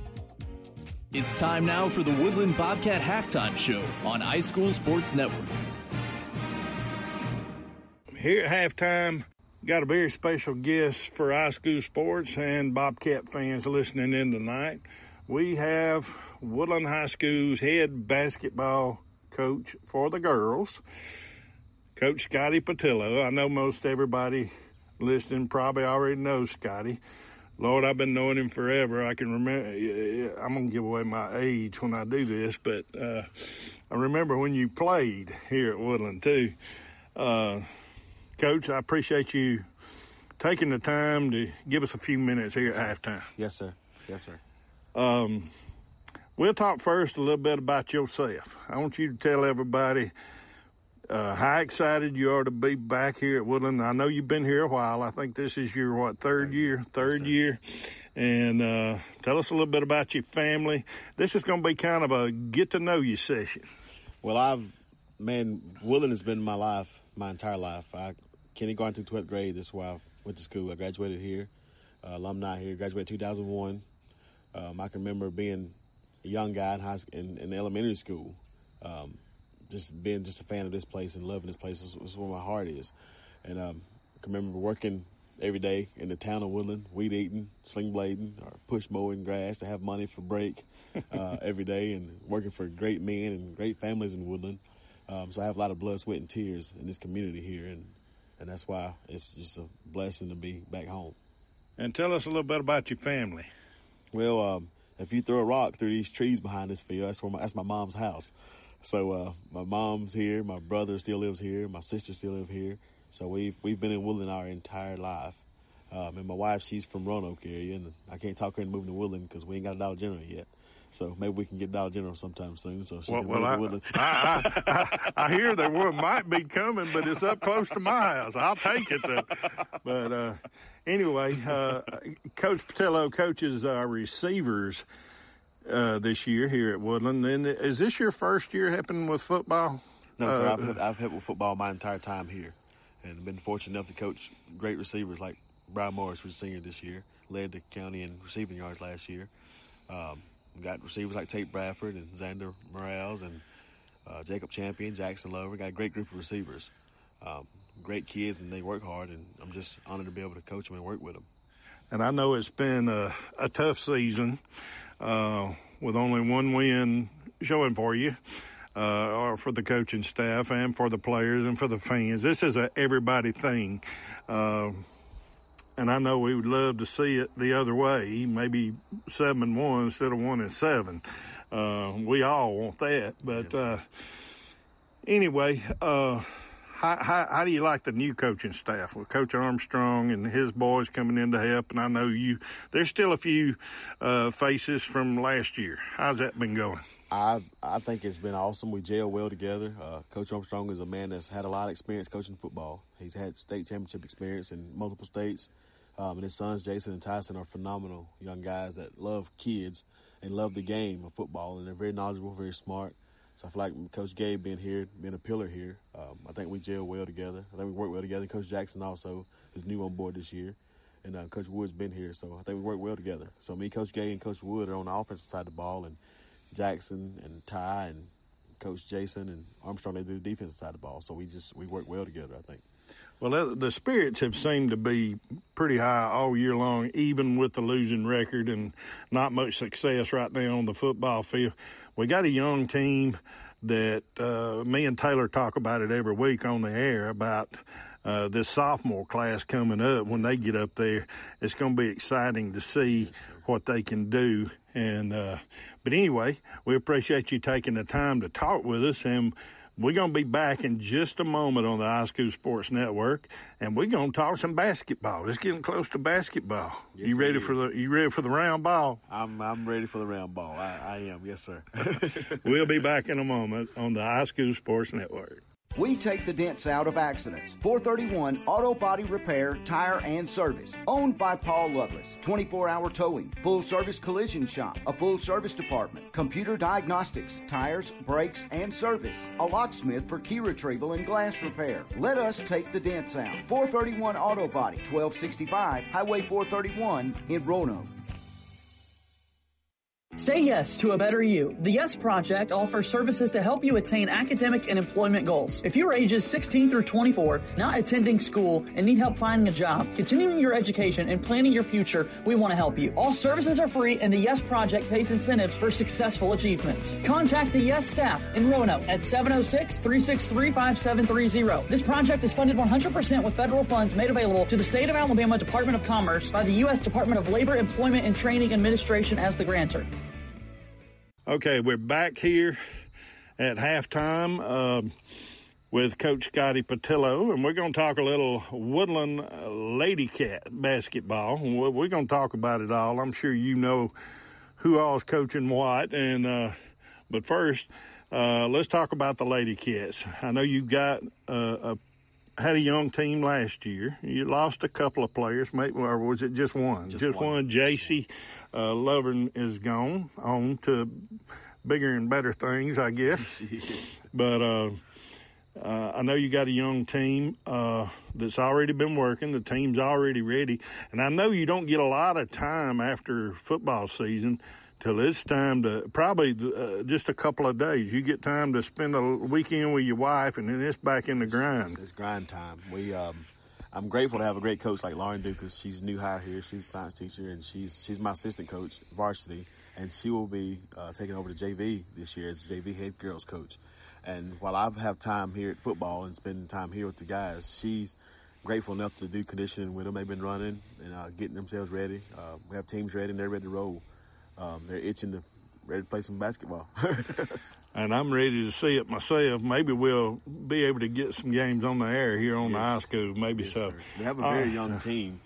S1: It's time now for the Woodland Bobcat halftime show on iSchool Sports Network.
S12: Here at halftime, got a very special guest for iSchool Sports and Bobcat fans listening in tonight. We have Woodland High School's head basketball coach for the girls, Coach Scotty Patillo. I know most everybody listening probably already knows Scotty. Lord, I've been knowing him forever. I can remember. I'm gonna give away my age when I do this, but uh, I remember when you played here at Woodland too. Uh, Coach, I appreciate you taking the time to give us a few minutes here at halftime.
S25: Yes, sir. Yes, sir.
S12: Um, we'll talk first a little bit about yourself. I want you to tell everybody uh, how excited you are to be back here at Woodland. I know you've been here a while. I think this is your what third year, third year, and uh, tell us a little bit about your family. This is going to be kind of a get to know you session.
S25: Well, I've man, Woodland has been my life, my entire life. I kindergarten through twelfth grade. This is where I went to school. I graduated here, uh, alumni here. Graduated 2001. Um, I can remember being a young guy in high in, in elementary school. Um, just being just a fan of this place and loving this place is, is where my heart is. And um, I can remember working every day in the town of Woodland, weed eating, sling blading, or push mowing grass to have money for break uh, every day, and working for great men and great families in Woodland. Um, so I have a lot of blood, sweat, and tears in this community here, and and that's why it's just a blessing to be back home.
S12: And tell us a little bit about your family.
S25: Well, um, if you throw a rock through these trees behind this field, that's where my, that's my mom's house. So uh, my mom's here, my brother still lives here, my sister still lives here. So we've we've been in Woodland our entire life. Um, and my wife, she's from Roanoke area, and I can't talk her into moving to Woodland because we ain't got a Dollar General yet. So maybe we can get Dollar General sometime soon. So she
S12: well,
S25: can
S12: well,
S25: move
S12: I,
S25: to Woodland.
S12: I, I, I, hear there one might be coming, but it's up close to my house. I'll take it. Though. But uh, anyway, uh, Coach Patillo coaches our receivers uh, this year here at Woodland. And is this your first year helping with football?
S25: No, sir.
S12: Uh,
S25: I've, I've helped with football my entire time here, and been fortunate enough to coach great receivers like Briar Morris, who's senior this year, led the county in receiving yards last year. Um, got receivers like Tate Bradford and Xander Morales and uh, Jacob Champion, Jackson Lovern. Got a great group of receivers. Um, great kids, and they work hard, and I'm just honored to be able to coach them and work with them.
S12: And I know it's been a, a tough season uh, with only one win showing for you. Uh, or for the coaching staff and for the players and for the fans. This is a everybody thing. Uh, and I know we would love to see it the other way, maybe seven and one instead of one and seven. Uh, we all want that, but uh, anyway, uh, how, how, how, do you like the new coaching staff with Coach Armstrong and his boys coming in to help? And I know you. There's still a few uh, faces from last year. How's that been going?
S25: I I think it's been awesome. We gel well together. Uh, Coach Armstrong is a man that's had a lot of experience coaching football. He's had state championship experience in multiple states. Um, and his sons, Jason and Tyson, are phenomenal young guys that love kids and love the game of football. And they're very knowledgeable, very smart. So I feel like Coach Gabe being here, being a pillar here, um, I think we gel well together. I think we work well together. Coach Jackson also is new on board this year. And uh, Coach Wood's been here, so I think we work well together. So me, Coach Gay, and Coach Wood are on the offensive side of the ball, and Jackson and Ty and Coach Jason and Armstrong they do the defensive side of the ball. So we just we work well together. I think.
S12: Well, the spirits have seemed to be pretty high all year long, even with the losing record and not much success right now on the football field. We got a young team that uh, me and Taylor talk about it every week on the air about uh, this sophomore class coming up. When they get up there, it's going to be exciting to see what they can do. And uh, but anyway, we appreciate you taking the time to talk with us and We're going to be back in just a moment on the iSchool Sports Network, and we're going to talk some basketball. It's getting close to basketball.
S25: Yes,
S12: you ready for the You ready for the round ball?
S25: I'm I'm ready for the round ball. I, I am, yes, sir.
S12: we'll be back in a moment on the iSchool Sports Network.
S14: We take the dents out of accidents. 431 Auto Body Repair, Tire and Service. Owned by Paul Lovelace. 24 hour towing, full service collision shop, a full service department, computer diagnostics, tires, brakes, and service. A locksmith for key retrieval and glass repair. Let us take the dents out. 431 Auto Body, 1265 Highway 431 in Roanoke.
S26: Say yes to a better you. The Yes Project offers services to help you attain academic and employment goals. If you're ages 16 through 24, not attending school, and need help finding a job, continuing your education, and planning your future, we want to help you. All services are free, and the Yes Project pays incentives for successful achievements. Contact the Yes staff in Roanoke at 706 363 5730. This project is funded 100% with federal funds made available to the State of Alabama Department of Commerce by the U.S. Department of Labor, Employment, and Training Administration as the grantor.
S12: Okay, we're back here at halftime um, with Coach Scotty Patillo, and we're going to talk a little Woodland uh, Lady Cat basketball. We're going to talk about it all. I'm sure you know who all's coaching what, and uh, but first, uh, let's talk about the Lady Cats. I know you got uh, a had a young team last year. You lost a couple of players, maybe, or was it just one?
S25: Just one.
S12: one. JC uh, Lovern is gone on to bigger and better things, I guess. but uh, uh, I know you got a young team uh, that's already been working. The team's already ready, and I know you don't get a lot of time after football season till it's time to probably uh, just a couple of days. You get time to spend a weekend with your wife, and then it's back in the grind.
S25: It's grind time. We, um, I'm grateful to have a great coach like Lauren Dukas. She's new hire here. She's a science teacher, and she's she's my assistant coach, varsity, and she will be uh, taking over the JV this year as JV head girls coach. And while I have time here at football and spending time here with the guys, she's grateful enough to do conditioning with them. They've been running and uh, getting themselves ready. Uh, we have teams ready and they're ready to roll. Um, they're itching to ready to play some basketball.
S12: and I'm ready to see it myself. Maybe we'll be able to get some games on the air here on the high school. Maybe
S25: Yes,
S12: so.
S25: sir. We have a very
S12: right.
S25: young team,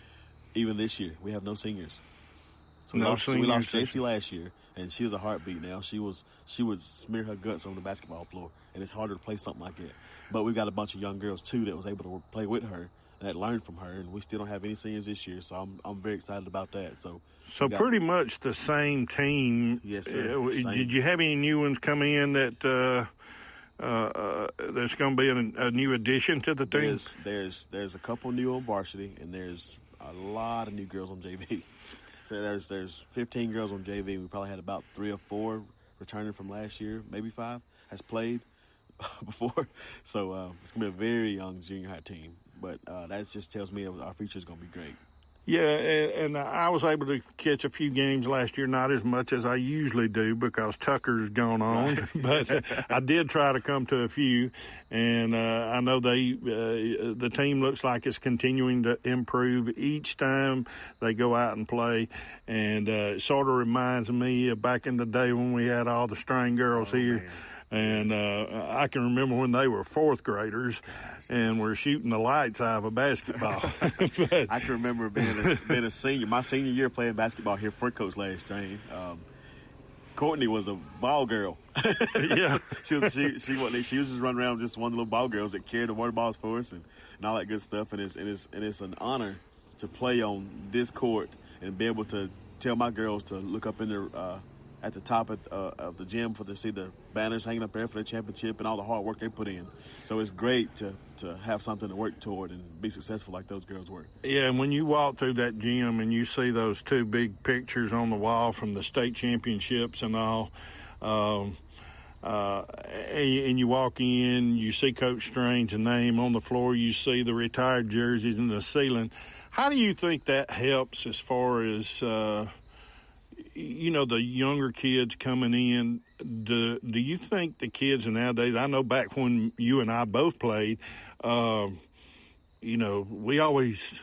S25: even this year. We have no seniors. So we
S12: No
S25: lost, so we lost
S12: seniors.
S25: JC last year, and she was a heartbeat. Now she was she would smear her guts on the basketball floor, and it's harder to play something like that. But we've got a bunch of young girls too that was able to play with her that learned from her, and we still don't have any seniors this year. So I'm I'm very excited about that. So
S12: So pretty much the same team.
S25: Yes, sir. Same.
S12: Did you have any new ones come in that uh, uh, uh, there's going to be a, a new addition to the team?
S25: There's there's there's a couple new on varsity, and there's a lot of new girls on JV. So there's there's 15 girls on JV. We probably had about three or four returning from last year, maybe five has played before. So uh, it's gonna be a very young junior high team. But uh, that just tells me our future is gonna be great.
S12: Yeah, and, and I was able to catch a few games last year, not as much as I usually do because Tucker's gone on, but I did try to come to a few, and uh, I know they uh, the team looks like it's continuing to improve each time they go out and play, and uh, it sort of reminds me of back in the day when we had all the string girls here. And uh, I can remember when they were fourth graders and were shooting the lights out of a basketball. But-
S25: I can remember being a, being a senior, my senior year playing basketball here for Coach Larry Strain. Um, Courtney was a ball girl.
S12: yeah,
S25: she was she she she was just running around just one of the little ball girls that carried the water balls for us and, and all that good stuff. And it's and it's and it's an honor to play on this court and be able to tell my girls to look up in their uh, at the top of, uh, of the gym for to see the banners hanging up there for the championship and all the hard work they put in. So it's great to to have something to work toward and be successful like those girls were.
S12: Yeah, and when you walk through that gym and you see those two big pictures on the wall from the state championships and all, um, uh, and, and you walk in, you see Coach Strange's name on the floor, you see the retired jerseys in the ceiling. How do you think that helps as far as, uh, you know, the younger kids coming in? Do, do you think the kids nowadays, I know back when you and I both played, um, you know, we always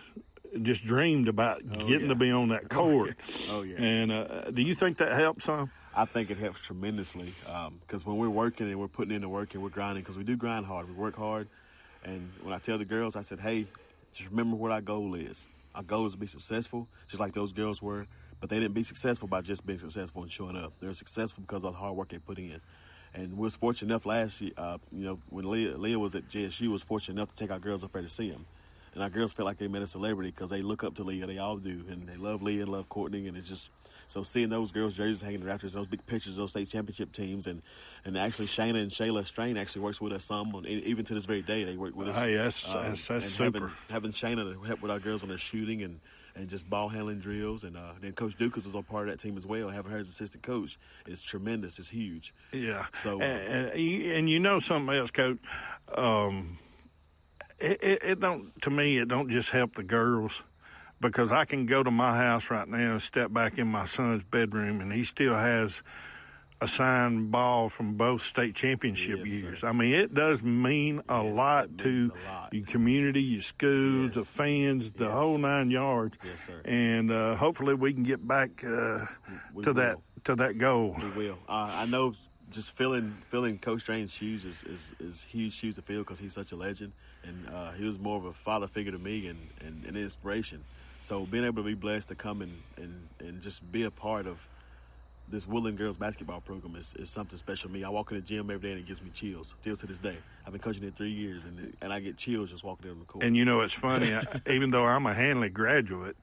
S12: just dreamed about
S25: Oh,
S12: getting
S25: yeah.
S12: to be on that court.
S25: Oh, yeah.
S12: And uh, do you think that helps some?
S25: I think it helps tremendously because when we're working and we're putting in the work and we're grinding, because we do grind hard, we work hard. And when I tell the girls, I said, hey, just remember what our goal is. Our goal is to be successful, just like those girls were. But they didn't be successful by just being successful and showing up. They're successful because of the hard work they put in. And we was fortunate enough last year, uh, you know, when Leah, Leah was at JSU, was fortunate enough to take our girls up there to see them. And our girls felt like they met a celebrity because they look up to Leah. They all do. And they love Leah and love Courtney. And it's just, so seeing those girls' jerseys hanging in the rafters, those big pictures of those state championship teams, and and actually Shayna and Shayla Strain actually works with us some, on, even to this very day, they work with us.
S12: Hey, that's-
S25: Um,
S12: that's- that's super.
S25: Having, having Shayna to help with our girls on their shooting and, and just ball handling drills. And uh, then Coach Dukas is a part of that team as well. Having her as assistant coach is tremendous. It's huge.
S12: Yeah.
S25: So,
S12: and, and, you- and you know something else, Coach. Um, it, it, it don't to me. It don't just help the girls because I can go to my house right now and step back in my son's bedroom, and he still has a signed ball from both state championship years. I mean, it does mean a lot to your community, your schools, the fans, the whole nine yards.
S25: Yes, sir.
S12: And uh, hopefully, we can get back uh,
S25: We
S12: to that to that goal.
S25: We will. Uh, I know just filling filling Coach Strange's shoes is, is, is huge shoes to fill because he's such a legend, and uh, he was more of a father figure to me and, and, and inspiration. So being able to be blessed to come and, and, and just be a part of this Woodland girls basketball program is, is something special to me. I walk in the gym every day and it gives me chills, still to this day. I've been coaching it three years and and I get chills just walking down the court.
S12: And you know, it's funny. I, even though I'm a Handley graduate,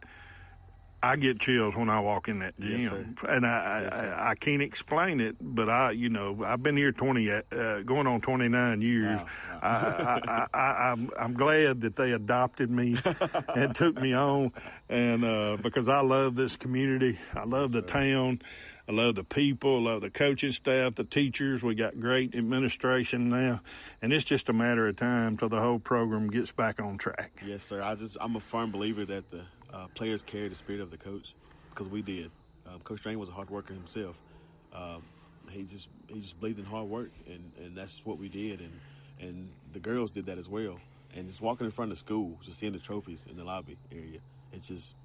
S12: I get chills when I walk in that
S25: Yes,
S12: gym, and I,
S25: Yes,
S12: I. I can't explain it. But I, you know, I've been here twenty, uh, going on twenty nine years. I, I, I, I, I'm, I'm glad that they adopted me and took me on, and uh, because I love this community, I love the town. I love the people, I love the coaching staff, the teachers. We got great administration now, and it's just a matter of time till the whole program gets back on track.
S25: Yes, sir. I just I'm a firm believer that the uh, players carry the spirit of the coach because we did. Um, coach Drain was a hard worker himself. Um, he just he just believed in hard work, and, and that's what we did. And and the girls did that as well. And just walking in front of school, just seeing the trophies in the lobby area, it's just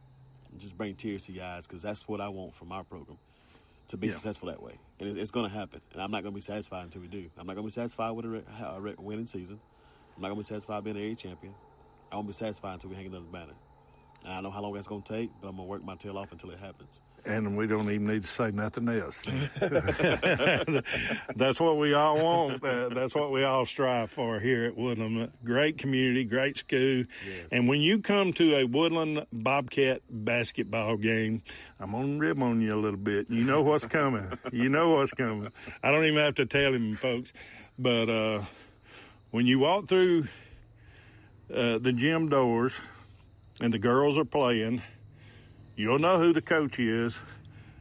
S25: it just bring tears to your eyes because that's what I want from our program to be
S12: Yeah.
S25: successful that way. And it, it's going to happen. And I'm not going to be satisfied until we do. I'm not going to be satisfied with a, re- a re- winning season. I'm not going to be satisfied being an area champion. I won't be satisfied until we hang another banner. And I know how long that's going to take, but I'm going to work my tail off until it happens.
S12: And we don't even need to say nothing else. that's what we all want. Uh, that's what we all strive for here at Woodland. Great community, great school. And when you come to a Woodland Bobcat basketball game, I'm going to rib on you a little bit. You know what's coming. You know what's coming. I don't even have to tell him, folks. But uh, when you walk through uh, the gym doors and the girls are playing, You'll know who the coach is.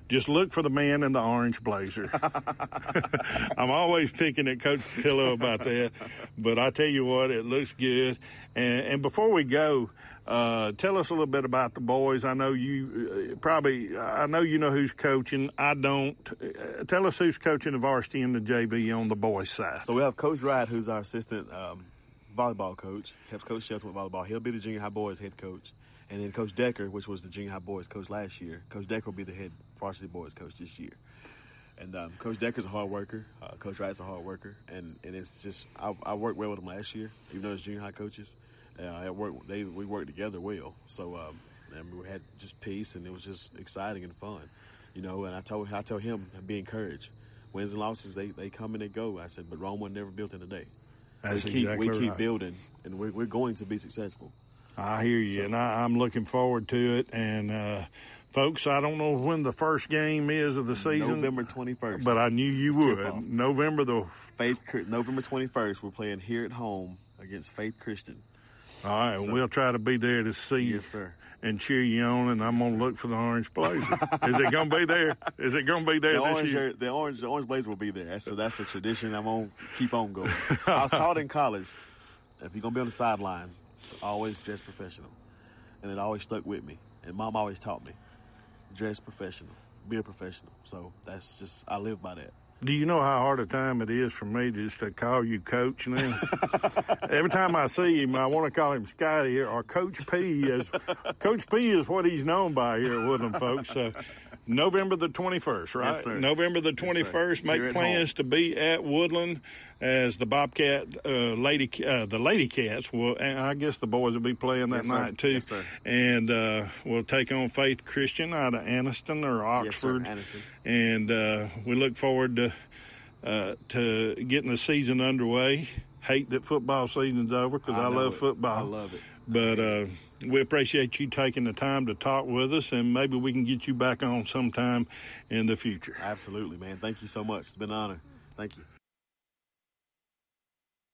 S12: Just look for the man in the orange blazer. I'm always picking at Coach Patillo about that, but I tell you what, it looks good. And, and before we go, uh, tell us a little bit about the boys. I know you uh, probably, I know you know who's coaching. I don't. Uh, tell us who's coaching the varsity and the JV on the boys' side.
S25: So we have Coach Wright, who's our assistant um, volleyball coach, helps Coach Shelton with volleyball. He'll be the junior high boys head coach. And then Coach Decker, which was the junior high boys coach last year, Coach Decker will be the head varsity boys coach this year. And um, Coach Decker's a hard worker. Uh, coach Wright's a hard worker, and, and it's just I, I worked well with him last year, even though it's junior high coaches. Uh, I worked, they we worked together well. So um, and we had just peace, and it was just exciting and fun, you know. And I told I tell him be encouraged. Wins and losses they, they come and they go. I said, but Rome was never built in a day.
S12: That's
S25: we keep
S12: exactly
S25: we keep
S12: right.
S25: building, and we're, we're going to be successful.
S12: I hear you, and I, I'm looking forward to it. And uh, folks, I don't know when the first game is of the season,
S25: November 21st.
S12: but I knew you
S25: It's
S12: would. November the
S25: Faith November 21st. We're playing here at home against Faith Christian.
S12: all right, and we'll try to be there to see you
S25: Yes, sir.
S12: and cheer you on. And I'm gonna look for the orange blazer. is it gonna be there? Is it gonna be there
S25: The
S12: this
S25: orange,
S12: year?
S25: the orange, the orange blazer will be there. So that's a tradition. I'm gonna keep on going. I was taught in college, if you're gonna be on the sideline, to always dress professional, and it always stuck with me. And mom always taught me, dress professional, be a professional. So that's just I live by that.
S12: Do you know how hard a time it is for me just to call you Coach now? Every time I see him, I want to call him Scotty or Coach P. As Coach P is what he's known by here at Woodland, folks. So November the 21st, right?
S25: Yes, sir.
S12: November the
S25: Yes, sir.
S12: 21st. Make plans
S25: home.
S12: to be at Woodland as the Bobcat uh, lady, uh, the Lady Cats will, and I guess the boys will be playing that
S25: Yes,
S12: night too.
S25: Yes, sir.
S12: And uh, we'll take on Faith Christian out of Anniston or
S25: Yes, sir.
S12: Oxford. And uh, we look forward to uh, to getting the season underway. Hate that football season's over because
S25: I
S12: I, love
S25: it.
S12: football.
S25: I love it.
S12: But uh, we appreciate you taking the time to talk with us, and maybe we can get you back on sometime in the future.
S25: Absolutely, man. Thank you so much. It's been an honor. Thank you.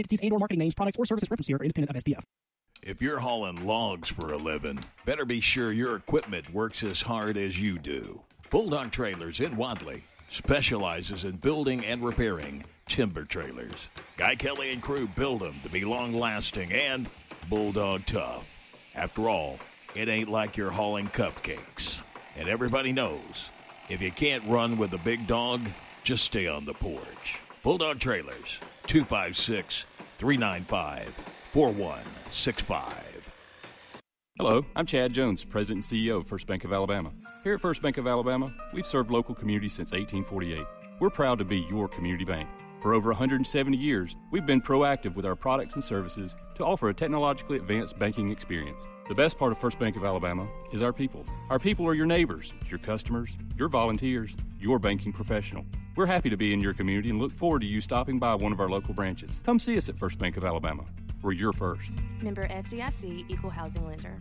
S6: entities and or marketing names, products, or services referenced here are independent of SPF.
S27: If you're hauling logs for a living, better be sure your equipment works as hard as you do. Bulldog Trailers in Wadley specializes in building and repairing timber trailers. Guy Kelly and crew build them to be long lasting and bulldog tough. After all, it ain't like you're hauling cupcakes. And everybody knows if you can't run with a big dog, just stay on the porch. Bulldog Trailers, 256 395 4165.
S18: Hello, I'm Chad Jones, President and CEO of First Bank of Alabama. Here at First Bank of Alabama, we've served local communities since 1848. We're proud to be your community bank. For over 170 years, we've been proactive with our products and services to offer a technologically advanced banking experience. The best part of First Bank of Alabama is our people. Our people are your neighbors, your customers, your volunteers, your banking professional. We're happy to be in your community and look forward to you stopping by one of our local branches. Come see us at First Bank of Alabama. We're your first.
S19: Member FDIC, Equal Housing Lender.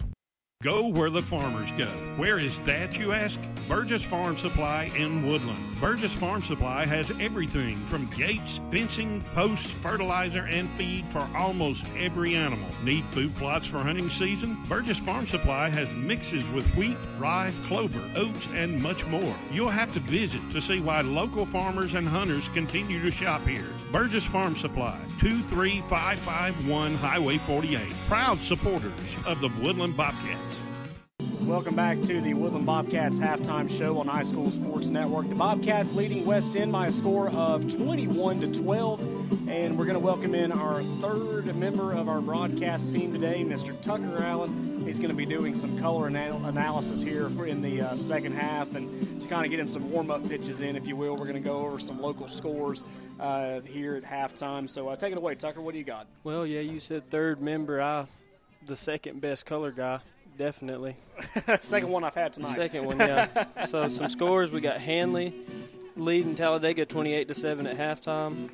S4: Go where the farmers go. Where is that, you ask? Burgess Farm Supply in Woodland. Burgess Farm Supply has everything from gates, fencing, posts, fertilizer, and feed for almost every animal. Need food plots for hunting season? Burgess Farm Supply has mixes with wheat, rye, clover, oats, and much more. You'll have to visit to see why local farmers and hunters continue to shop here. Burgess Farm Supply, 23551 Highway 48. Proud supporters of the Woodland Bobcats.
S2: Welcome back to the Woodland Bobcats halftime show on iSchool Sports Network. The Bobcats leading West End by a score of 21 to 12, and we're going to welcome in our third member of our broadcast team today, Mr. Tucker Allen. He's going to be doing some color anal- analysis here for in the uh, second half, and to kind of get him some warm-up pitches in, if you will, we're going to go over some local scores uh, here at halftime. So uh, take it away, Tucker. What do you got?
S28: Well, yeah, you said third member. I, the second best color guy, definitely.
S2: Second one I've had tonight.
S28: Second one, yeah. so some scores: we got Handley leading Talladega twenty-eight to seven at halftime,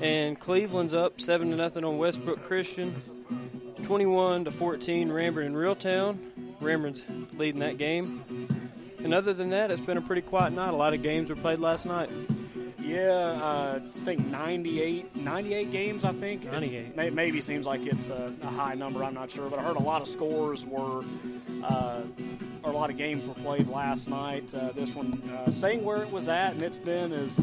S28: and Cleveland's up seven to nothing on Westbrook Christian. Twenty-one to fourteen, Ranburne and Reeltown. Ranburne's leading that game. And other than that, it's been a pretty quiet night. A lot of games were played last night.
S2: Yeah, uh, I think 98, 98 games, I think.
S28: 98.
S2: May- Maybe seems like it's a, a high number, I'm not sure. But I heard a lot of scores were, uh, or a lot of games were played last night. Uh, this one uh, staying where it was at, and it's been as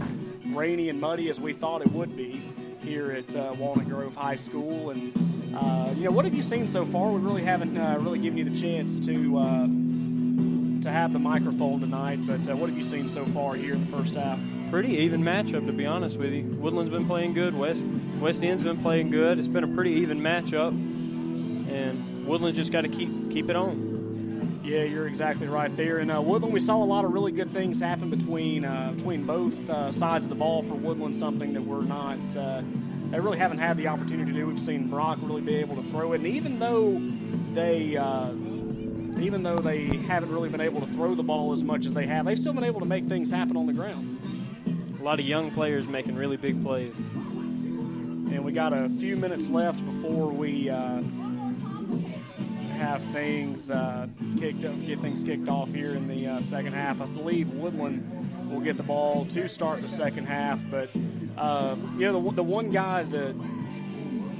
S2: rainy and muddy as we thought it would be here at uh, Walnut Grove High School. And, uh, you know, what have you seen so far? We really haven't uh, really given you the chance to. Uh, to have the microphone tonight, but uh, what have you seen so far here in the first half?
S28: Pretty even matchup to be honest with you. Woodland's been playing good. West West End's been playing good. It's been a pretty even matchup, and Woodland's just got to keep keep it on.
S2: Yeah, you're exactly right there. And uh, Woodland, we saw a lot of really good things happen between uh, between both uh, sides of the ball for Woodland. Something that we're not, uh, they really haven't had the opportunity to do. We've seen Brock really be able to throw it, and even though they. Uh, even though they haven't really been able to throw the ball as much as they have, they've still been able to make things happen on the ground.
S28: Lot of young players making really big plays.
S2: And we got a few minutes left before we uh, have things uh, kicked up, get things kicked off here in the uh, second half. I believe Woodland will get the ball to start the second half. But uh, you know, the, the one guy that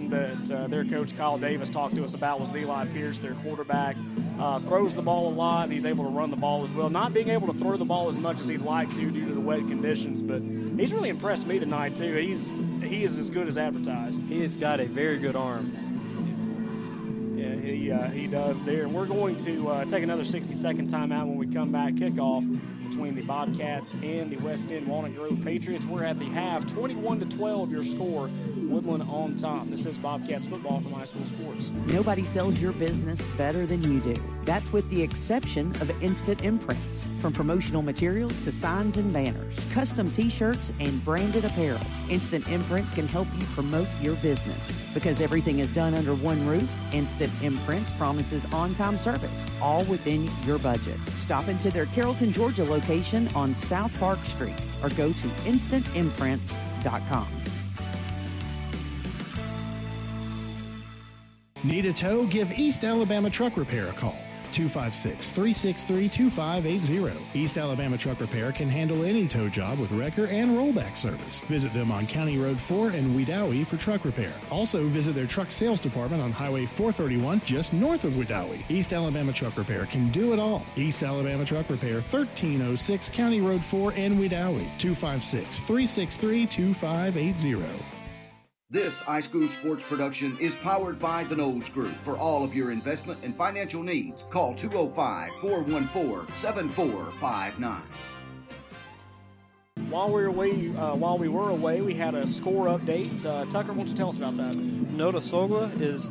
S2: that uh, their coach Kyle Davis talked to us about was Eli Pierce, their quarterback. Uh, throws the ball a lot, and he's able to run the ball as well. Not being able to throw the ball as much as he'd like to due to the wet conditions, but he's really impressed me tonight too. He's he is as good as advertised.
S28: He has got a very good arm.
S2: Yeah, he uh, he does there. And we're going to uh, take another 60 second timeout when we come back. Kickoff between the Bobcats and the West End Walnut Grove Patriots. We're at the half, 21 to 12. Your score. Woodland on top. This is Bobcats football from iSchool Sports.
S5: Nobody sells your business better than you do. That's with the exception of Instant Imprints. From promotional materials to signs and banners, custom t-shirts and branded apparel, Instant Imprints can help you promote your business. Because everything is done under one roof, Instant Imprints promises on-time service, all within your budget. Stop into their Carrollton, Georgia location on South Park Street or go to instantimprints.com.
S29: Need a tow? Give East Alabama Truck Repair a call. 256 363 2580. East Alabama Truck Repair can handle any tow job with wrecker and rollback service. Visit them on County Road 4 in Wedowee for truck repair. Also, visit their truck sales department on Highway 431 just north of Wedowee. East Alabama Truck Repair can do it all. East Alabama Truck Repair, 1306 County Road 4 in Wedowee. 256 363 2580.
S14: This iSchool Sports production is powered by the Knowles Group. For all of your investment and financial needs, call 205 414 7459.
S2: While we were away, uh, while we were away, we had a score update. Uh, Tucker, why don't you tell us about that?
S28: Notasulga is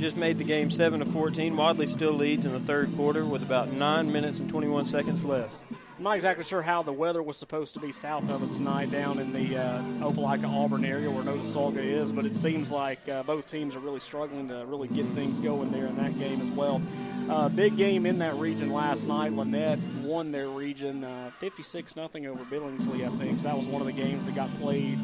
S28: just made the game seven to fourteen. Wadley still leads in the third quarter with about nine minutes and twenty-one seconds left.
S2: I'm not exactly sure how the weather was supposed to be south of us tonight down in the uh, Opelika Auburn area where Notasulga is, but it seems like uh, both teams are really struggling to really get things going there in that game as well. Uh, big game in that region last night. Lanett won their region 56 uh, nothing over Billingsley, I think. So that was one of the games that got played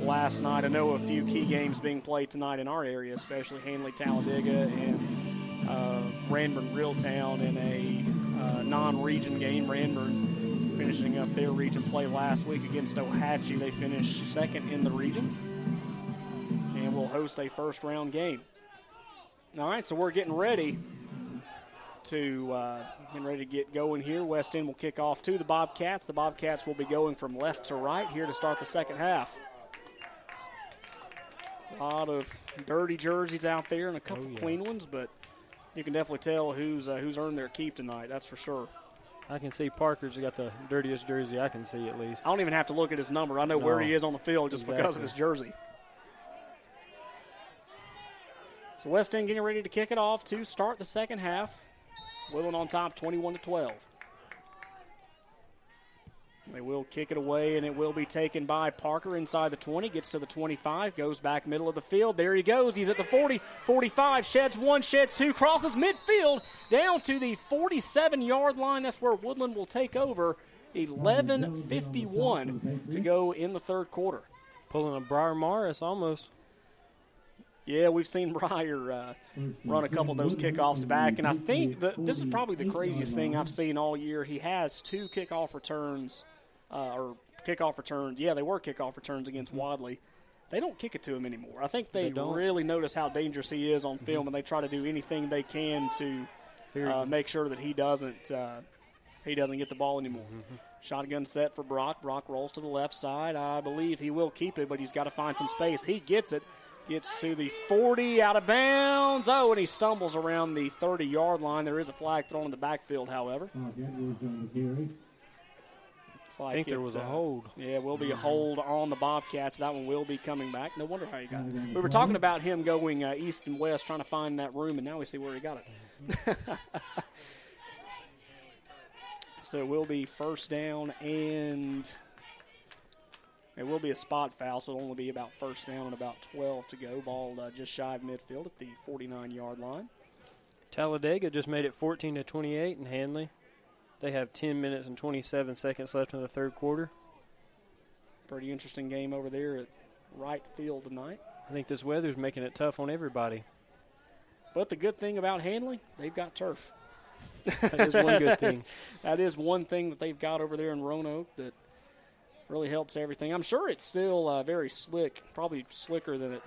S2: last night. I know a few key games being played tonight in our area, especially Handley, Talladega and uh, Ranburne Reeltown in a uh, non-region game. Ranburne finishing up their region play last week against Ohatchee. They finished second in the region and will host a first round game. All right, so we're getting ready to uh, getting ready to get going here. West End will kick off to the Bobcats. The Bobcats will be going from left to right here to start the second half. A lot of dirty jerseys out there and a couple
S28: Oh, yeah.
S2: clean ones, but you can definitely tell who's uh, who's earned their keep tonight. That's for sure.
S28: I can see Parker's got the dirtiest jersey I can see at least.
S2: I don't even have to look at his number. I know where he is on the field just because of his jersey. So West End getting ready to kick it off to start the second half. Willing on top, 21 to 12. They will kick it away, and it will be taken by Parker inside the 20. Gets to the 25, goes back middle of the field. There he goes. He's at the 40, 45, sheds one, sheds two, crosses midfield down to the 47 yard line. That's where Woodland will take over. 11:51 to go in the third quarter.
S28: Pulling a Briar Morris almost.
S2: Yeah, we've seen Briar uh, run a couple of those kickoffs back, and I think that this is probably the craziest thing I've seen all year. He has two kickoff returns, uh, or kickoff returns. Yeah, they were kickoff returns against Wadley. They don't kick it to him anymore. I think they,
S28: They
S2: really notice how dangerous he is on film, and they try to do anything they can to uh, make sure that he doesn't uh, he doesn't get the ball anymore. Shotgun set for Brock. Brock rolls to the left side. I believe he will keep it, but he's got to find some space. He gets it. Gets to the 40, out of bounds. Oh, and he stumbles around the 30 yard line. There is a flag thrown in the backfield, however. It's like
S28: I think there
S2: it,
S28: was a
S2: uh,
S28: hold.
S2: Yeah, will be a hold on the Bobcats. That one will be coming back. No wonder how he got it. We were talking about him going uh, east and west trying to find that room, and now we see where he got it. so it will be first down, and it will be a spot foul, so it'll only be about first down and about 12 to go. Ball uh, just shy of midfield at the 49 yard line.
S28: Talladega just made it 14 to 28 in Handley. They have 10 minutes and 27 seconds left in the third quarter.
S2: Pretty interesting game over there at right field tonight.
S28: I think this weather's making it tough on everybody.
S2: But the good thing about Handley, they've got turf.
S28: That is one good thing.
S2: that is one thing that they've got over there in Roanoke that really helps everything. I'm sure it's still uh, very slick, probably slicker than it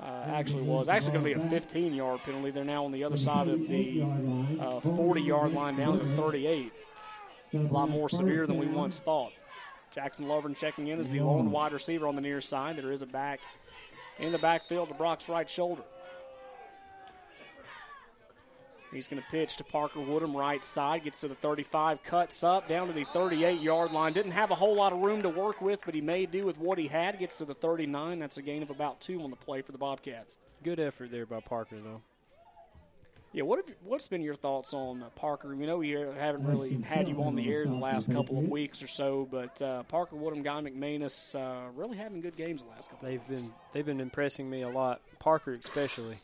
S2: uh, actually was. Actually, going to be a 15 yard penalty. They're now on the other side of the 40 yard line down to 38. A lot more severe than we once thought. Jackson Lovern checking in as the lone wide receiver on the near side. There is a back in the backfield to Brock's right shoulder. He's going to pitch to Parker Woodham, right side. Gets to the 35, cuts up down to the 38 yard line. Didn't have a whole lot of room to work with, but he made do with what he had. Gets to the 39. That's a gain of about two on the play for the Bobcats.
S28: Good effort there by Parker, though.
S2: Yeah, what have, what's been your thoughts on uh, Parker? We know we haven't really had you on the air the last couple of weeks or so, but uh, Parker Woodham, Guy McManus, uh, really having good games the last couple.
S28: They've
S2: of
S28: been they've been impressing me a lot. Parker especially.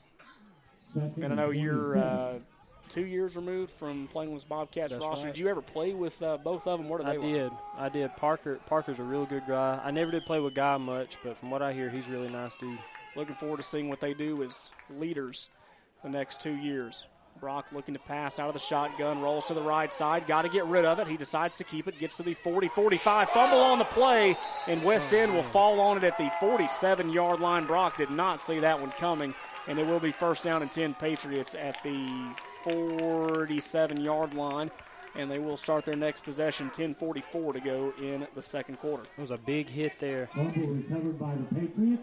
S2: And I know you're uh, two years removed from playing with Bobcats
S28: That's
S2: roster.
S28: right.
S2: Did you ever play with uh, both of them? What are
S28: I
S2: they? like?
S28: did. I did. Parker Parker's a real good guy. I never did play with Guy much, but from what I hear, he's a really nice dude.
S2: Looking forward to seeing what they do as leaders the next two years. Brock looking to pass out of the shotgun, rolls to the right side, got to get rid of it. He decides to keep it, gets to the 40 45, fumble on the play, and West End will fall on it at the 47 yard line. Brock did not see that one coming, and it will be first down and 10 Patriots at the 47 yard line. And they will start their next possession, 10:44 to go in the second quarter.
S28: It was a big hit there.
S21: Recovered by the Patriots.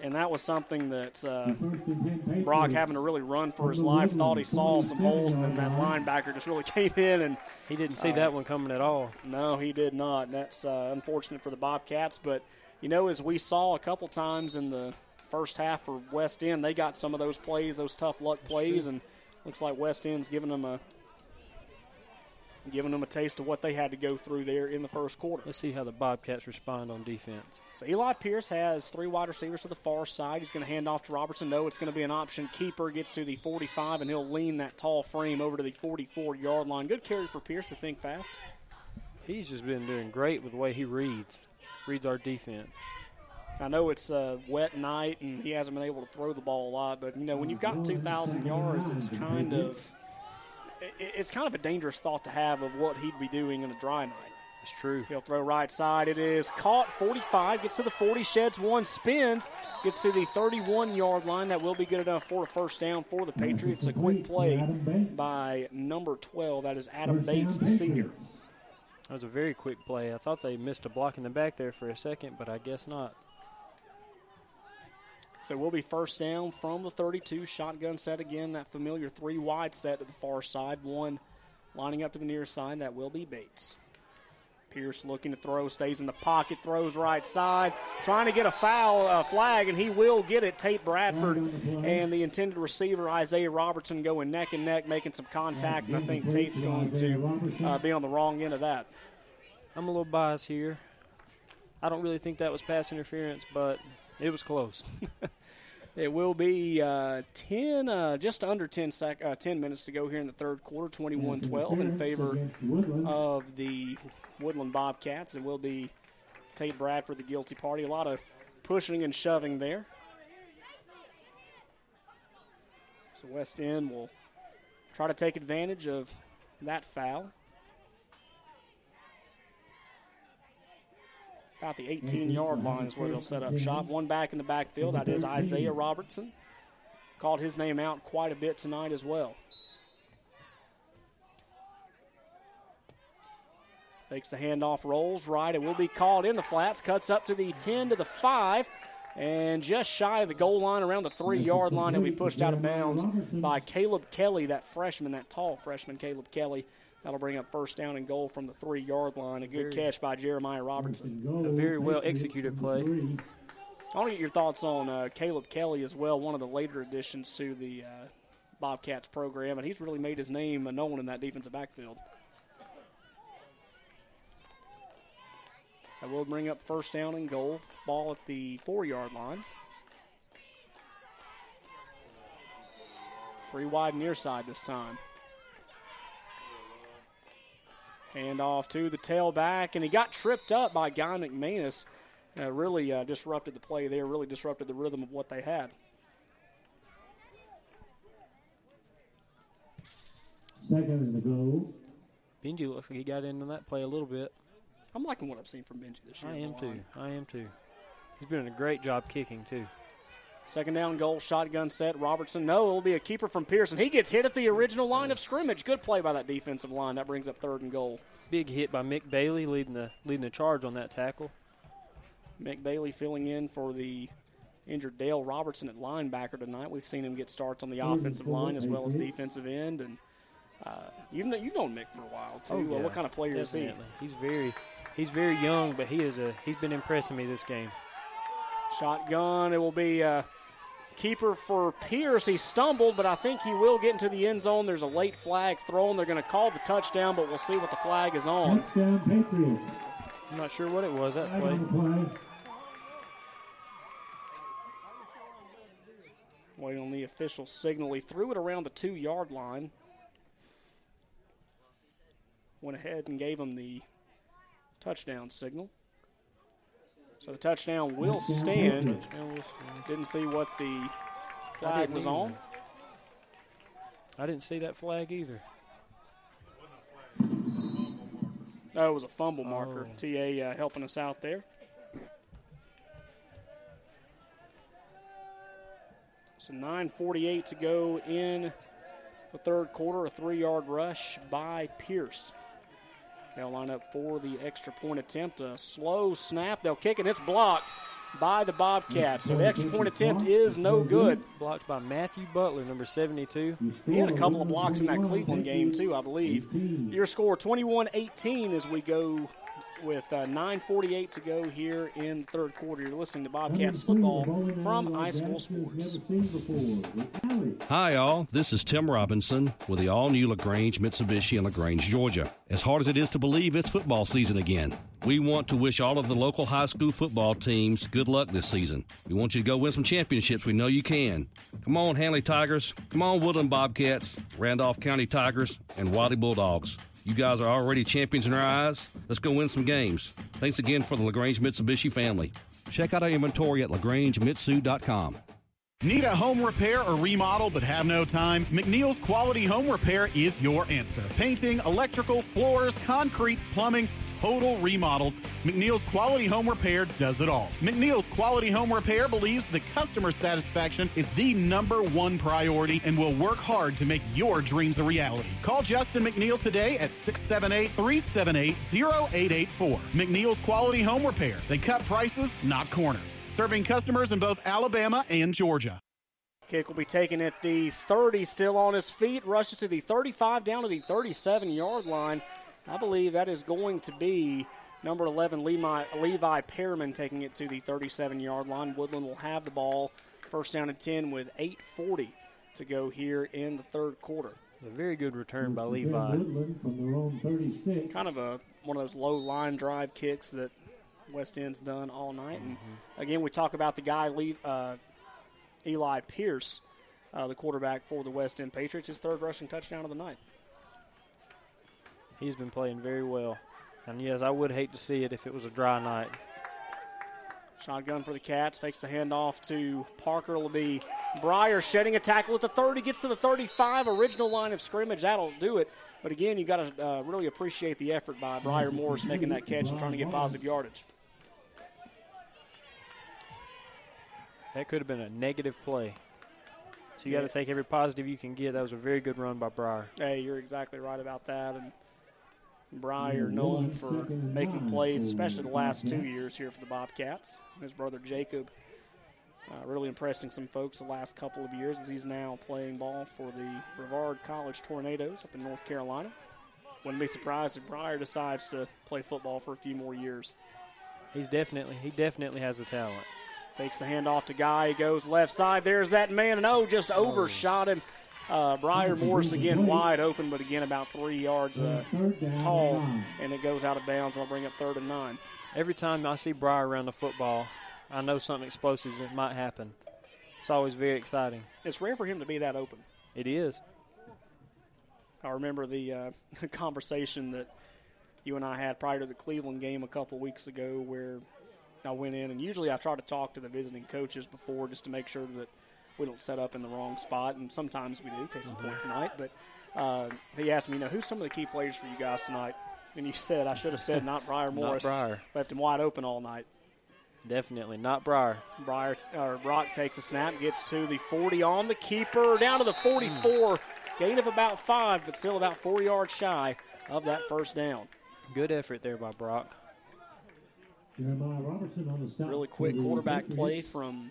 S2: and that was something that uh,
S21: First and 10 Patriots.
S2: Brock having to really run for his life. Thought he saw some holes, and then that linebacker just really came in and
S28: He didn't see
S2: Uh,
S28: that one coming at all.
S2: no, he did not. And that's uh, unfortunate for the Bobcats. But you know, as we saw a couple times in the first half for West End, they got some of those plays, those tough luck plays, and looks like West End's giving them a giving them a taste of what they had to go through there in the first quarter.
S28: Let's see how the Bobcats respond on defense.
S2: So Eli Pierce has three wide receivers to the far side. He's going to hand off to Robertson. No, it's going to be an option. Keeper gets to the 45, and he'll lean that tall frame over to the 44 yard line. Good carry for Pierce to think fast.
S28: He's just been doing great with the way he reads, reads our defense.
S2: I know it's a wet night, and he hasn't been able to throw the ball a lot, but you know when you've got 2,000 yards, it's kind of it's kind of a dangerous thought to have of what he'd be doing in a dry night.
S28: It's true.
S2: He'll throw right side. It is caught 45, gets to the 40, sheds one, spins, gets to the 31 yard line. That will be good enough for a first down for the Patriots. A quick play by number 12. That is Adam Bates, the senior.
S28: That was a very quick play. I thought they missed a block in the back there for a second, but I guess not.
S2: So we'll be first down from the 32. Shotgun set again. That familiar three wide set to the far side. One lining up to the near side. That will be Bates. Pierce looking to throw, stays in the pocket, throws right side, trying to get a foul uh, flag, and he will get it. Tate Bradford and the intended receiver Isaiah Robertson going neck and neck, making some contact, and I think Tate's going to uh, be on the wrong end of that.
S28: I'm a little biased here. I don't really think that was pass interference, but it was close.
S2: It will be uh, 10, uh, just under 10, sec- uh, 10 minutes to go here in the third quarter, 21 12 in favor of the Woodland Bobcats. It will be Tate Bradford, the guilty party. A lot of pushing and shoving there. So West End will try to take advantage of that foul. About the 18 yard line is where they'll set up shop. One back in the backfield. That is Isaiah Robertson. Called his name out quite a bit tonight as well. Fakes the handoff, rolls right. It will be called in the flats. Cuts up to the 10 to the 5. And just shy of the goal line, around the three yard line, it'll be pushed out of bounds by Caleb Kelly, that freshman, that tall freshman, Caleb Kelly. That'll bring up first down and goal from the three yard line. A good catch by Jeremiah Robertson.
S28: A very well executed play.
S2: I want to get your thoughts on uh, Caleb Kelly as well, one of the later additions to the uh, Bobcats program, and he's really made his name known in that defensive backfield. That will bring up first down and goal. Ball at the four yard line. Three wide near side this time. Hand off to the tailback, and he got tripped up by Guy McManus. Uh, really uh, disrupted the play there, really disrupted the rhythm of what they had.
S21: Second and the goal.
S28: Benji looks like he got into that play a little bit.
S2: I'm liking what I've seen from Benji this year.
S28: I am too. I am too. He's been doing a great job kicking too.
S2: Second down goal, shotgun set. Robertson, no, it'll be a keeper from Pearson. He gets hit at the original line of scrimmage. Good play by that defensive line. That brings up third and goal.
S28: Big hit by Mick Bailey leading the leading the charge on that tackle.
S2: Mick Bailey filling in for the injured Dale Robertson at linebacker tonight. We've seen him get starts on the offensive line as well as defensive end, and uh, you've known, you've known Mick for a while too.
S28: Oh,
S2: Uh,
S28: yeah,
S2: what kind of player
S28: definitely.
S2: is he?
S28: He's very he's very young, but he is a he's been impressing me this game.
S2: Shotgun. It will be uh, keeper for Pierce. He stumbled, but I think he will get into the end zone. There's a late flag thrown. They're going to call the touchdown, but we'll see what the flag is on.
S21: Touchdown Patriots.
S28: I'm not sure what it was that
S21: Flag
S28: play.
S21: on the play.
S2: Waiting on the official signal. He threw it around the two yard line. Went ahead and gave him the touchdown signal. So the touchdown will stand. Didn't see what the flag was
S28: either.
S2: on.
S28: I didn't see that flag either.
S2: Oh, it was a fumble marker.
S28: Oh.
S2: TA uh, helping us out there. So 9:48 to go in the third quarter. A three-yard rush by Pierce. They'll line up for the extra point attempt. A slow snap. They'll kick and It's blocked by the Bobcats. So the extra point attempt is no good.
S28: Blocked by Matthew Butler, number 72.
S2: He had a couple of blocks in that Cleveland game, too, I believe. Your score 21 18 as we go with uh, 9.48 to go here in the third quarter. You're listening to Bobcats football from iSchool Sports.
S21: Never seen before. With Alex.
S10: Hi, all. This is Tim Robinson with the all new LaGrange Mitsubishi in LaGrange, Georgia. As hard as it is to believe, it's football season again. We want to wish all of the local high school football teams good luck this season. We want you to go win some championships. We know you can. Come on, Handley Tigers. Come on, Woodland Bobcats, Randolph County Tigers, and Wadley Bulldogs. You guys are already champions in our eyes. Let's go win some games. Thanks again for the LaGrange Mitsubishi family. Check out our inventory at lagrangemitsu.com.
S30: Need a home repair or remodel but have no time? McNeil's Quality Home Repair is your answer. Painting, electrical, floors, concrete, plumbing, total remodels. McNeil's Quality Home Repair does it all. McNeil's Quality Home Repair believes that customer satisfaction is the number one priority and will work hard to make your dreams a reality. Call Justin McNeil today at 678 378 0884. McNeil's Quality Home Repair. They cut prices, not corners. Serving customers in both Alabama and Georgia.
S2: Kick will be taken at the 30, still on his feet, rushes to the 35, down to the 37 yard line. I believe that is going to be number 11, Levi, Levi Pearman, taking it to the 37 yard line. Woodland will have the ball, first down and 10, with 8.40 to go here in the third quarter.
S28: A very good return by Levi.
S21: From their 36.
S2: Kind of a one of those low line drive kicks that West End's done all night. And again, we talk about the guy, Le- uh, Eli Pierce, uh, the quarterback for the West End Patriots, his third rushing touchdown of the night.
S28: He's been playing very well. And yes, I would hate to see it if it was a dry night.
S2: Shotgun for the Cats, fakes the handoff to Parker. It'll be Briar shedding a tackle at the 30, gets to the 35, original line of scrimmage. That'll do it. But again, you got to uh, really appreciate the effort by Briar Morris making that catch and trying to get positive yardage.
S28: That could have been a negative play. So you got to take every positive you can get. That was a very good run by Briar.
S2: Hey, you're exactly right about that. And Briar known for making plays, especially the last two years here for the Bobcats. His brother Jacob uh, really impressing some folks the last couple of years as he's now playing ball for the Brevard College Tornadoes up in North Carolina. Wouldn't be surprised if Briar decides to play football for a few more years.
S28: He's definitely he definitely has the talent.
S2: Fakes the handoff to Guy. He goes left side. There's that man, and oh, just overshot him. Uh, Briar Morris again wide open, but again about three yards uh, tall, and it goes out of bounds. I'll bring up third and nine.
S28: Every time I see Briar around the football, I know something explosive that might happen. It's always very exciting.
S2: It's rare for him to be that open.
S28: It is.
S2: I remember the uh, conversation that you and I had prior to the Cleveland game a couple weeks ago, where I went in, and usually I try to talk to the visiting coaches before just to make sure that we don't set up in the wrong spot, and sometimes we do. Case in point mm-hmm. tonight, but uh, he asked me, you know, who's some of the key players for you guys tonight? And you said, I should have said not Briar Morris.
S28: Briar.
S2: Left him wide open all night.
S28: Definitely not Briar.
S2: Briar or Brock takes a snap, gets to the 40 on the keeper, down to the 44. Mm. Gain of about five, but still about four yards shy of that first down.
S28: Good effort there by Brock.
S21: Jeremiah Robertson on the.
S2: Really quick quarterback play from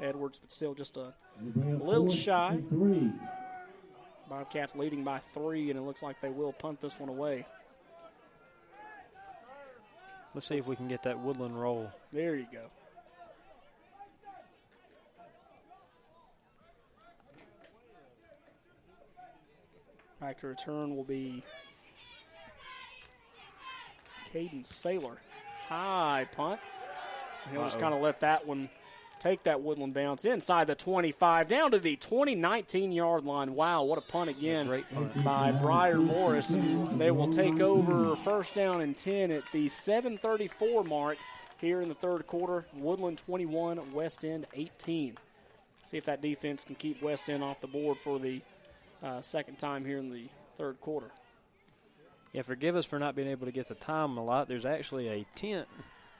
S2: Edwards, but still just a
S21: They bring up
S2: little shy. Bobcats leading by three, and it looks like they will punt this one away.
S28: Let's see if we can get that woodland roll.
S2: There you go. Back to return will be Caden Saylor. High punt. He'll just
S28: Uh-oh.
S2: kind of let that one take that woodland bounce inside the 25, down to the 2019 yard line. Wow, what a punt again by Briar Morris. And they will take over first down and 10 at the 734 mark here in the third quarter. Woodland 21, West End 18. See if that defense can keep West End off the board for the uh, second time here in the third quarter.
S28: Yeah, forgive us for not being able to get the time a lot. There's actually a tent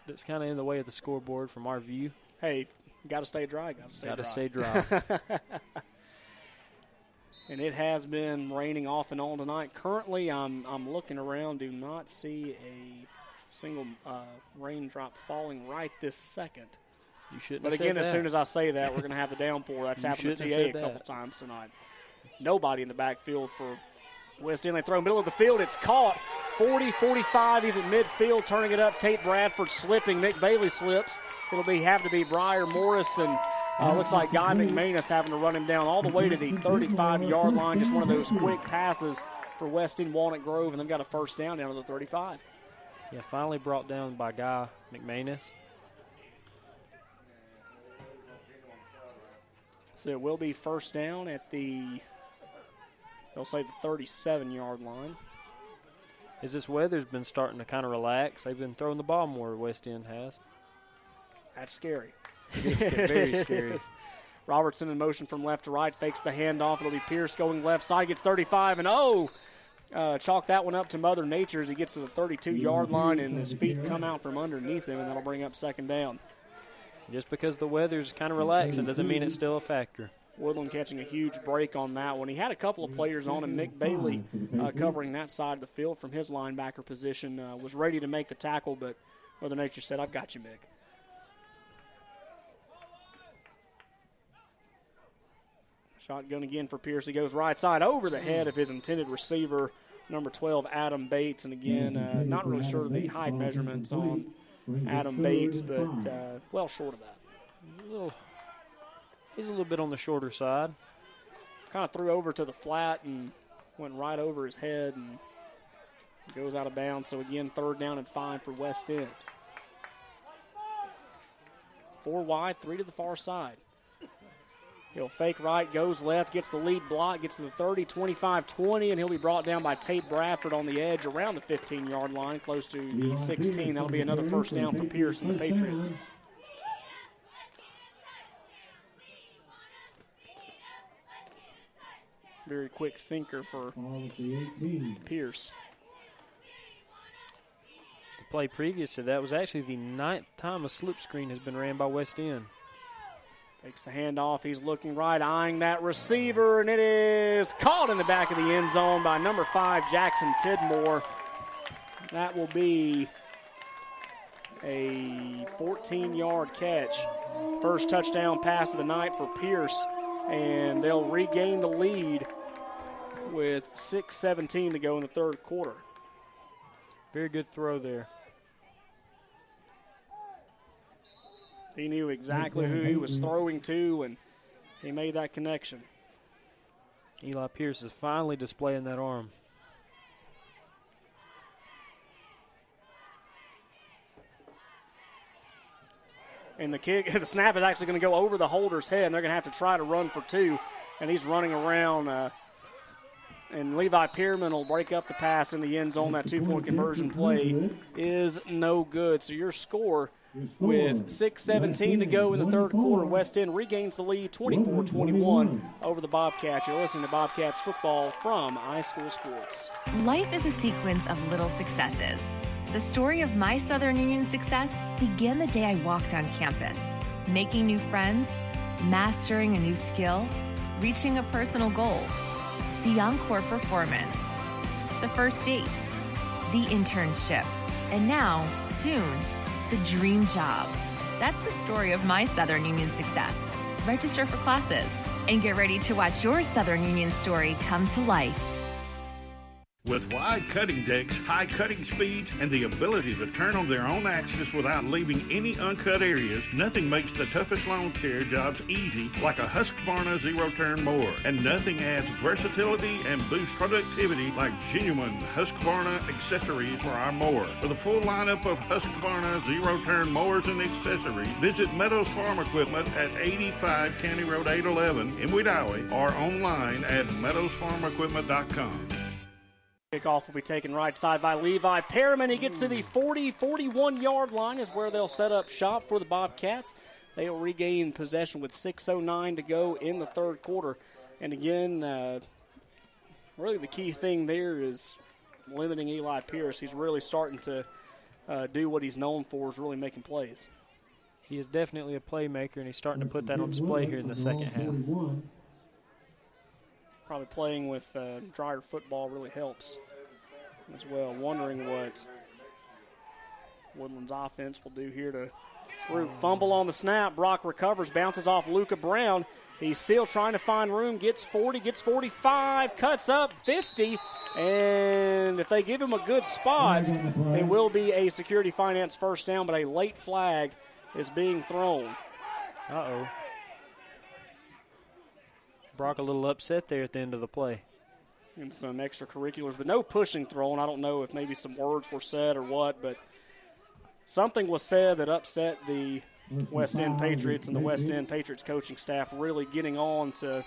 S28: that's kind of in the way of the scoreboard from our view.
S2: Hey, got to stay dry. Got to stay
S28: Gotta
S2: dry.
S28: stay dry.
S2: and it has been raining off and on tonight. Currently, I'm I'm looking around. Do not see a single uh, raindrop falling right this second.
S28: You shouldn't
S2: But again, as
S28: that.
S2: soon as I say that, we're going to have the downpour. That's
S28: You
S2: happened to TA a couple
S28: that.
S2: times tonight. Nobody in the backfield for West. They throw middle of the field. It's caught. 40, 45. He's at midfield, turning it up. Tate Bradford slipping. Nick Bailey slips. It'll be have to be Briar Morrison. Uh, looks like Guy McManus having to run him down all the way to the 35 yard line. Just one of those quick passes for West End Walnut Grove, and they've got a first down down to the 35.
S28: Yeah, finally brought down by Guy McManus.
S2: So it will be first down at the, they'll say the 37 yard line.
S28: As this weather's been starting to kind of relax, they've been throwing the ball more. West End has.
S2: That's scary.
S28: It is very scary.
S2: Robertson in motion from left to right, fakes the handoff. It'll be Pierce going left side, gets 35, and oh, uh, chalk that one up to Mother Nature as he gets to the 32 yard line, and his feet come out from underneath him, and that'll bring up second down.
S28: Just because the weather's kind of relaxing doesn't mean it's still a factor.
S2: Woodland catching a huge break on that one. He had a couple of players on him. Mick Bailey uh, covering that side of the field from his linebacker position uh, was ready to make the tackle, but Mother Nature said, I've got you, Mick. Shotgun again for Pierce. He goes right side over the head of his intended receiver, number 12, Adam Bates. And again, uh, not really sure of the height measurements on Adam Bates, but uh, well short of that.
S28: A little, he's a little bit on the shorter side.
S2: Kind of threw over to the flat and went right over his head and goes out of bounds. So again, third down and five for West End. Four wide, three to the far side. He'll fake right, goes left, gets the lead block, gets to the 30, 25, 20, and he'll be brought down by Tate Bradford on the edge around the 15 yard line, close to the 16. That'll be another first down for Pierce and the Patriots. Very quick thinker for Pierce.
S28: The play previous to that was actually the ninth time a slip screen has been ran by West End.
S2: Takes the handoff. He's looking right, eyeing that receiver, and it is caught in the back of the end zone by number five, Jackson Tidmore. That will be a 14 yard catch. First touchdown pass of the night for Pierce, and they'll regain the lead with 6.17 to go in the third quarter.
S28: Very good throw there.
S2: He knew exactly who he was throwing to, and he made that connection.
S28: Eli Pierce is finally displaying that arm.
S2: And the kick, the snap is actually going to go over the holder's head, and they're going to have to try to run for two. And he's running around. Uh, and Levi Pierman will break up the pass in the end zone. That two point conversion play is no good. So your score With 6.17 to go in the third quarter, West End regains the lead 24 21 over the Bobcats. You're listening to Bobcats football from iSchool Sports.
S22: Life is a sequence of little successes. The story of my Southern Union success began the day I walked on campus, making new friends, mastering a new skill, reaching a personal goal. The encore performance, the first date, the internship, and now, soon, the dream job. That's the story of my Southern Union success. Register for classes and get ready to watch your Southern Union story come to life.
S4: With wide cutting decks, high cutting speeds, and the ability to turn on their own axis without leaving any uncut areas, nothing makes the toughest lawn care jobs easy like a Husqvarna zero turn mower. And nothing adds versatility and boosts productivity like genuine Husqvarna accessories for our mower. For the full lineup of Husqvarna zero turn mowers and accessories, visit Meadows Farm Equipment at 85 County Road 811 in Wedowee or online at meadowsfarmequipment.com.
S2: Kickoff will be taken right side by Levi Perriman. He gets to the 40 41 yard line, is where they'll set up shop for the Bobcats. They'll regain possession with 6.09 to go in the third quarter. And again, uh, really the key thing there is limiting Eli Pierce. He's really starting to uh, do what he's known for, is really making plays.
S28: He is definitely a playmaker, and he's starting to put that on display here in the second half
S2: probably playing with uh, drier football really helps as well. Wondering what Woodland's offense will do here to root. Fumble on the snap. Brock recovers, bounces off Luca Brown. He's still trying to find room. Gets 40, gets 45, cuts up 50. And if they give him a good spot, it will be a security finance first down, but a late flag is being thrown.
S28: Uh oh. Brock a little upset there at the end of the play.
S2: And some extracurriculars, but no pushing thrown. I don't know if maybe some words were said or what, but something was said that upset the West End Patriots and the West End Patriots coaching staff really getting on to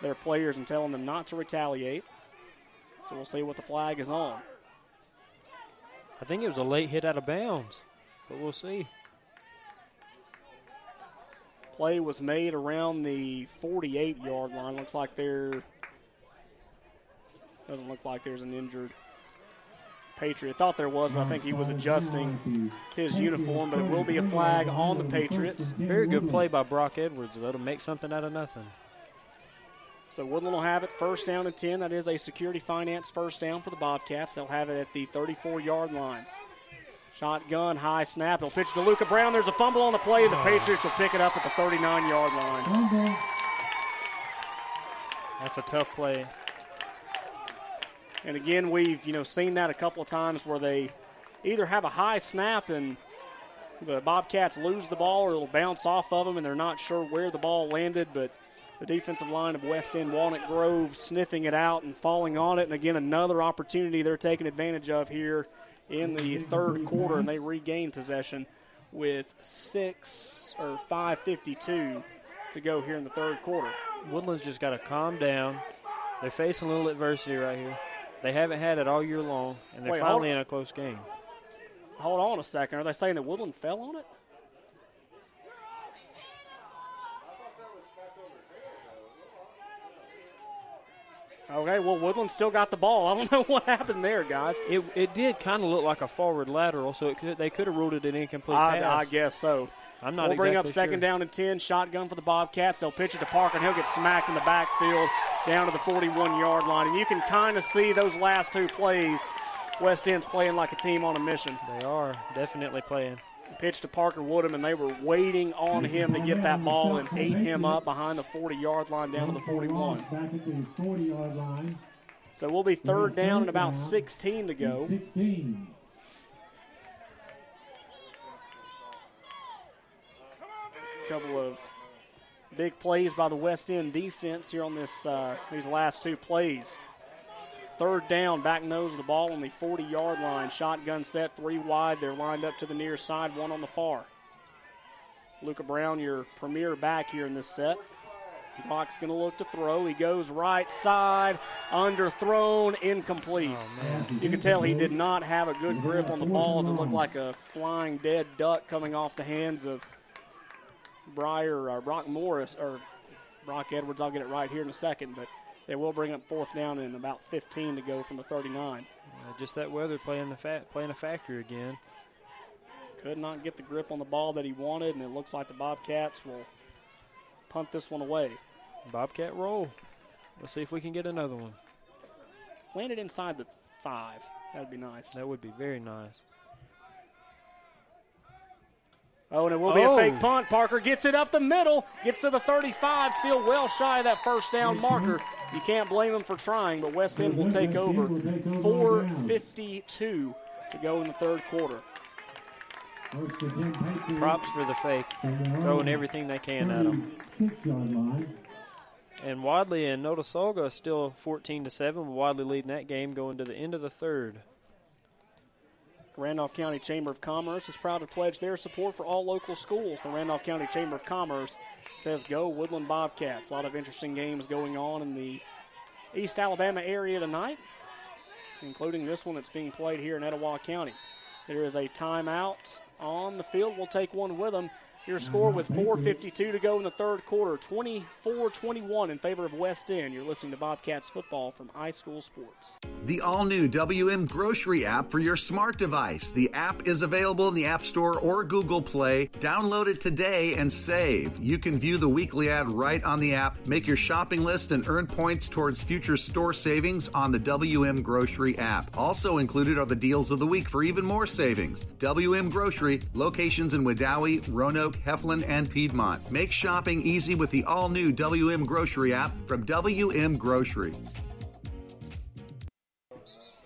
S2: their players and telling them not to retaliate. So we'll see what the flag is on.
S28: I think it was a late hit out of bounds, but we'll see
S2: play was made around the 48 yard line. Looks like there doesn't look like there's an injured Patriot. Thought there was, but I think he was adjusting his uniform. But it will be a flag on the Patriots.
S28: Very good play by Brock Edwards, though, to make something out of nothing.
S2: So Woodland will have it first down and 10. That is a security finance first down for the Bobcats. They'll have it at the 34 yard line. Shotgun, high snap. He'll pitch to Luca Brown. There's a fumble on the play, and the Patriots will pick it up at the 39 yard line.
S28: That's a tough play.
S2: And again, we've you know seen that a couple of times where they either have a high snap and the Bobcats lose the ball, or it'll bounce off of them, and they're not sure where the ball landed. But the defensive line of West End Walnut Grove sniffing it out and falling on it. And again, another opportunity they're taking advantage of here in the third quarter, and they regain possession with six or 5:52 to go here in the third quarter.
S28: Woodland's just got to calm down. They're facing a little adversity right here. They haven't had it all year long, and they're Wait, finally in a close game.
S2: Hold on a second. Are they saying that Woodland fell on it? Okay, well, Woodland still got the ball. I don't know what happened there, guys.
S28: It, it did kind of look like a forward lateral, so it could, they could have ruled it an incomplete
S2: I,
S28: pass.
S2: I guess so.
S28: I'm not
S2: We'll
S28: exactly
S2: bring up second
S28: sure.
S2: down and 10, shotgun for the Bobcats. They'll pitch it to Parker, and he'll get smacked in the backfield down to the 41 yard line. And you can kind of see those last two plays. West End's playing like a team on a mission.
S28: They are definitely playing
S2: pitch to Parker Woodham, and they were waiting on him to get that ball and ate him up behind the 40 yard line down to the 41.
S21: Back at the 40 yard line.
S2: So we'll be third down and about 16 to go.
S21: 16.
S2: couple of big plays by the West End defense here on this uh, these last two plays. Third down, back nose of the ball on the 40 yard line. Shotgun set, three wide. They're lined up to the near side, one on the far. Luca Brown, your premier back here in this set. Brock's going to look to throw. He goes right side, underthrown, incomplete. Oh, you can tell he did not have a good grip on the ball as it looked like a flying dead duck coming off the hands of Briar, or Brock Morris, or Brock Edwards. I'll get it right here in a second, but they will bring up fourth down and about 15 to go from the 39.
S28: Uh, just that weather playing the fa- playing a factor again.
S2: Could not get the grip on the ball that he wanted, and it looks like the Bobcats will punt this one away.
S28: Bobcat roll. Let's see if we can get another one.
S2: Landed inside the five. That'd be nice.
S28: That would be very nice.
S2: Oh, and it will be
S28: Oh.
S2: a fake punt. Parker gets it up the middle, gets to the 35, still well shy of that first down marker. You can't blame them for trying, but West End will take over. 4.52 to go in the third quarter.
S28: Props for the fake, throwing everything they can at them. And Wadley and Notasulga still 14 to seven. with Wadley leading that game going to the end of the third.
S2: Randolph County Chamber of Commerce is proud to pledge their support for all local schools. The Randolph County Chamber of Commerce says go Woodland Bobcats. A lot of interesting games going on in the East Alabama area tonight, including this one that's being played here in Etowah County. There is a timeout on the field. We'll take one with them. Your score with mm-hmm. 4.52 to go in the third quarter 24 21 in favor of West End. You're listening to Bobcats football from iSchool Sports.
S31: The all new WM Grocery app for your smart device. The app is available in the App Store or Google Play. Download it today and save. You can view the weekly ad right on the app, make your shopping list, and earn points towards future store savings on the WM Grocery app. Also included are the deals of the week for even more savings. WM Grocery, locations in Wedowee, Roanoke, Heflin, and Piedmont. Make shopping easy with the all new WM Grocery app from WM Grocery.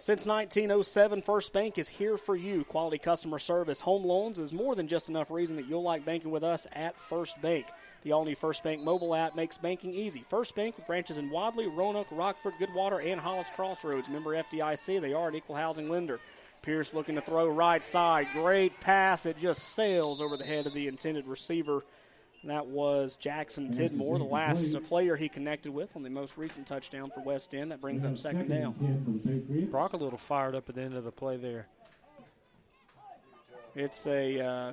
S2: Since 1907, First Bank is here for you. Quality customer service. Home loans is more than just enough reason that you'll like banking with us at First Bank. The all new First Bank mobile app makes banking easy. First Bank with branches in Wadley, Roanoke, Rockford, Goodwater, and Hollis Crossroads. Member FDIC, they are an equal housing lender. Pierce looking to throw right side. Great pass that just sails over the head of the intended receiver. And that was Jackson Tidmore, the last player he connected with on the most recent touchdown for West End. That brings up second down.
S28: Brock a little fired up at the end of the play there.
S2: It's a uh,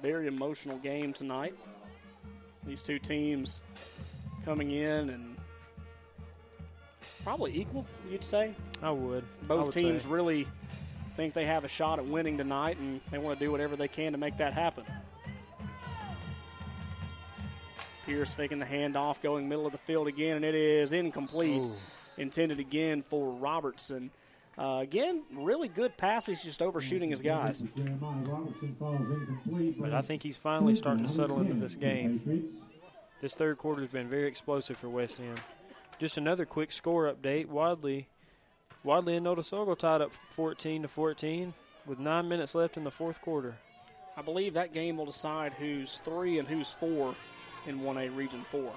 S2: very emotional game tonight. These two teams coming in and probably equal, you'd say.
S28: I would. I
S2: Both
S28: would
S2: teams
S28: say.
S2: really think they have a shot at winning tonight, and they want to do whatever they can to make that happen. Pierce faking the handoff, going middle of the field again, and it is incomplete.
S28: Ooh.
S2: Intended again for Robertson. Uh, again, really good pass. He's just overshooting his guys.
S21: Jeremiah Robertson falls incomplete.
S28: But I think he's finally starting to settle into this game. This third quarter has been very explosive for West End. Just another quick score update. Wadley, Wadley and Notasulga tied up 14 to 14 with nine minutes left in the fourth quarter.
S2: I believe that game will decide who's three and who's four in 1A Region 4.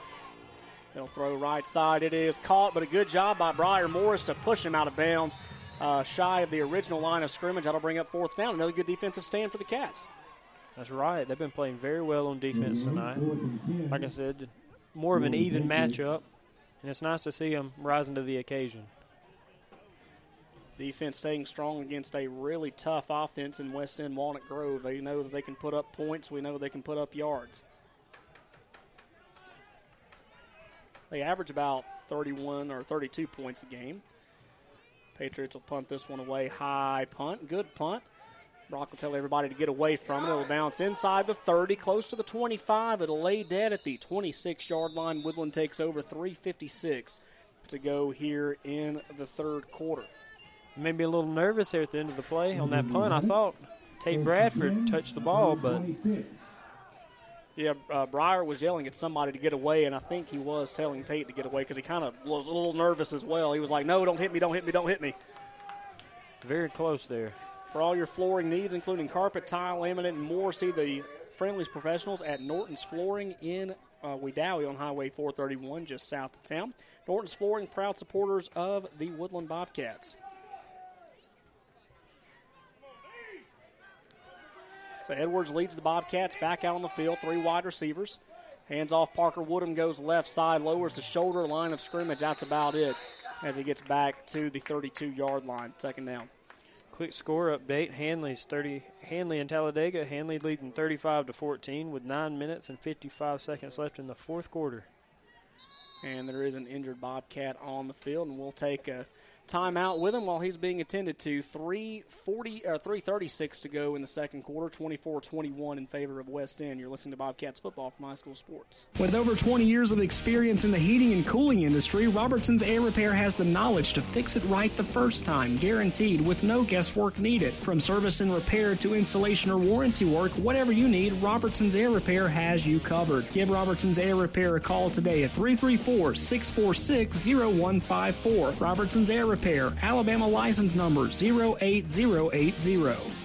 S2: They'll throw right side. It is caught, but a good job by Briar Morris to push him out of bounds, uh, shy of the original line of scrimmage. That'll bring up fourth down. Another good defensive stand for the Cats.
S28: That's right. They've been playing very well on defense tonight. Like I said, more of an even matchup, and it's nice to see them rising to the occasion.
S2: Defense staying strong against a really tough offense in West End Walnut Grove. They know that they can put up points. We know they can put up yards. They average about 31 or 32 points a game. Patriots will punt this one away. High punt. Good punt. Brock will tell everybody to get away from it. It'll bounce inside the 30, close to the 25. It'll lay dead at the 26 yard line. Woodland takes over 356 to go here in the third quarter.
S28: Maybe a little nervous there at the end of the play on that punt. I thought Tate Bradford touched the ball, but
S2: Yeah, uh, Briar was yelling at somebody to get away, and I think he was telling Tate to get away because he kind of was a little nervous as well. He was like, "No, don't hit me! Don't hit me! Don't hit me!"
S28: very close there.
S2: For all your flooring needs, including carpet, tile, laminate, and more, see the Friendly's professionals at Norton's Flooring in uh, Wedowee on Highway 431, just south of town. Norton's Flooring, proud supporters of the Woodland Bobcats. So Edwards leads the Bobcats back out on the field, three wide receivers. Hands off Parker Woodham goes left side, lowers the shoulder, line of scrimmage. That's about it as he gets back to the 32 yard line. Second down.
S28: Quick score update: Handley's 30. Handley and Talladega. Hanley leading 35 to 14 with nine minutes and 55 seconds left in the fourth quarter.
S2: And there is an injured Bobcat on the field, and we'll take a timeout with him while he's being attended to. 340 or uh, 336 to go in the second quarter. 24-21 in favor of West End. You're listening to Bobcats football from iSchool Sports.
S6: With over 20 years of experience in the heating and cooling industry, Robertson's Air Repair has the knowledge to fix it right the first time, guaranteed with no guesswork needed. From service and repair to installation or warranty work, whatever you need, Robertson's Air Repair has you covered. Give Robertson's Air Repair a call today at 334 646 0154. Robertson's Air Repair, Alabama license number 08080.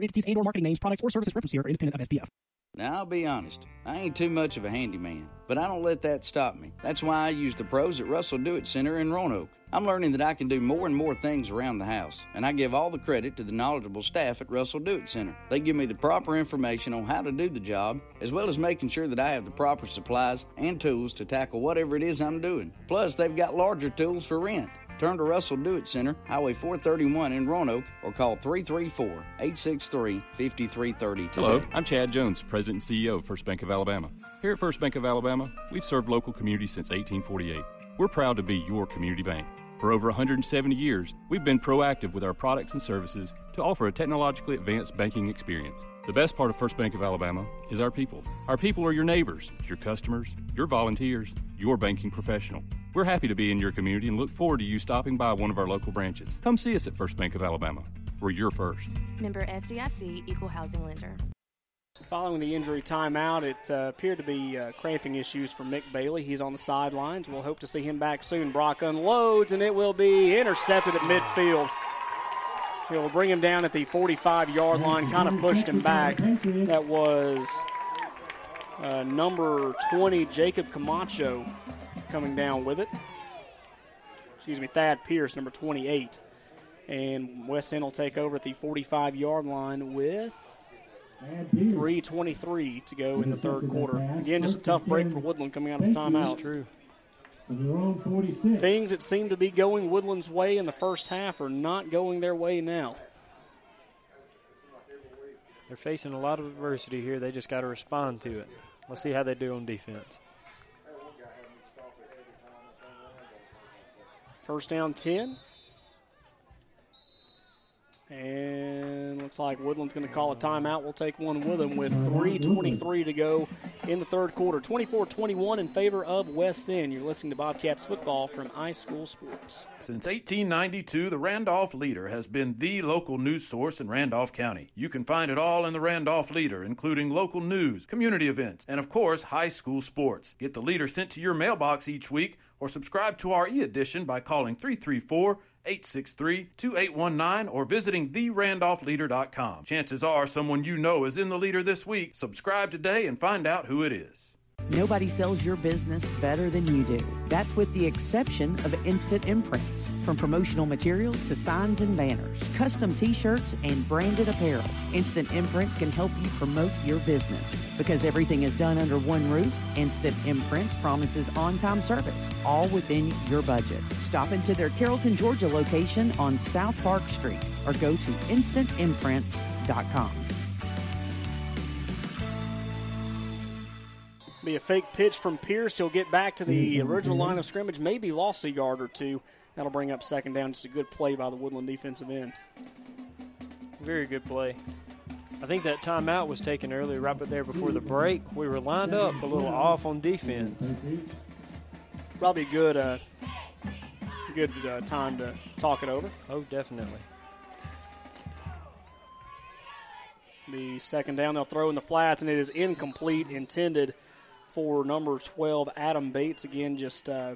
S6: entities and or marketing names, products, or services referenced here are independent of SPF.
S23: Now, I'll be honest, I ain't too much of a handyman, but I don't let that stop me. That's why I use the pros at Russell Do It Center in Roanoke. I'm learning that I can do more and more things around the house, and I give all the credit to the knowledgeable staff at Russell Do It Center. They give me the proper information on how to do the job, as well as making sure that I have the proper supplies and tools to tackle whatever it is I'm doing. Plus, they've got larger tools for rent. Turn to Russell Do It Center, Highway 431 in Roanoke, or call 334 863 5330 today.
S18: Hello, I'm Chad Jones, President and CEO of First Bank of Alabama. Here at First Bank of Alabama, we've served local communities since 1848. We're proud to be your community bank. For over 170 years, we've been proactive with our products and services to offer a technologically advanced banking experience. The best part of First Bank of Alabama is our people. Our people are your neighbors, your customers, your volunteers, your banking professional. We're happy to be in your community and look forward to you stopping by one of our local branches. Come see us at First Bank of Alabama. We're your first.
S19: Member FDIC, Equal Housing Lender.
S2: Following the injury timeout, it uh, appeared to be uh, cramping issues for Mick Bailey. He's on the sidelines. We'll hope to see him back soon. Brock unloads, and it will be intercepted at midfield. He'll bring him down at the 45 yard line, kind of pushed him back. That was uh, number 20, Jacob Camacho, coming down with it. Excuse me, Thad Pierce, number 28. And West End will take over at the 45 yard line with 3.23 to go in the third quarter. Again, just a tough break for Woodland coming out of the timeout.
S28: True.
S2: Things that seem to be going Woodland's way in the first half are not going their way now.
S28: They're facing a lot of adversity here. They just got to respond to it. Let's see how they do on defense.
S2: First down 10. And looks like Woodland's going to call a timeout. We'll take one with them with 3.23 to go in the third quarter. 24 21 in favor of West End. You're listening to Bobcats football from iSchool Sports.
S13: Since 1892, the Randolph Leader has been the local news source in Randolph County. You can find it all in the Randolph Leader, including local news, community events, and of course, high school sports. Get the Leader sent to your mailbox each week or subscribe to our e edition by calling 334 863 2819 or visiting therandolphleader.com. Chances are someone you know is in the leader this week. Subscribe today and find out who it is.
S5: Nobody sells your business better than you do. That's with the exception of Instant Imprints. From promotional materials to signs and banners, custom t shirts, and branded apparel, Instant Imprints can help you promote your business. Because everything is done under one roof, Instant Imprints promises on time service, all within your budget. Stop into their Carrollton, Georgia location on South Park Street or go to instantimprints.com.
S2: Be a fake pitch from Pierce. He'll get back to the original line of scrimmage, maybe lost a yard or two. That'll bring up second down. Just a good play by the Woodland defensive end.
S28: Very good play. I think that timeout was taken earlier, right there before the break. We were lined up a little off on defense.
S2: Probably a good, uh, good uh, time to talk it over.
S28: Oh, definitely.
S2: The second down, they'll throw in the flats, and it is incomplete, intended for number 12, Adam Bates. Again, just uh,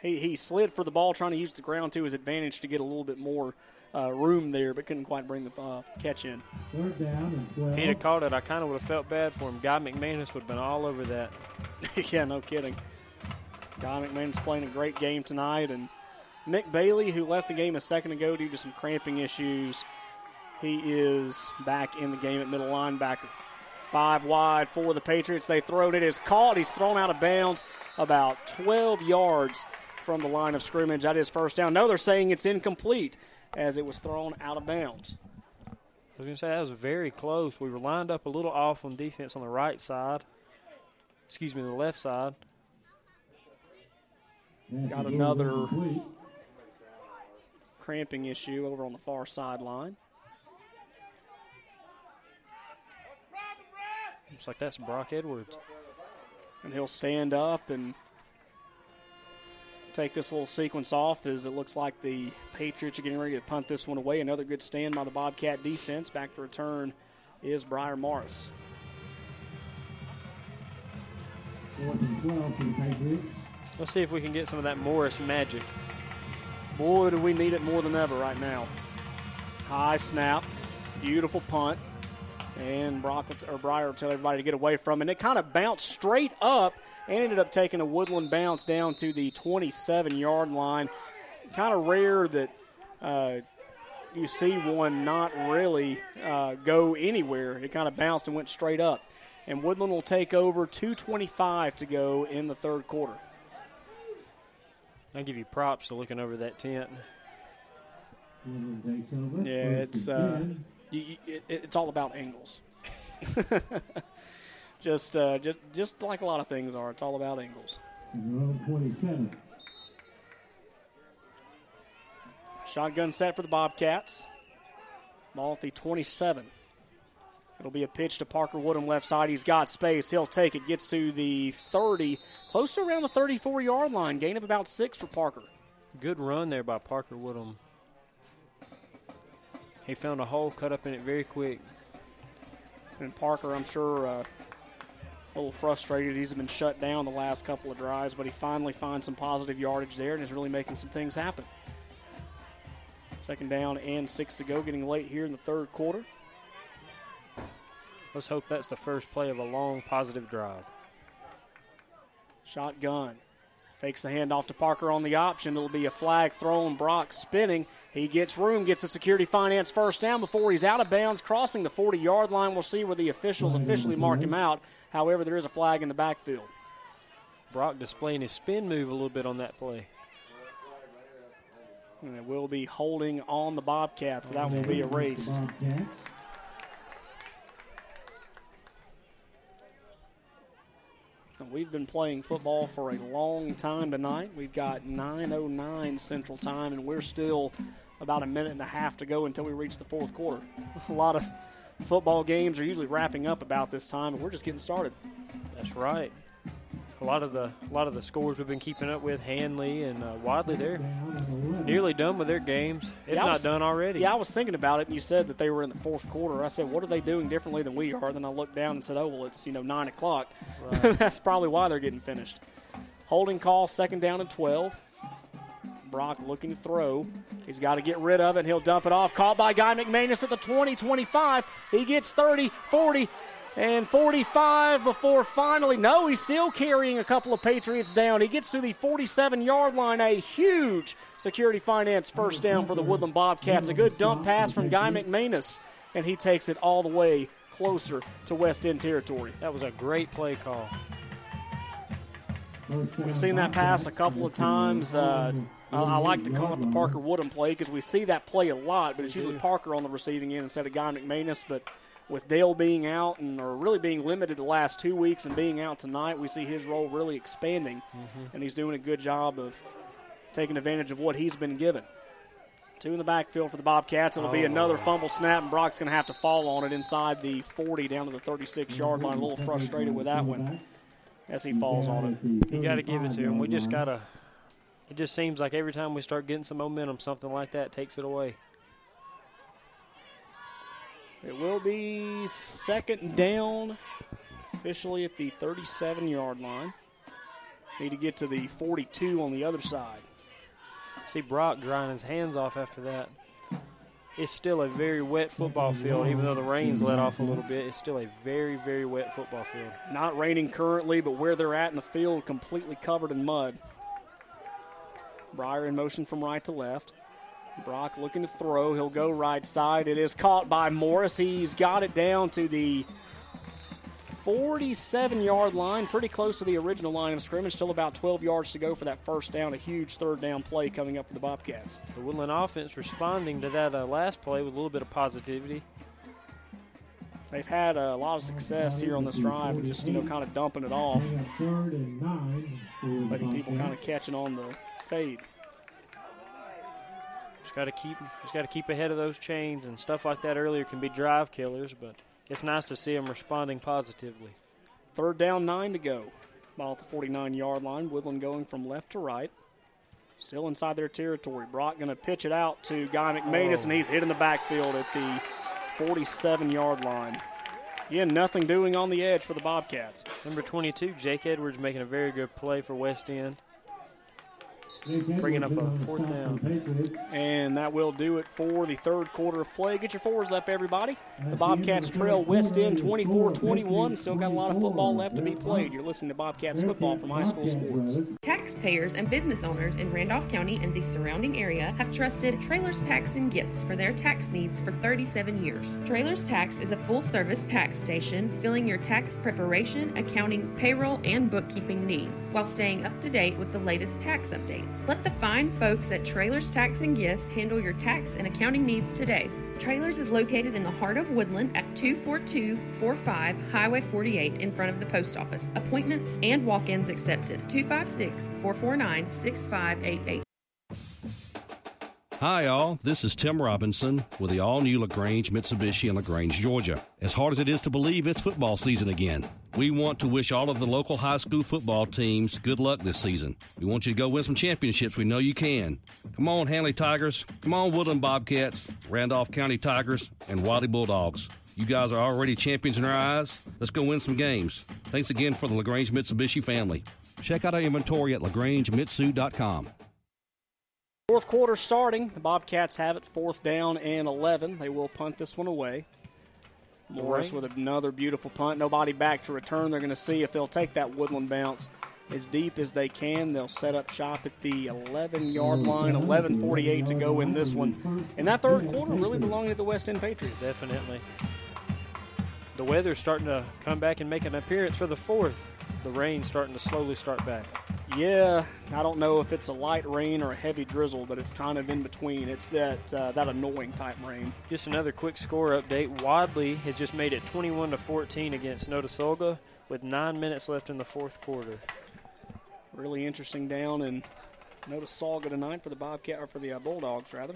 S2: he, he slid for the ball, trying to use the ground to his advantage to get a little bit more uh, room there, but couldn't quite bring the uh, catch in.
S21: Third down and
S28: he'd have caught it, I kind of would have felt bad for him. Guy McManus would have been all over that.
S2: yeah, no kidding. Guy McManus playing a great game tonight, and Nick Bailey, who left the game a second ago due to some cramping issues, he is back in the game at middle linebacker. Five wide for the Patriots. They throw it. It is caught. He's thrown out of bounds about 12 yards from the line of scrimmage. That is first down. No, they're saying it's incomplete as it was thrown out of bounds.
S28: I was going to say that was very close. We were lined up a little off on defense on the right side. Excuse me, the left side.
S2: Got another cramping issue over on the far sideline.
S28: Looks like that's Brock Edwards.
S2: And he'll stand up and take this little sequence off as it looks like the Patriots are getting ready to punt this one away. Another good stand by the Bobcat defense. Back to return is Briar Morris.
S21: Fourth and 12 for the Patriots.
S28: Let's see if we can get some of that Morris magic.
S2: Boy, do we need it more than ever right now. High snap, beautiful punt, and Brock or Briar will tell everybody to get away from it. And it kind of bounced straight up and ended up taking a woodland bounce down to the 27 yard line. Kind of rare that uh, you see one not really uh, go anywhere. It kind of bounced and went straight up. And Woodland will take over 2.25 to go in the third quarter.
S28: I give you props for looking over that tent.
S21: Woodland takes over.
S2: Yeah, it's uh,
S21: 10.
S2: You, you, it, it's all about angles. just, uh, just, just like a lot of things are. It's all about angles.
S21: And their own 27.
S2: Shotgun set for the Bobcats. Ball at the 27. It'll be a pitch to Parker Woodham left side. He's got space. He'll take it. Gets to the 30, close to around the 34 yard line. Gain of about six for Parker.
S28: Good run there by Parker Woodham. He found a hole, cut up in it very quick.
S2: And Parker, I'm sure, uh, a little frustrated. He's been shut down the last couple of drives, but he finally finds some positive yardage there and is really making some things happen. Second down and six to go, getting late here in the third quarter.
S28: Let's hope that's the first play of a long, positive drive.
S2: Shotgun. Fakes the handoff to Parker on the option. It'll be a flag thrown. Brock spinning. He gets room, gets the security finance first down before he's out of bounds, crossing the 40 yard line. We'll see where the officials officially mark him out. However, there is a flag in the backfield.
S28: Brock displaying his spin move a little bit on that play.
S2: And it will be holding on the Bobcats. So that will be erased.
S21: Bobcats.
S2: We've been playing football for a long time tonight. We've got 9:09 Central Time, and we're still about a minute and a half to go until we reach the fourth quarter. A lot of football games are usually wrapping up about this time, and we're just getting started.
S28: That's right. A lot of the a lot of the scores we've been keeping up with, Handley and uh, Wadley, they're nearly done with their games, if
S2: Yeah,
S28: not
S2: was-
S28: done already.
S2: Yeah, I was thinking about it, and you said that they were in the fourth quarter. I said, "What are they doing differently than we are?" Then I looked down and said, "Oh, well, it's you know nine o'clock. That's probably why they're getting finished." Holding call, second down and twelve. Brock looking to throw. He's got to get rid of it, and he'll dump it off. Caught by Guy McManus at the 20, 25. He gets 30, 40, and 45 before finally. No, he's still carrying a couple of Patriots down. He gets to the 47 yard line. A huge security finance first down for the Woodland Bobcats. A good dump pass from Guy McManus, and he takes it all the way closer to West End territory.
S28: That was a great play call.
S2: We've seen that pass a couple of times. Uh, I, like to call it the Parker Woodham play because we see that play a lot, but it's usually Parker on the receiving end instead of Guy McManus. But with Dale being out and or really being limited the last two weeks and being out tonight, we see his role really expanding, mm-hmm. and he's doing a good job of taking advantage of what he's been given. Two in the backfield for the Bobcats. It'll be oh. another fumble snap, and Brock's going to have to fall on it inside the 40 down to the 36 yard line. A little mm-hmm. frustrated with that one as he falls on it.
S28: You got to give it to him. We just got to. It just seems like every time we start getting some momentum, something like that takes it away.
S2: It will be second down, officially at the 37 yard line. Need to get to the 42 on the other side.
S28: See Brock drying his hands off after that. It's still a very wet football field, even though the rain's let off a little bit. It's still a very, very wet football field.
S2: Not raining currently, but where they're at in the field, completely covered in mud. Briar in motion from right to left. Brock looking to throw. He'll go right side. It is caught by Morris. He's got it down to the 47 yard line, pretty close to the original line of scrimmage. Still about 12 yards to go for that first down. A huge third down play coming up for the Bobcats.
S28: The Woodland offense responding to that uh, last play with a little bit of positivity.
S2: They've had a lot of success here on this drive, with just you know kind of dumping it off,
S21: Third and nine.
S2: letting people kind of catching on the fade.
S28: Just got to keep, just got to keep ahead of those chains and stuff like that. Earlier can be drive killers, but it's nice to see them responding positively.
S2: Third down, nine to go. Ball at the 49 yard line. Woodland going from left to right. Still inside their territory. Brock going to pitch it out to Guy McManus,
S28: Oh.
S2: and he's hit in the backfield at the 47 yard line. Again, nothing doing on the edge for the Bobcats.
S28: Number 22, Jake Edwards making a very good play for West End.
S21: Jake
S28: Bringing up a
S21: in on
S28: fourth down.
S21: for the Patriots.
S2: And that will do it for the third quarter of play. Get your fours up, everybody. The Bobcats trail West End 24 21. Still got a lot of football left to be played. You're listening to Bobcats football from iSchool Sports.
S32: Taxpayers and business owners in Randolph County and the surrounding area have trusted Trailers Tax and Gifts for their tax needs for 37 years. Trailers Tax is a full service tax station filling your tax preparation, accounting, payroll, and bookkeeping needs while staying up to date with the latest tax updates. Let the fine folks at Trailers Tax and Gifts handle your tax and accounting needs today. Trailers is located in the heart of Woodland at 24245 Highway 48 in front of the post office. Appointments and walk ins accepted. 256 449 6588.
S10: Hi, all. This is Tim Robinson with the all new LaGrange Mitsubishi in LaGrange, Georgia. As hard as it is to believe, it's football season again. We want to wish all of the local high school football teams good luck this season. We want you to go win some championships. We know you can. Come on, Handley Tigers. Come on, Woodland Bobcats, Randolph County Tigers, and Wadley Bulldogs. You guys are already champions in our eyes. Let's go win some games. Thanks again for the LaGrange Mitsubishi family. Check out our inventory at lagrangemitsu.com.
S2: Fourth quarter starting. The Bobcats have it fourth down and 11. They will punt this one away. Morris with another beautiful punt. Nobody back to return. They're going to see if they'll take that woodland bounce as deep as they can. They'll set up shop at the 11 yard line. 11:48 to go in this one. And that third quarter really belonging to the West End Patriots.
S28: Definitely. The weather's starting to come back and make an appearance for the fourth. The rain starting to slowly start back.
S2: Yeah, I don't know if it's a light rain or a heavy drizzle, but it's kind of in between. It's that uh, that annoying type rain.
S28: Just another quick score update. Wadley has just made it 21 to 14 against Notasulga with nine minutes left in the fourth quarter.
S2: Really interesting down in Notasulga tonight for the Bobcat or for the uh, Bulldogs rather.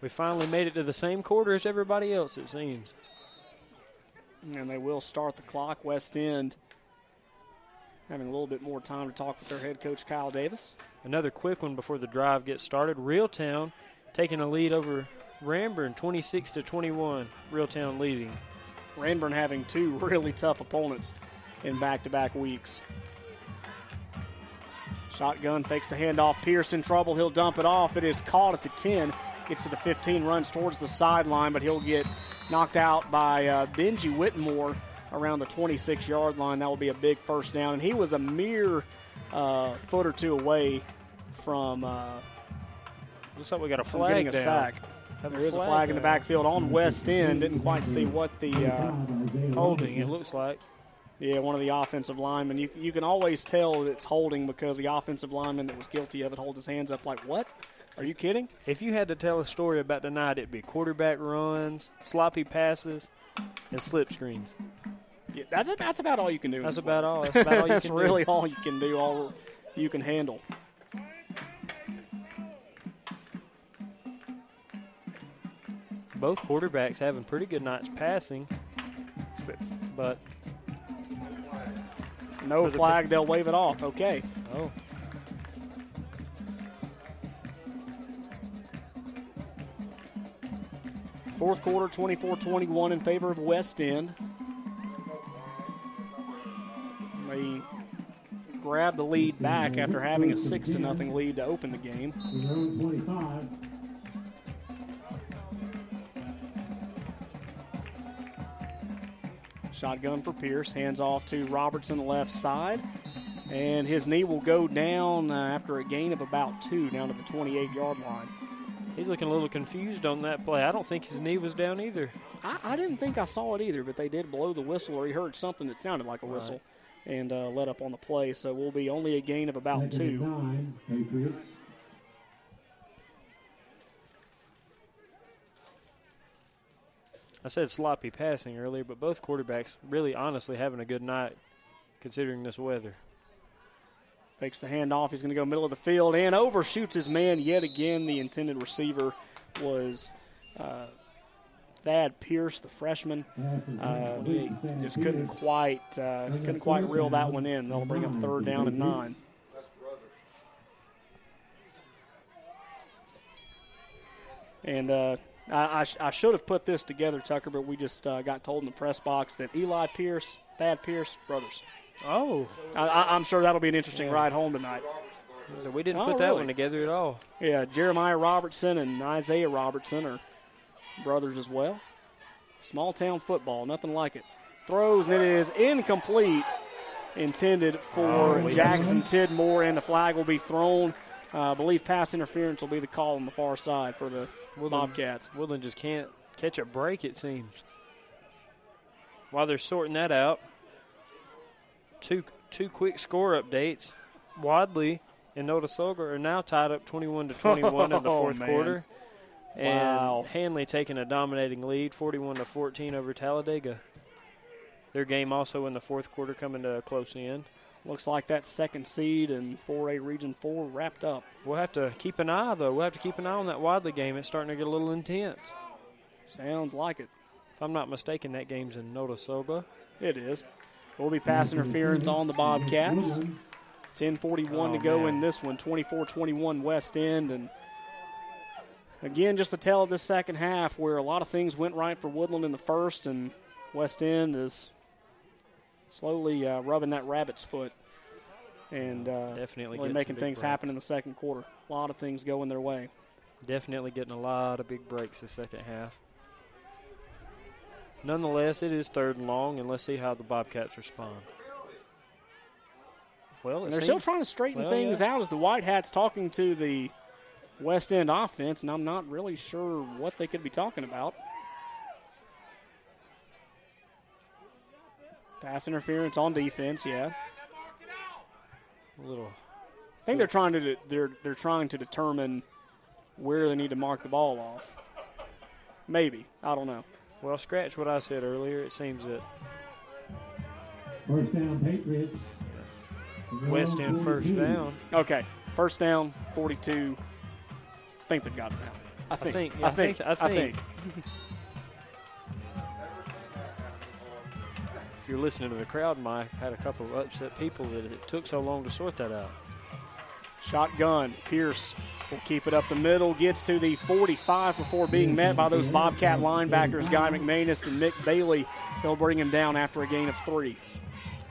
S28: We finally made it to the same quarter as everybody else, it seems.
S2: And they will start the clock. West End having a little bit more time to talk with their head coach Kyle Davis.
S28: Another quick one before the drive gets started. Reeltown taking a lead over Ranburne 26 to 21. Reeltown leading.
S2: Ranburne having two really tough opponents in back to back weeks. Shotgun fakes the handoff. Pierce in trouble. He'll dump it off. It is caught at the 10. Gets to the 15, runs towards the sideline, but he'll get knocked out by uh, Benji Whitmore around the 26 yard line. That will be a big first down. And he was a mere uh, foot or two away from. Uh,
S28: Looks like we got a flag
S2: getting a
S28: down.
S2: sack.
S28: Have a
S2: There is a
S28: flag
S2: flag in the backfield on West End. Didn't quite see what the uh,
S28: Holding, it looks like.
S2: Yeah, one of the offensive linemen. You you can always tell that it's holding because the offensive lineman that was guilty of it holds his hands up like, "What? Are you kidding?"
S28: If you had to tell a story about tonight, it'd be quarterback runs, sloppy passes, and slip screens.
S2: Yeah, that's that's about all you can do.
S28: That's about all. That's about all you
S2: That's
S28: can do.
S2: really all you can do. All you can handle.
S28: Both quarterbacks having pretty good nights passing, but
S2: No
S28: the-
S2: flag. They'll wave it off. Okay.
S28: oh,
S2: Fourth quarter, 24 21 in favor of West End. They grab the lead back after having a 6 to nothing lead to open the game. Shotgun for Pierce, hands off to Robertson, left side. And his knee will go down uh, after a gain of about two down to the 28 yard line.
S28: He's looking a little confused on that play. I don't think his knee was down either.
S2: I, I didn't think I saw it either, but they did blow the whistle, or he heard something that sounded like a whistle right. and uh, let up on the play. So we'll be only a gain of about two.
S28: I said sloppy passing earlier, but both quarterbacks really honestly having a good night considering this weather.
S2: Fakes the handoff. He's going to go middle of the field and overshoots his man yet again. The intended receiver was uh, Thad Pierce, the freshman. Uh, just couldn't quite uh, couldn't quite reel that one in. They'll bring up third down and nine. And uh, I, I, sh- I, should have put this together, Tucker, but we just uh, got told in the press box that Eli Pierce, Thad Pierce, brothers.
S28: Oh,
S2: I, am sure that'll be an interesting yeah. ride home tonight.
S28: So we didn't oh, put that really? one together at all.
S2: Yeah, Jeremiah Robertson and Isaiah Robertson are brothers as well. Small town football, nothing like it. Throws and it is incomplete. Intended for oh, Jackson Tidmore, and the flag will be thrown. Uh, I believe pass interference will be the call on the far side for the Woodland, Bobcats.
S28: Woodland just can't catch a break, it seems. While they're sorting that out, two two quick score updates. Wadley and Notasulga are now tied up 21 to 21 in the oh, fourth oh, quarter. And wow. Handley taking a dominating lead, 41 to 14 over Talladega. Their game also in the fourth quarter coming to a close end.
S2: Looks like that second seed in 4A Region 4 wrapped up.
S28: We'll have to keep an eye, though. We'll have to keep an eye on that Wadley game. It's starting to get a little intense.
S2: Sounds like it.
S28: If I'm not mistaken, that game's in Notasulga.
S2: It is. Will be pass interference on the Bobcats. 10:41 oh, to go man. in this one. 24-21 West End, and again, just to tell of this second half where a lot of things went right for Woodland in the first, and West End is slowly uh, rubbing that rabbit's foot and uh,
S28: definitely
S2: really making things breaks. happen in the second quarter. A lot of things going their way.
S28: Definitely getting a lot of big breaks the second half. Nonetheless, it is third and long, and let's see how the Bobcats respond. Well,
S2: they're still trying to straighten well, things yeah. out as the White Hats talking to the West End offense, and I'm not really sure what they could be talking about. Pass interference on defense, yeah.
S28: A little.
S2: I think they're trying to they're they're trying to determine where they need to mark the ball off. Maybe I don't know.
S28: Well, scratch what I said earlier. It seems that
S21: first down Patriots.
S28: West End first down.
S2: Okay, first down, 42. I think they've got it now. I think. I think.
S28: Yeah, I, think, I think. I think. if you're listening to the crowd, Mike had a couple of upset people that it took so long to sort that out.
S2: Shotgun. Pierce will keep it up the middle. Gets to the 45 before being met by those Bobcat linebackers, Guy McManus and Nick Bailey. They'll bring him down after a gain of three.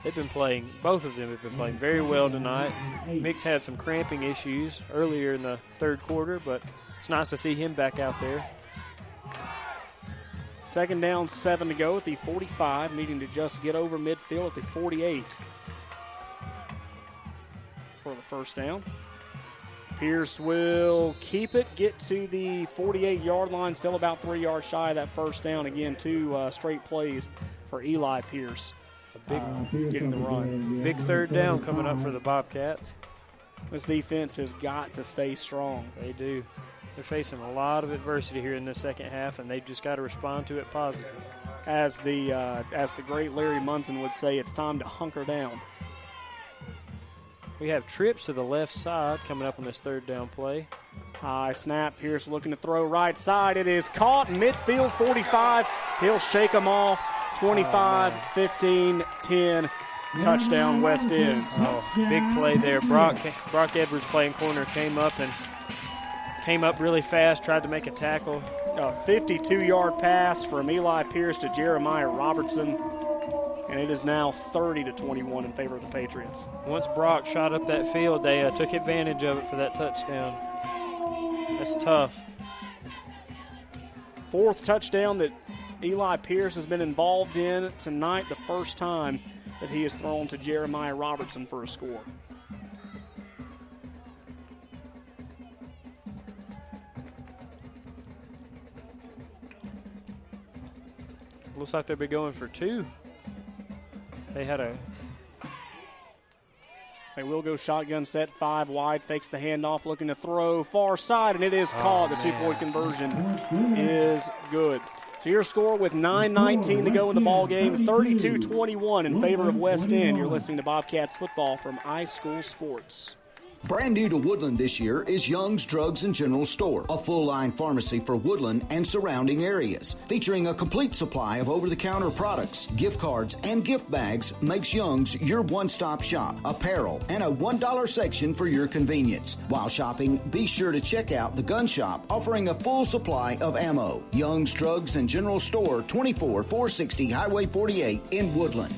S28: They've been playing, both of them have been playing very well tonight. Mick's had some cramping issues earlier in the third quarter, but it's nice to see him back out there.
S2: Second down, seven to go at the 45, needing to just get over midfield at the 48 for the first down. Pierce will keep it, get to the 48 yard line, still about three yards shy of that first down. Again, two uh, straight plays for Eli Pierce.
S28: A big uh, getting the run. Big third down coming up for the Bobcats.
S2: This defense has got to stay strong.
S28: They do. They're facing a lot of adversity here in the second half, and they've just got to respond to it positively.
S2: As the uh, as the great Larry Munson would say, it's time to hunker down.
S28: We have trips to the left side coming up on this third down play.
S2: High snap. Pierce looking to throw right side. It is caught midfield 45. He'll shake them off. 25, oh, 15, 10. Touchdown West End.
S28: Oh, big play there. Brock Brock Edwards playing corner came up and
S6: came up really fast, tried to make a tackle.
S2: A 52 yard pass from Eli Pierce to Jeremiah Robertson. And it is now 30 to 21 in favor of the Patriots.
S28: Once Brock shot up that field, they uh, took advantage of it for that touchdown. That's tough.
S2: Fourth touchdown that Eli Pierce has been involved in tonight, the first time that he has thrown to Jeremiah Robertson for a score.
S28: Looks like they'll be going for two. They had a.
S2: They will go shotgun set five wide, fakes the handoff, looking to throw far side, and it is oh, caught.
S28: Oh,
S2: the two point conversion is good. So your score with 9.19 to go in the ball game, 32-21 in favor of West End. You're listening to Bobcats football from iSchool Sports.
S14: Brand new to Woodland this year is Young's Drugs and General Store, a full line pharmacy for Woodland and surrounding areas. Featuring a complete supply of over the counter products, gift cards, and gift bags makes Young's your one stop shop, apparel, and a $1 section for your convenience. While shopping, be sure to check out the gun shop offering a full supply of ammo. Young's Drugs and General Store, 24 460 Highway 48 in Woodland.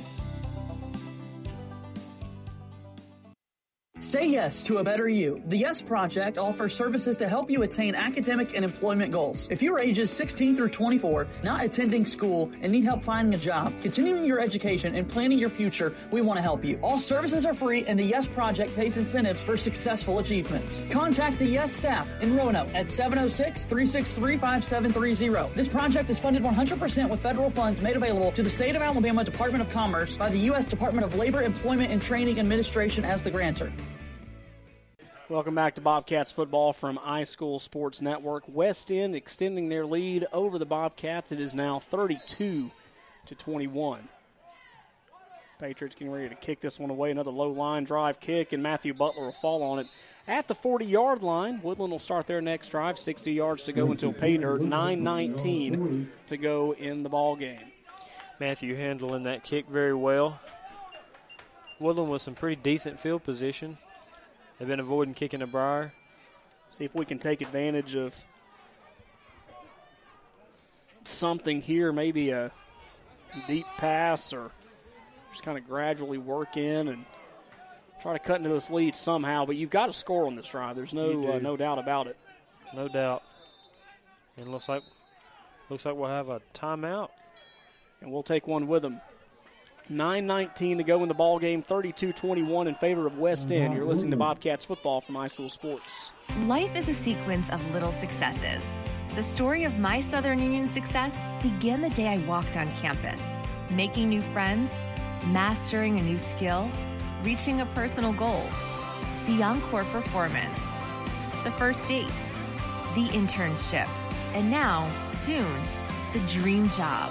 S33: Say yes to a better you. The Yes Project offers services to help you attain academic and employment goals. If you are ages 16 through 24, not attending school, and need help finding a job, continuing your education, and planning your future, we want to help you. All services are free, and the Yes Project pays incentives for successful achievements. Contact the Yes staff in Roanoke at 706 363 5730. This project is funded 100% with federal funds made available to the State of Alabama Department of Commerce by the U.S. Department of Labor, Employment, and Training Administration as the grantor.
S2: Welcome back to Bobcats football from iSchool Sports Network. West End extending their lead over the Bobcats. It is now 32 to 21. Patriots getting ready to kick this one away. Another low line drive kick, and Matthew Butler will fall on it at the 40 yard line. Woodland will start their next drive. 60 yards to go until pay dirt. 9.19 to go in the ball game.
S28: Matthew handling that kick very well. Woodland with some pretty decent field position. They've been avoiding kicking the briar.
S2: See if we can take advantage of something here, maybe a deep pass or just kind of gradually work in and try to cut into this lead somehow. But you've got to score on this drive. There's no uh, no doubt about it.
S28: No doubt. And looks like looks like we'll have a timeout.
S2: And we'll take one with them. 9.19 to go in the ball game, 32-21 in favor of West End. You're listening to Bobcats football from iSchool Sports.
S22: Life is a sequence of little successes. The story of my Southern Union success began the day I walked on campus, making new friends, mastering a new skill, reaching a personal goal, the encore performance, the first date, the internship, and now, soon, the dream job.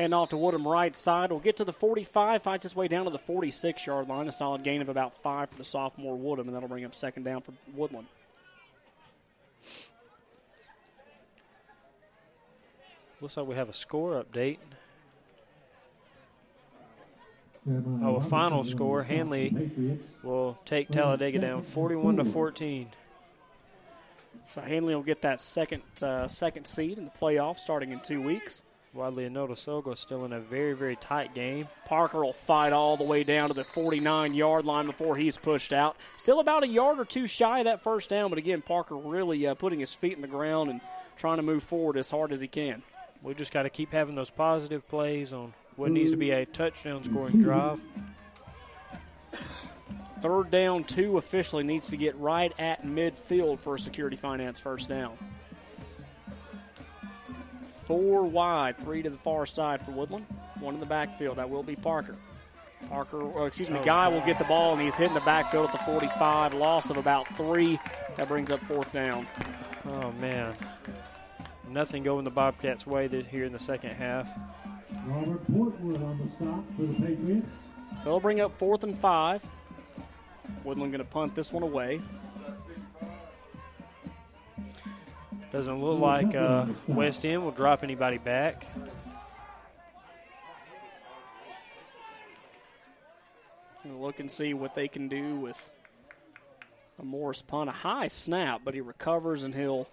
S2: Heading off to Woodham right side. We'll get to the 45, fights his way down to the 46 yard line. A solid gain of about five for the sophomore Woodham, and that'll bring up second down for Woodland.
S28: Looks like we have a score update. Oh, a final score. Handley will take Talladega down 41 to 14.
S2: So Handley will get that second uh, second seed in the playoff starting in two weeks.
S28: Wadley and Notasulga still in a very, very tight game.
S2: Parker will fight all the way down to the 49 yard line before he's pushed out. Still about a yard or two shy of that first down, but again, Parker really uh, putting his feet in the ground and trying to move forward as hard as he can.
S28: We just got to keep having those positive plays on what needs to be a touchdown scoring drive.
S2: Third down, two officially needs to get right at midfield for a security finance first down. Four wide, three to the far side for Woodland. One in the backfield. That will be Parker. Parker, or excuse me,
S28: Oh.
S2: Guy will get the ball, and he's hitting the backfield at the 45. Loss of about three. That brings up fourth down.
S28: Oh man, nothing going the Bobcats' way this, here in the second half.
S15: Robert Portwood on the stop for the Patriots.
S2: So they'll bring up fourth and five. Woodland going to punt this one away.
S28: Doesn't look like uh, West End will drop anybody back.
S2: Gonna look and see what they can do with a Morris punt. A high snap, but he recovers and he'll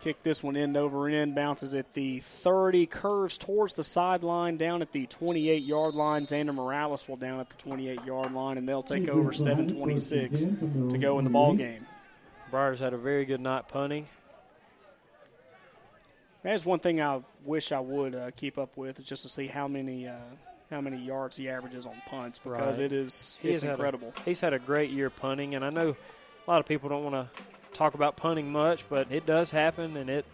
S2: kick this one end over end. Bounces at the 30, curves towards the sideline, down at the 28 yard line. Xander Morales will down at the 28 yard line, and they'll take over 7:26 to go in the ball game.
S28: Briars had a very good night punting.
S2: That's one thing I wish I would uh, keep up with is just to see how many uh, how many yards he averages on punts because
S28: Right.
S2: it is
S28: He
S2: it's
S28: had a-
S2: incredible.
S28: he's had a great year punting, and I know a lot of people don't want to talk about punting much, but it does happen, and it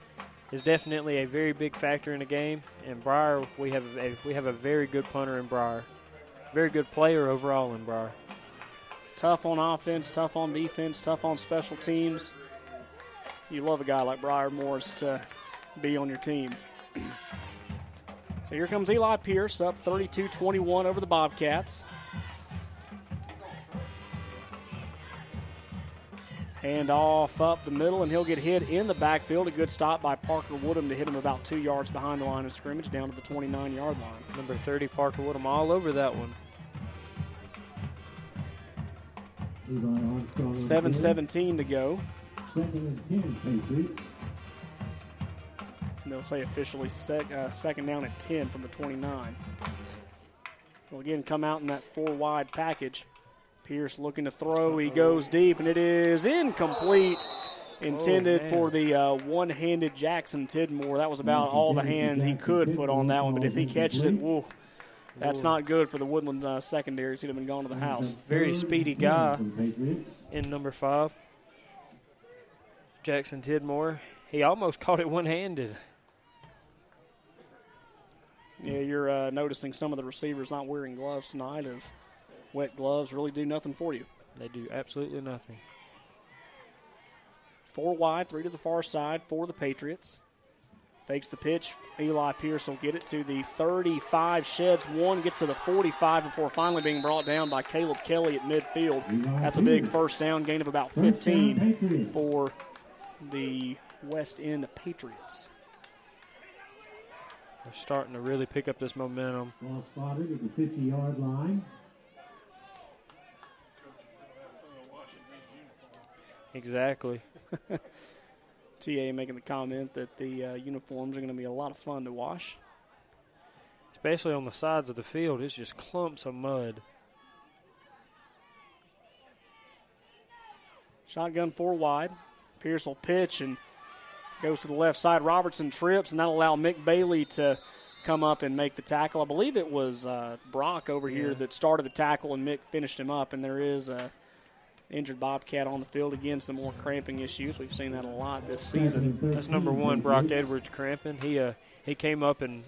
S28: is definitely a very big factor in the game. And Briar, we have a, we have a very good punter in Briar, very good player overall in Briar.
S2: Tough on offense, tough on defense, tough on special teams. You love a guy like Briar Morris to be on your team. so here comes Eli Pierce up 32 21 over the Bobcats. Hand off up the middle, and he'll get hit in the backfield. A good stop by Parker Woodham to hit him about two yards behind the line of scrimmage, down to the 29 yard line.
S28: Number 30, Parker Woodham, all over that one.
S15: Levi Armstrong on the
S2: 7 17 to go.
S15: Second and 10, Patriots.
S2: And they'll say officially sec, uh, second down at 10 from the 29. Will again come out in that four wide package. Pierce looking to throw. He goes deep, and it is incomplete. Intended
S28: man.
S2: for the uh, one handed Jackson Tidmore. That was about all the hand he could put on that one, but if he catches it, whoa, that's not good for the Woodland uh, secondaries. He'd have been gone to the house.
S28: Very speedy guy in number five. Jackson Tidmore. He almost caught it one handed.
S2: Yeah, you're uh, noticing some of the receivers not wearing gloves tonight as wet gloves really do nothing for you.
S28: They do absolutely nothing.
S2: Four wide, three to the far side for the Patriots. Fakes the pitch. Eli Pierce will get it to the 35, sheds one, gets to the 45 before finally being brought down by Caleb Kelly at midfield. That's a big first down, gain of about 15 for the West End Patriots.
S28: They're starting to really pick up this momentum.
S15: Ball spotted at the 50 yard line.
S28: Exactly.
S2: TA making the comment that the uh, uniforms are going to be a lot of fun to wash.
S28: Especially on the sides of the field, it's just clumps of mud.
S2: Shotgun four wide. Pierce will pitch and goes to the left side. Robertson trips, and that'll allow Mick Bailey to come up and make the tackle. I believe it was uh, Brock over here that started the tackle, and Mick finished him up. And there is a injured Bobcat on the field again. Some more cramping issues. We've seen that a lot this season.
S28: That's number one, Brock Edwards cramping. He uh, he came up and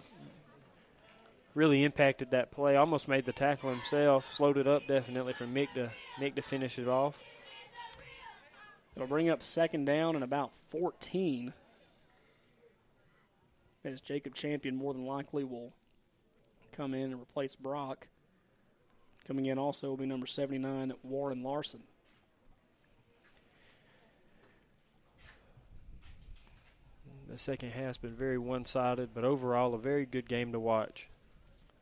S28: really impacted that play. Almost made the tackle himself. Slowed it up definitely for Mick to Mick to finish it off.
S2: It'll bring up second down and about 14. As Jacob Champion more than likely will come in and replace Brock. Coming in also will be number 79, Warren Larson.
S28: The second half's been very one-sided, but overall a very good game to watch.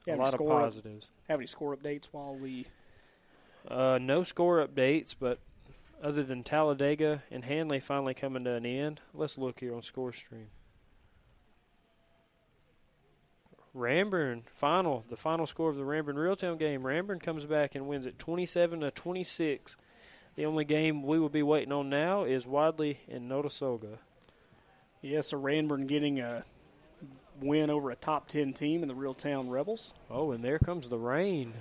S28: A lot of
S2: score up-
S28: positives.
S2: Have any score updates while we.
S28: Uh, no score updates, but other than Talladega and Handley finally coming to an end, let's look here on score stream. Ranburne final, the final score of the Ranburne Reeltown game. Ranburne comes back and wins it 27 to 26. The only game we will be waiting on now is Wadley and Notasulga.
S2: Yes, so Ranburne getting a win over a top 10 team in the Reeltown Rebels.
S28: Oh, and there comes the rain.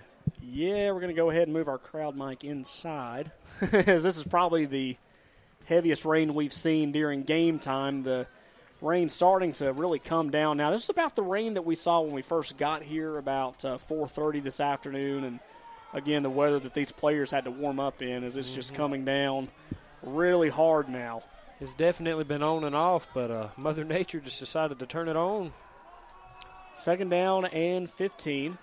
S2: Yeah, we're going to go ahead and move our crowd mic inside. as this is probably the heaviest rain we've seen during game time. The rain starting to really come down now. This is about the rain that we saw when we first got here about uh, 4:30 this afternoon, and again the weather that these players had to warm up in as it's just coming down really hard now.
S28: It's definitely been on and off, but uh, Mother Nature just decided to turn it on.
S2: Second down and 15.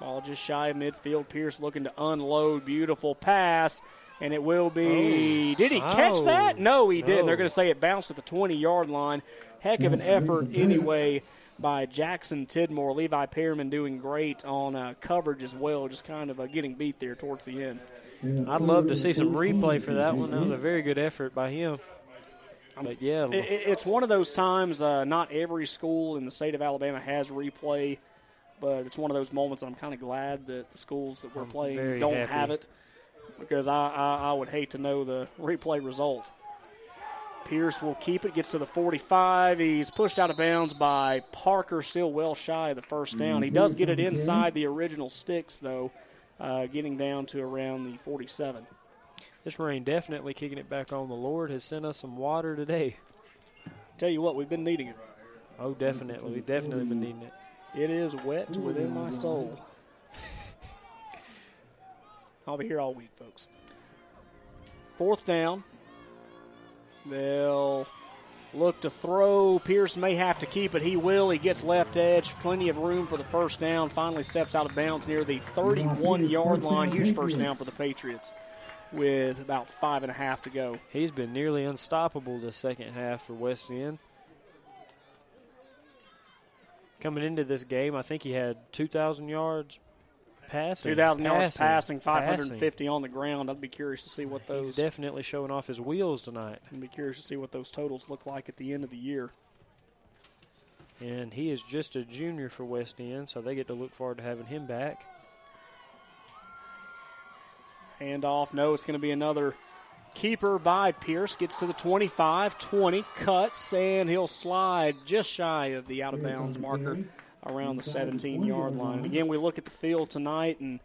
S2: Ball just shy of midfield. Pierce looking to unload. Beautiful pass. And it will be.
S28: Oh.
S2: Did he catch
S28: Oh.
S2: that? No, he didn't.
S28: No.
S2: They're going to say it bounced at the 20 yard line. Heck of an effort, anyway, by Jackson Tidmore. Levi Pearman doing great on uh, coverage as well, just kind of uh, getting beat there towards the end.
S28: I'd love to see some replay for that one. That was a very good effort by him. But yeah,
S2: it- it's one of those times. Uh, not every school in the state of Alabama has replay, but it's one of those moments. I'm kind of glad that the schools that we're
S28: I'm
S2: playing don't
S28: happy.
S2: have it because I, I, I would hate to know the replay result. Pierce will keep it. Gets to the 45. He's pushed out of bounds by Parker. Still well shy of the first down. He does get it inside the original sticks though, uh, getting down to around the 47.
S28: this rain definitely kicking it back on. The Lord has sent us some water today.
S2: Tell you what, we've been needing it.
S28: Oh, definitely. We've definitely been needing it.
S2: It is wet within my soul. I'll be here all week, folks. Fourth down. They'll look to throw. Pierce may have to keep it. He will. He gets left edge. Plenty of room for the first down. Finally steps out of bounds near the 31 yard line. Huge first down for the Patriots with about five and a half to go.
S28: He's been nearly unstoppable the second half for West End. Coming into this game, I think he had 2,000 yards passing.
S2: 2,000 yards passing,
S28: passing.
S2: 550 on the ground. I'd be curious to see what those.
S28: He's definitely showing off his wheels tonight.
S2: I'd be curious to see what those totals look like at the end of the year.
S28: And he is just a junior for West End, so they get to look forward to having him back.
S2: Handoff. No, it's going to be another keeper by Pierce. Gets to the 25, 20, cuts, and he'll slide just shy of the out of bounds marker around the 17 yard line. And again, we look at the field tonight and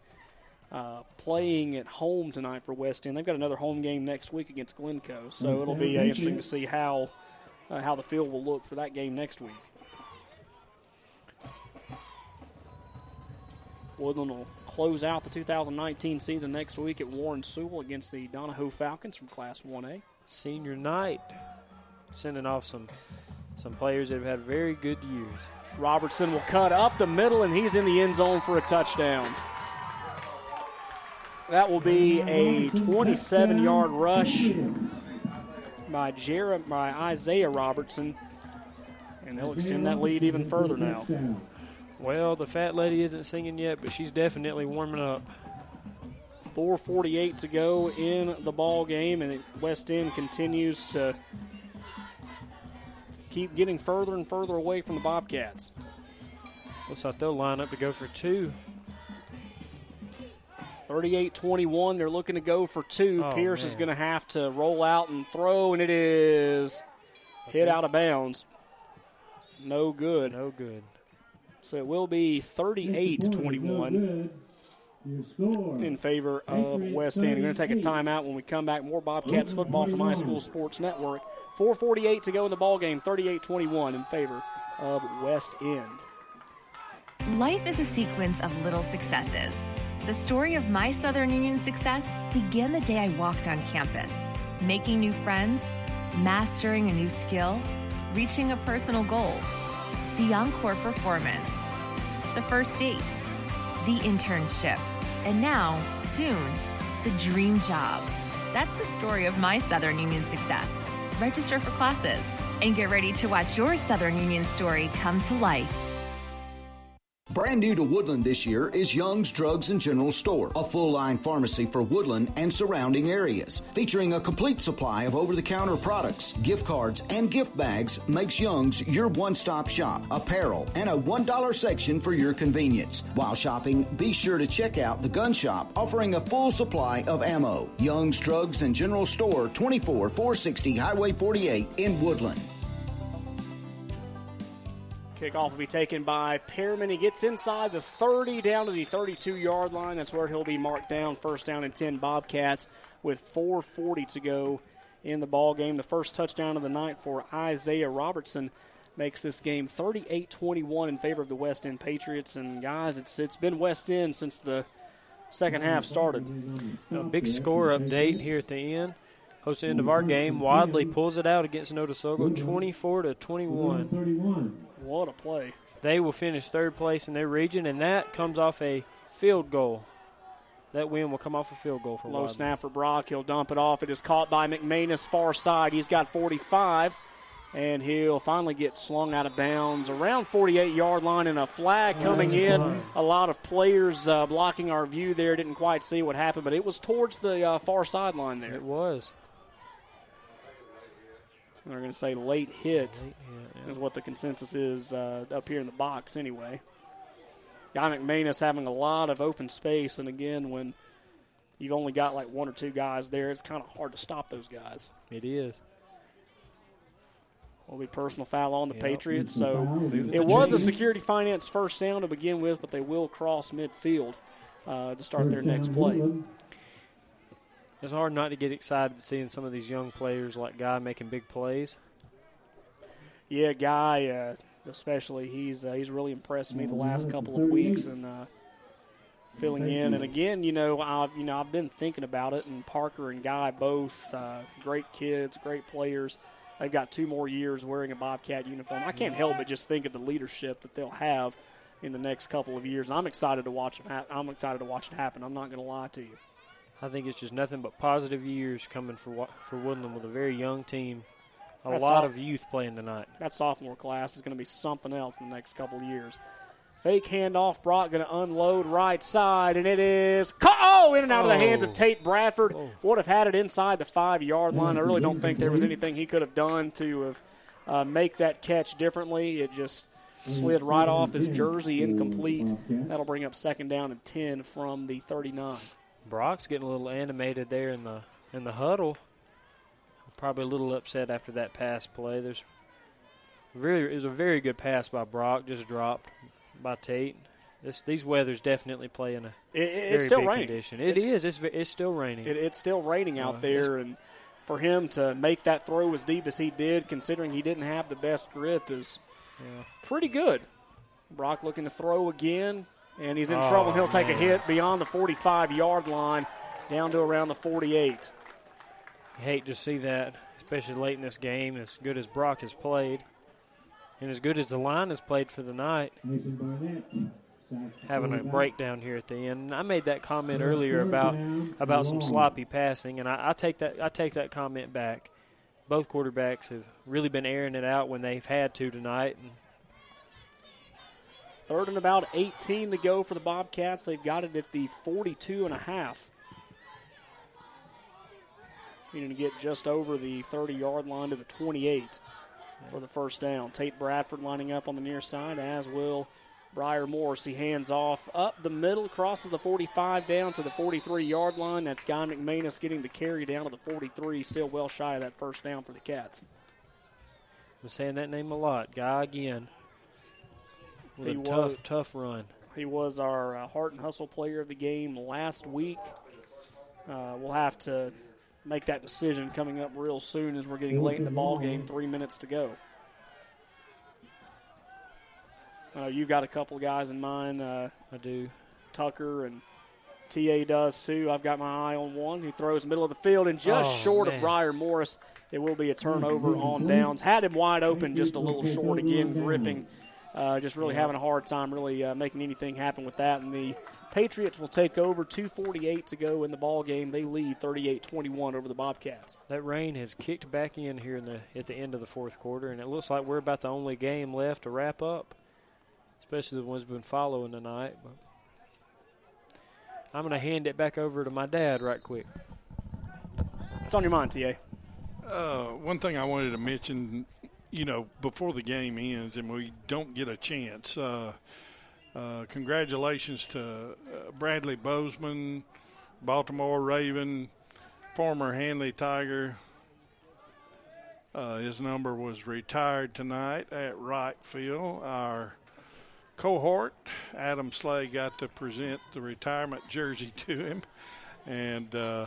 S2: uh, playing at home tonight for West End. They've got another home game next week against Glencoe, so it'll be uh, interesting to see how uh, how the field will look for that game next week. Woodland will close out the 2019 season next week at Warren Sewell against the Donoho Falcons from Class 1A.
S28: Senior night, sending off some some players that have had very good years.
S2: Robertson will cut up the middle, and he's in the end zone for a touchdown. That will be a 27 yard rush by, Jer- by Isaiah Robertson, and they'll extend that lead even further now.
S28: Well, the fat lady isn't singing yet, but she's definitely warming up.
S2: 4:48 to go in the ball game, and West End continues to keep getting further and further away from the Bobcats.
S28: Looks like they'll line up to go for two.
S2: 38-21, they're looking to go for two.
S28: Oh,
S2: Pierce is going to have to roll out and throw, and it is hit out of bounds. No good.
S28: No good.
S2: So it will be 38 to 21 in favor of West End. We're going to take a timeout when we come back. More Bobcats football from iSchool Sports Network. 4:48 to go in the ball game. 38-21 in favor of West End.
S22: Life is a sequence of little successes. The story of my Southern Union success began the day I walked on campus, making new friends, mastering a new skill, reaching a personal goal. The encore performance, the first date, the internship, and now, soon, the dream job. That's the story of my Southern Union success. Register for classes and get ready to watch your Southern Union story come to life.
S14: Brand new to Woodland this year is Young's Drugs and General Store, a full line pharmacy for Woodland and surrounding areas. Featuring a complete supply of over the counter products, gift cards, and gift bags makes Young's your one stop shop, apparel, and a $1 section for your convenience. While shopping, be sure to check out the gun shop offering a full supply of ammo. Young's Drugs and General Store, 24 460 Highway 48 in Woodland.
S2: Kickoff will be taken by Pearman. He gets inside the 30 down to the 32 yard line. That's where he'll be marked down. First down and 10 Bobcats with 4.40 to go in the ball game. The first touchdown of the night for Isaiah Robertson makes this game 38-21 in favor of the West End Patriots. And guys, it's it's been West End since the second half started.
S28: A big score update here at the end. Close end of our game. Wadley pulls it out against Notasulga, 24 to 21.
S2: What a play!
S28: They will finish third place in their region, and that comes off a field goal. That win will come off a field goal for
S2: Low
S28: Wadley.
S2: snap for Brock. He'll dump it off. It is caught by McManus far side. He's got 45, and he'll finally get slung out of bounds around 48 yard line. And a flag coming in. A lot of players uh, blocking our view there. Didn't quite see what happened, but it was towards the uh, far sideline there.
S28: It was.
S2: They're going to say late hit is what the consensus is uh, up here in the box anyway. Guy McManus having a lot of open space, and again, when you've only got like one or two guys there, it's kind of hard to stop those guys.
S28: It is.
S2: Will be personal foul on the
S28: Yep.
S2: Patriots. So it was a security finance first down to begin with, but they will cross midfield uh, to start their next play.
S28: It's hard not to get excited seeing some of these young players like Guy making big plays.
S2: Yeah, guy, uh, especially he's uh, he's really impressed me the last couple of weeks and uh, filling in. And again, you know, I've you know I've been thinking about it, and Parker and Guy both uh, great kids, great players. They've got two more years wearing a Bobcat uniform. I can't help but just think of the leadership that they'll have in the next couple of years. And I'm excited to watch them. Ha- I'm excited to watch it happen. I'm not going to lie to you.
S28: I think it's just nothing but positive years coming for Wa- for Woodland with a very young team. A
S2: That's
S28: lot
S2: all-
S28: of youth playing tonight.
S2: That sophomore class is going to be something else in the next couple of years. Fake handoff, Brock going to unload right side, and it is ca- oh in and out of the hands of
S28: Oh.
S2: Tate Bradford. Oh. Would have had it inside the five yard line. I really don't think there was mm-hmm. anything he could have done to have uh, make that catch differently. It just slid right off his mm-hmm. jersey, incomplete. Mm-hmm. That'll bring up second down and ten from the 39.
S28: Brock's getting a little animated there in the in the huddle. Probably a little upset after that pass play. There's very it was a very good pass by Brock, just dropped by Tate. This these weather's definitely playing a
S2: It- it-
S28: very
S2: it's still
S28: big
S2: raining.
S28: condition. It is. It's it's still raining.
S2: It, it's still raining out
S28: Uh,
S2: there, and for him to make that throw as deep as he did, considering he didn't have the best grip, is
S28: Yeah.
S2: pretty good. Brock looking to throw again, and he's in
S28: Oh,
S2: trouble. He'll take a hit beyond the 45 yard line, down to around the 48.
S28: You hate to see that, especially late in this game. As good as Brock has played, and as good as the line has played for the night, having a breakdown here at the end. I made that comment earlier about about some sloppy passing, and I, I take that I take that comment back. Both quarterbacks have really been airing it out when they've had to tonight, and
S2: Third and about 18 to go for the Bobcats. They've got it at the 42 and a half. Needing to get just over the 30 yard line to the 28 for the first down. Tate Bradford lining up on the near side, as will Briar Morris. He hands off up the middle, crosses the 45 down to the 43 yard line. That's Guy McManus getting the carry down to the 43, still well shy of that first down for the Cats.
S28: I'm saying that name a lot. Guy again with
S2: He
S28: a
S2: was-
S28: tough, tough run.
S2: He was our uh, heart and hustle player of the game last week. Uh, we'll have to make that decision coming up real soon as we're getting late in the ball game. Three minutes to go. Uh, you've got a couple of guys in mind. Uh,
S28: I do.
S2: Tucker and TA does too. I've got my eye on one who throws middle of the field and just
S28: Oh,
S2: short
S28: man.
S2: of Briar Morris. It will be a turnover on downs. Had him wide open, just a little short again, gripping. Uh, just really
S28: Yeah.
S2: having a hard time really uh, making anything happen with that. And the Patriots will take over. 2.48 to go in the ball game. They lead 38-21 over the Bobcats.
S28: That rain has kicked back in here in the at the end of the fourth quarter, and it looks like we're about the only game left to wrap up, especially the ones we've been following tonight. But I'm going to hand it back over to my dad right quick.
S2: What's on your mind, TA?
S12: Uh, one thing I wanted to mention, you know, before the game ends and we don't get a chance, uh, uh, congratulations to uh, Bradley Bozeman, Baltimore Raven, former Handley Tiger. Uh, his number was retired tonight at right field. Our cohort, Adam Slay, got to present the retirement jersey to him. And uh,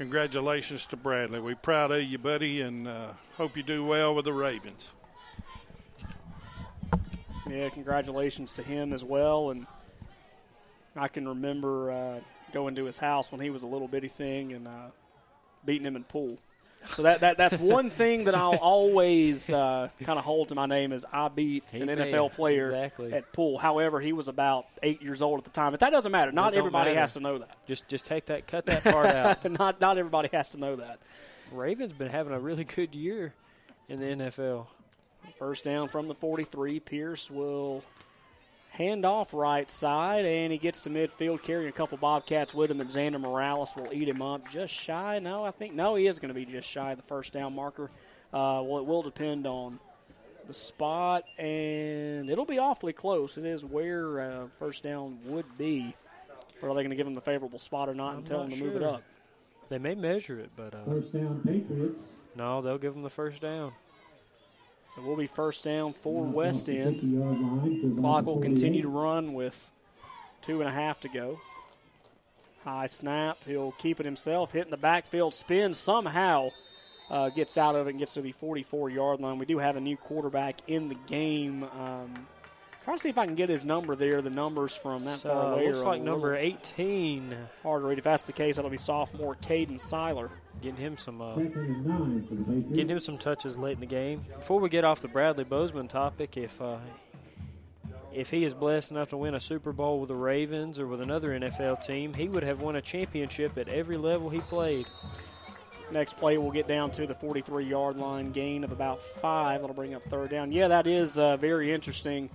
S12: congratulations to Bradley. We're proud of you, buddy, and uh, hope you do well with the Ravens.
S2: Yeah, congratulations to him as well. And I can remember uh, going to his house when he was a little bitty thing and uh, beating him in pool. So that, that that's one thing that I'll always uh, kind of hold to my name is I beat
S28: He
S2: an
S28: may.
S2: NFL player
S28: Exactly.
S2: at pool. However, he was about eight years old at the time, but that doesn't matter. Not everybody
S28: matter.
S2: has to know that.
S28: Just just take that, cut that part out.
S2: not not everybody has to know that.
S28: Ravens been having a really good year in the NFL.
S2: First down from the 43. Pierce will hand off right side, and he gets to midfield carrying a couple Bobcats with him, and Xander Morales will eat him up just shy. No, I think, no, he is going to be just shy of the first down marker. Uh, well, it will depend on the spot, and it'll be awfully close. It is where uh, first down would be. Or are they going to give him the favorable spot or not and tell him
S28: not
S2: to move it up?
S28: They may measure it, but uh,
S15: First down, Patriots.
S28: no, they'll give him the first down.
S2: So we'll be first down for West End.
S15: 50-yard line to
S2: Clock will continue to run with two and a half to go. High snap. He'll keep it himself. Hitting the backfield spin somehow. Uh, gets out of it and gets to the 44 yard line. We do have a new quarterback in the game. Um, trying to see if I can get his number there. The numbers from that
S28: So,
S2: far away
S28: looks like number 18.
S2: hard to read. If that's the case, that'll be sophomore Caden Seiler.
S28: Getting him some uh,
S15: Second and nine for the Patriots.
S28: getting him some touches late in the game. Before we get off the Bradley Bozeman topic, if uh, if he is blessed enough to win a Super Bowl with the Ravens or with another NFL team, he would have won a championship at every level he played.
S2: Next play, we'll get down to the 43 yard line, gain of about five. That'll bring up third down. Yeah, that is uh, very interesting.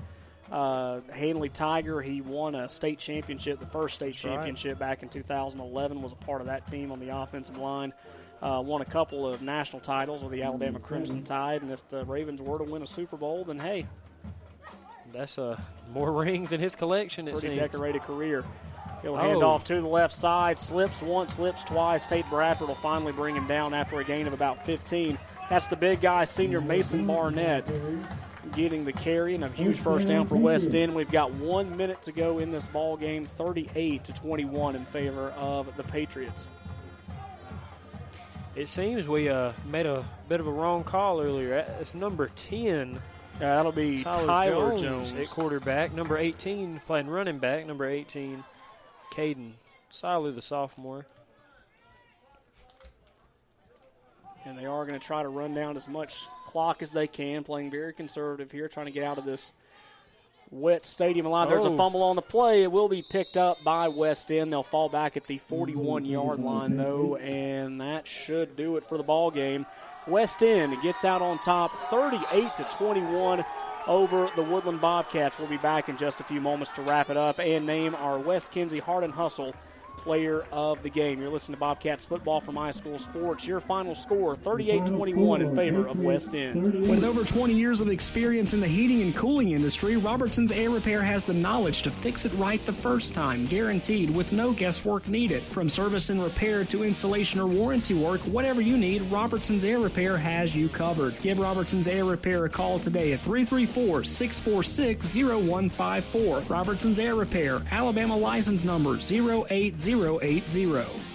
S2: Uh, Handley Tiger, he won a state championship, the first state
S28: right.
S2: championship back in 2011, was a part of that team on the offensive line. Uh, won a couple of national titles with the Alabama Crimson Tide, and if the Ravens were to win a Super Bowl, then hey,
S28: That's uh, more rings in his collection. It
S2: pretty
S28: seems.
S2: decorated career. He'll hand
S28: Oh.
S2: off to the left side, slips once, slips twice. Tate Bradford will finally bring him down after a gain of about 15. That's the big guy, senior Mason Barnett, getting the carry and a huge first down for West End. We've got one minute to go in this ball game, 38 to 21 in favor of the Patriots.
S28: It seems we uh, made a bit of a wrong call earlier. It's number 10.
S2: Yeah, that'll be
S28: Tyler,
S2: Tyler
S28: Jones,
S2: Jones.
S28: at quarterback. Number 18 playing running back. Number 18, Caden Siler, the sophomore.
S2: And they are going to try to run down as much clock as they can, playing very conservative here, trying to get out of this wet stadium line. There's a
S28: Oh.
S2: fumble on the play. It will be picked up by West End. They'll fall back at the 41 yard mm-hmm. line, though, mm-hmm. and that should do it for the ball game. West End gets out on top 38 to 21 over the Woodland Bobcats. We'll be back in just a few moments to wrap it up and name our Wes Kinsey Hard and Hustle player of the game. You're listening to Bobcats football from iSchool Sports. Your final score 38 21 in favor of West End.
S6: With over 20 years of experience in the heating and cooling industry, Robertson's Air Repair has the knowledge to fix it right the first time, guaranteed with no guesswork needed. From service and repair to installation or warranty work, whatever you need, Robertson's Air Repair has you covered. Give Robertson's Air Repair a call today at 334 646 0154. Robertson's Air Repair, Alabama license number 08080.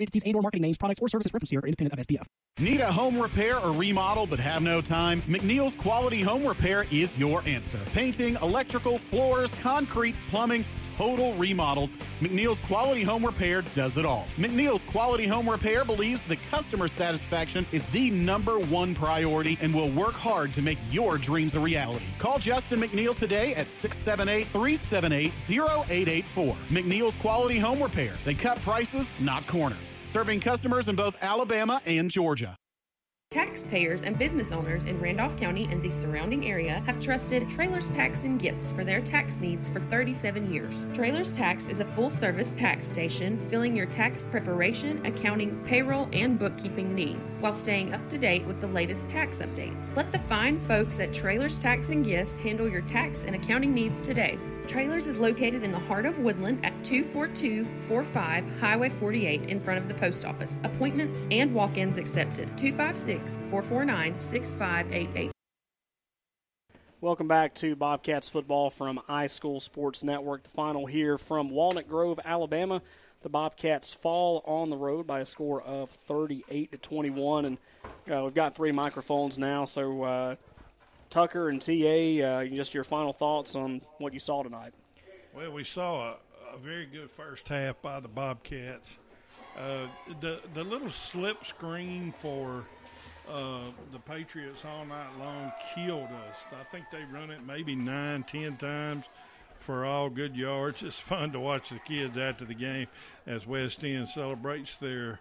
S6: entities and or marketing names, products, or services referenced here are independent of SPF.
S11: Need a home repair or remodel but have no time? McNeil's Quality Home Repair is your answer. Painting, electrical, floors, concrete, plumbing, total remodels. McNeil's Quality Home Repair does it all. McNeil's Quality Home Repair believes the customer satisfaction is the number one priority and will work hard to make your dreams a reality. Call Justin McNeil today at 678 378 0884. McNeil's Quality Home Repair. They cut prices, not corners. Serving customers in both Alabama and Georgia.
S32: Taxpayers and business owners in Randolph County and the surrounding area have trusted Trailers Tax and Gifts for their tax needs for 37 years. Trailers Tax is a full service tax station filling your tax preparation, accounting, payroll, and bookkeeping needs while staying up to date with the latest tax updates. Let the fine folks at Trailers Tax and Gifts handle your tax and accounting needs today. Trailers is located in the heart of Woodland at 24245 Highway 48 in front of the post office. Appointments and walk ins accepted. 256 449 6588.
S2: Welcome back to Bobcats football from iSchool Sports Network. The final here from Walnut Grove, Alabama. The Bobcats fall on the road by a score of 38 to 21, and uh, we've got three microphones now. So, uh, Tucker and TA, uh, just your final thoughts on what you saw tonight.
S12: Well, we saw a, a very good first half by the Bobcats. Uh, the the little slip screen for uh, the Patriots all night long killed us. I think they run it maybe nine, ten times for all good yards. It's fun to watch the kids after the game as West End celebrates their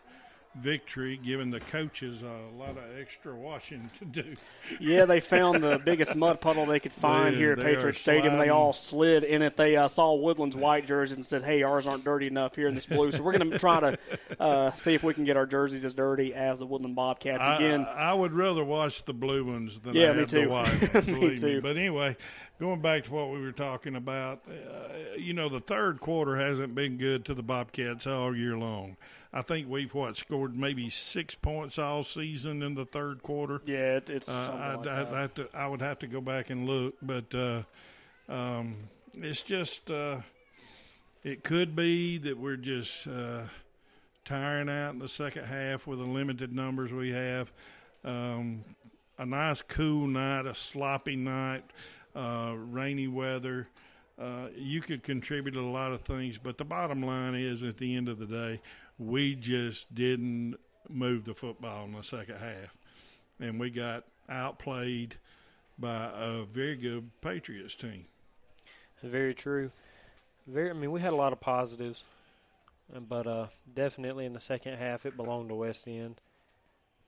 S12: victory, giving the coaches a lot of extra washing to do.
S2: yeah, they found the biggest mud puddle they could find
S12: They-
S2: here at Patriot Stadium. They all slid in it. They uh, saw Woodland's white jerseys and said, "Hey, ours aren't dirty enough here in this blue." So we're going to try to uh, see if we can get our jerseys as dirty as the Woodland Bobcats again.
S12: I, I would rather watch the blue ones than
S2: Yeah,
S12: I
S2: me too.
S12: the white.
S2: Me
S12: believe
S2: too.
S12: But anyway, going back to what we were talking about, uh, you know, the third quarter hasn't been good to the Bobcats all year long. I think we've what scored maybe six points all season in the third quarter.
S2: Yeah, it, it's
S12: Uh, I'd,
S2: like
S12: I'd have to, I would have to go back and look, but uh, um, it's just uh, it could be that we're just uh, tiring out in the second half with the limited numbers we have. Um, a nice cool night, a sloppy night, uh, rainy weather. Uh, you could contribute a lot of things, but the bottom line is, at the end of the day, we just didn't move the football in the second half, and we got outplayed by a very good Patriots team.
S28: Very true. Very. I mean, we had a lot of positives, but uh, definitely in the second half it belonged to West End.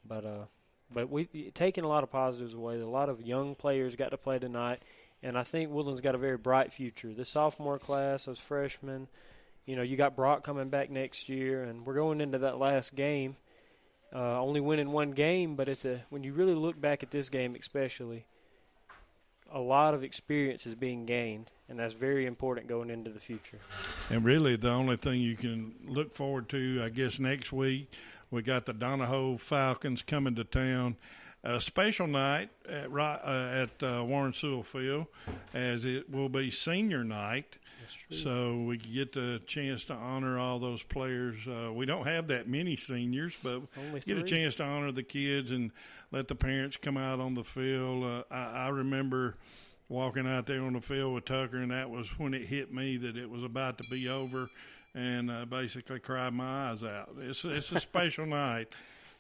S28: But uh, but we taking a lot of positives away. A lot of young players got to play tonight, and I think Woodland's got a very bright future. The sophomore class, those freshmen, you know, you got Brock coming back next year, and we're going into that last game. Uh, only winning one game, but at the when you really look back at this game, especially, a lot of experience is being gained, and that's very important going into the future.
S12: And really, the only thing you can look forward to, I guess, next week, we got the Donoho Falcons coming to town. A special night at, uh, at uh, Warren Sewell Field, as it will be senior night. So we get the chance to honor all those players. Uh, we don't have that many seniors, but get a chance to honor the kids and let the parents come out on the field. Uh, I, I remember walking out there on the field with Tucker, and that was when it hit me that it was about to be over, and uh, basically cried my eyes out. It's it's a special night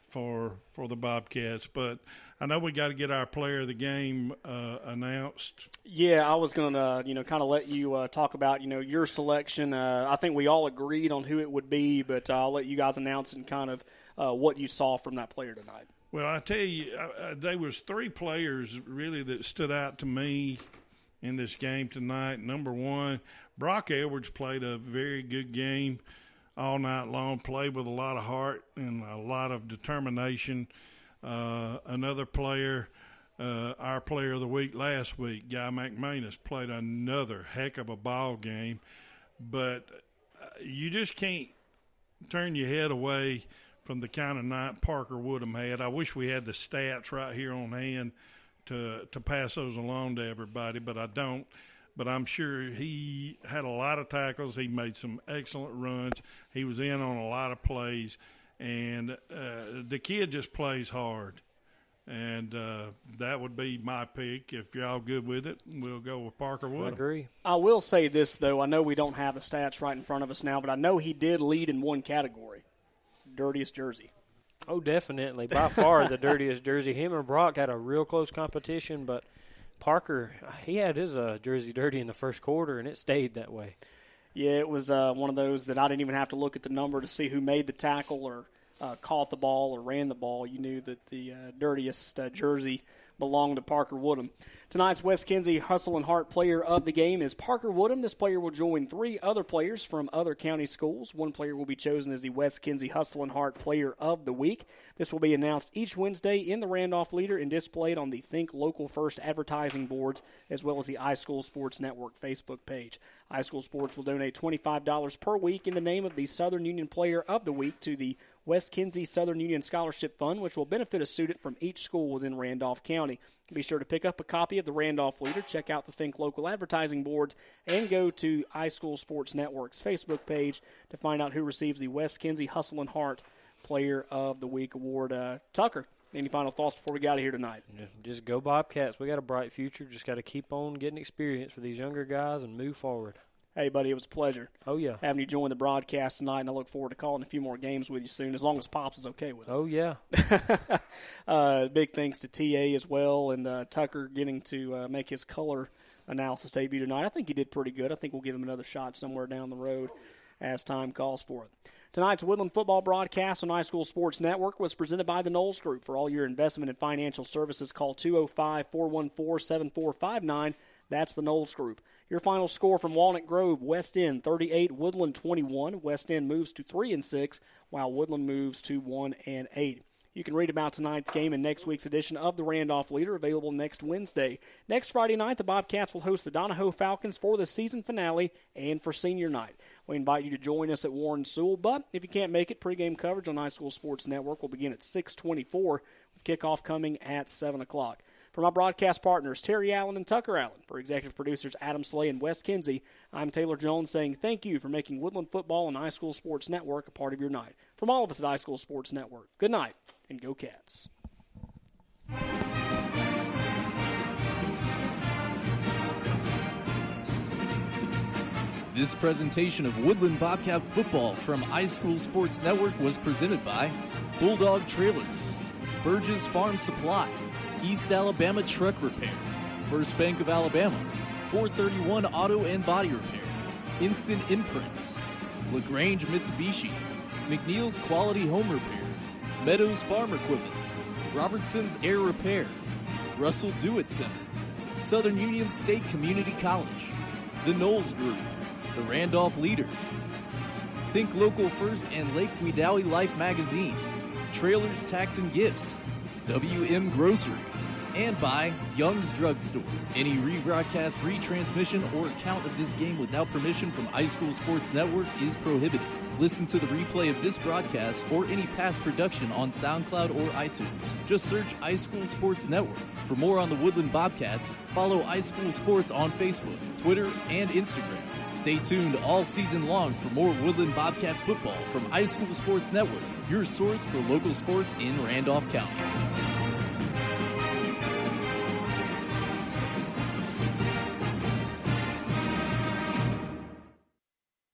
S12: for for the Bobcats, but I know we got to get our player of the game uh, announced.
S2: Yeah, I was going to, you know, kind of let you uh, talk about, you know, your selection. Uh, I think we all agreed on who it would be, but uh, I'll let you guys announce and kind of uh, what you saw from that player tonight.
S12: Well, I tell you, there was three players really that stood out to me in this game tonight. Number one, Brock Edwards played a very good game all night long. Played with a lot of heart and a lot of determination. Uh, another player, uh, our player of the week last week, Guy McManus, played another heck of a ball game. But uh, you just can't turn your head away from the kind of night Parker Woodham had. I wish we had the stats right here on hand to to pass those along to everybody, but I don't. But I'm sure he had a lot of tackles. He made some excellent runs. He was in on a lot of plays, and uh, the kid just plays hard. And uh, that would be my pick. If y'all good with it, we'll go with Parker Woodham.
S28: agree.
S2: I will say this, though. I know we don't have the stats right in front of us now, but I know he did lead in one category dirtiest jersey.
S28: Oh, definitely. By far the dirtiest jersey. Him and Brock had a real close competition, but Parker, he had his uh, jersey dirty in the first quarter, and it stayed that way.
S2: Yeah, it was uh, one of those that I didn't even have to look at the number to see who made the tackle or uh, caught the ball or ran the ball, you knew that the uh, dirtiest uh, jersey belonged to Parker Woodham. Tonight's Wes Kinsey Hustle and Heart player of the game is Parker Woodham. This player will join three other players from other county schools. One player will be chosen as the Wes Kinsey Hustle and Heart player of the week. This will be announced each Wednesday in the Randolph Leader and displayed on the Think Local First advertising boards as well as the iSchool Sports Network Facebook page. iSchool Sports will donate $25 per week in the name of the Southern Union Player of the Week to the Wes Kinsey Southern Union Scholarship Fund, which will benefit a student from each school within Randolph County. Be sure to pick up a copy of the Randolph Leader, check out the Think Local advertising boards, and go to iSchool Sports Network's Facebook page to find out who receives the Wes Kinsey Hustle and Heart Player of the Week award. Uh, Tucker, any final thoughts before we get out of here tonight?
S28: Just go Bobcats. We got a bright future. Just got to keep on getting experience for these younger guys and move forward.
S2: Hey, buddy, it was a pleasure.
S28: Oh, yeah.
S2: Having you join the broadcast tonight, and I look forward to calling a few more games with you soon, as long as Pops is okay with it.
S28: Oh, yeah.
S2: uh, big thanks to TA as well, and uh, Tucker getting to uh, make his color analysis debut tonight. I think he did pretty good. I think we'll give him another shot somewhere down the road as time calls for it. Tonight's Woodland football broadcast on iSchool Sports Network was presented by the Knowles Group. For all your investment and financial services, call 205 414 7459. That's the Knowles Group. Your final score from Walnut Grove: West End 38, Woodland 21. West End moves to three and six, while Woodland moves to one and eight. You can read about tonight's game in next week's edition of the Randolph Leader, available next Wednesday. Next Friday night, the Bobcats will host the Donoho Falcons for the season finale and for senior night. We invite you to join us at Warren Sewell, but if you can't make it, pregame coverage on iSchool Sports Network will begin at 6:24 with kickoff coming at 7 o'clock. For my broadcast partners, Terry Allen and Tucker Allen, for executive producers Adam Slay and Wes Kinsey, I'm Taylor Jones saying thank you for making Woodland Football and iSchool Sports Network a part of your night. From all of us at iSchool Sports Network, good night and go Cats.
S1: This presentation of Woodland Bobcat football from iSchool Sports Network was presented by Bulldog Trailers, Burgess Farm Supply, East Alabama Truck Repair, First Bank of Alabama, 431 Auto and Body Repair, Instant Imprints, LaGrange Mitsubishi, McNeil's Quality Home Repair, Meadows Farm Equipment, Robertson's Air Repair, Russell Do-It Center, Southern Union State Community College, The Knowles Group, The Randolph Leader, Think Local First and Lake Wedowee Life Magazine, Trailers Tax and Gifts, WM Grocery, and by Young's Drugstore. Any rebroadcast, retransmission, or account of this game without permission from iSchool Sports Network is prohibited. Listen to the replay of this broadcast or any past production on SoundCloud or iTunes. Just search iSchool Sports Network. For more on the Woodland Bobcats, follow iSchool Sports on Facebook, Twitter, and Instagram. Stay tuned all season long for more Woodland Bobcat football from iSchool Sports Network, your source for local sports in Randolph County.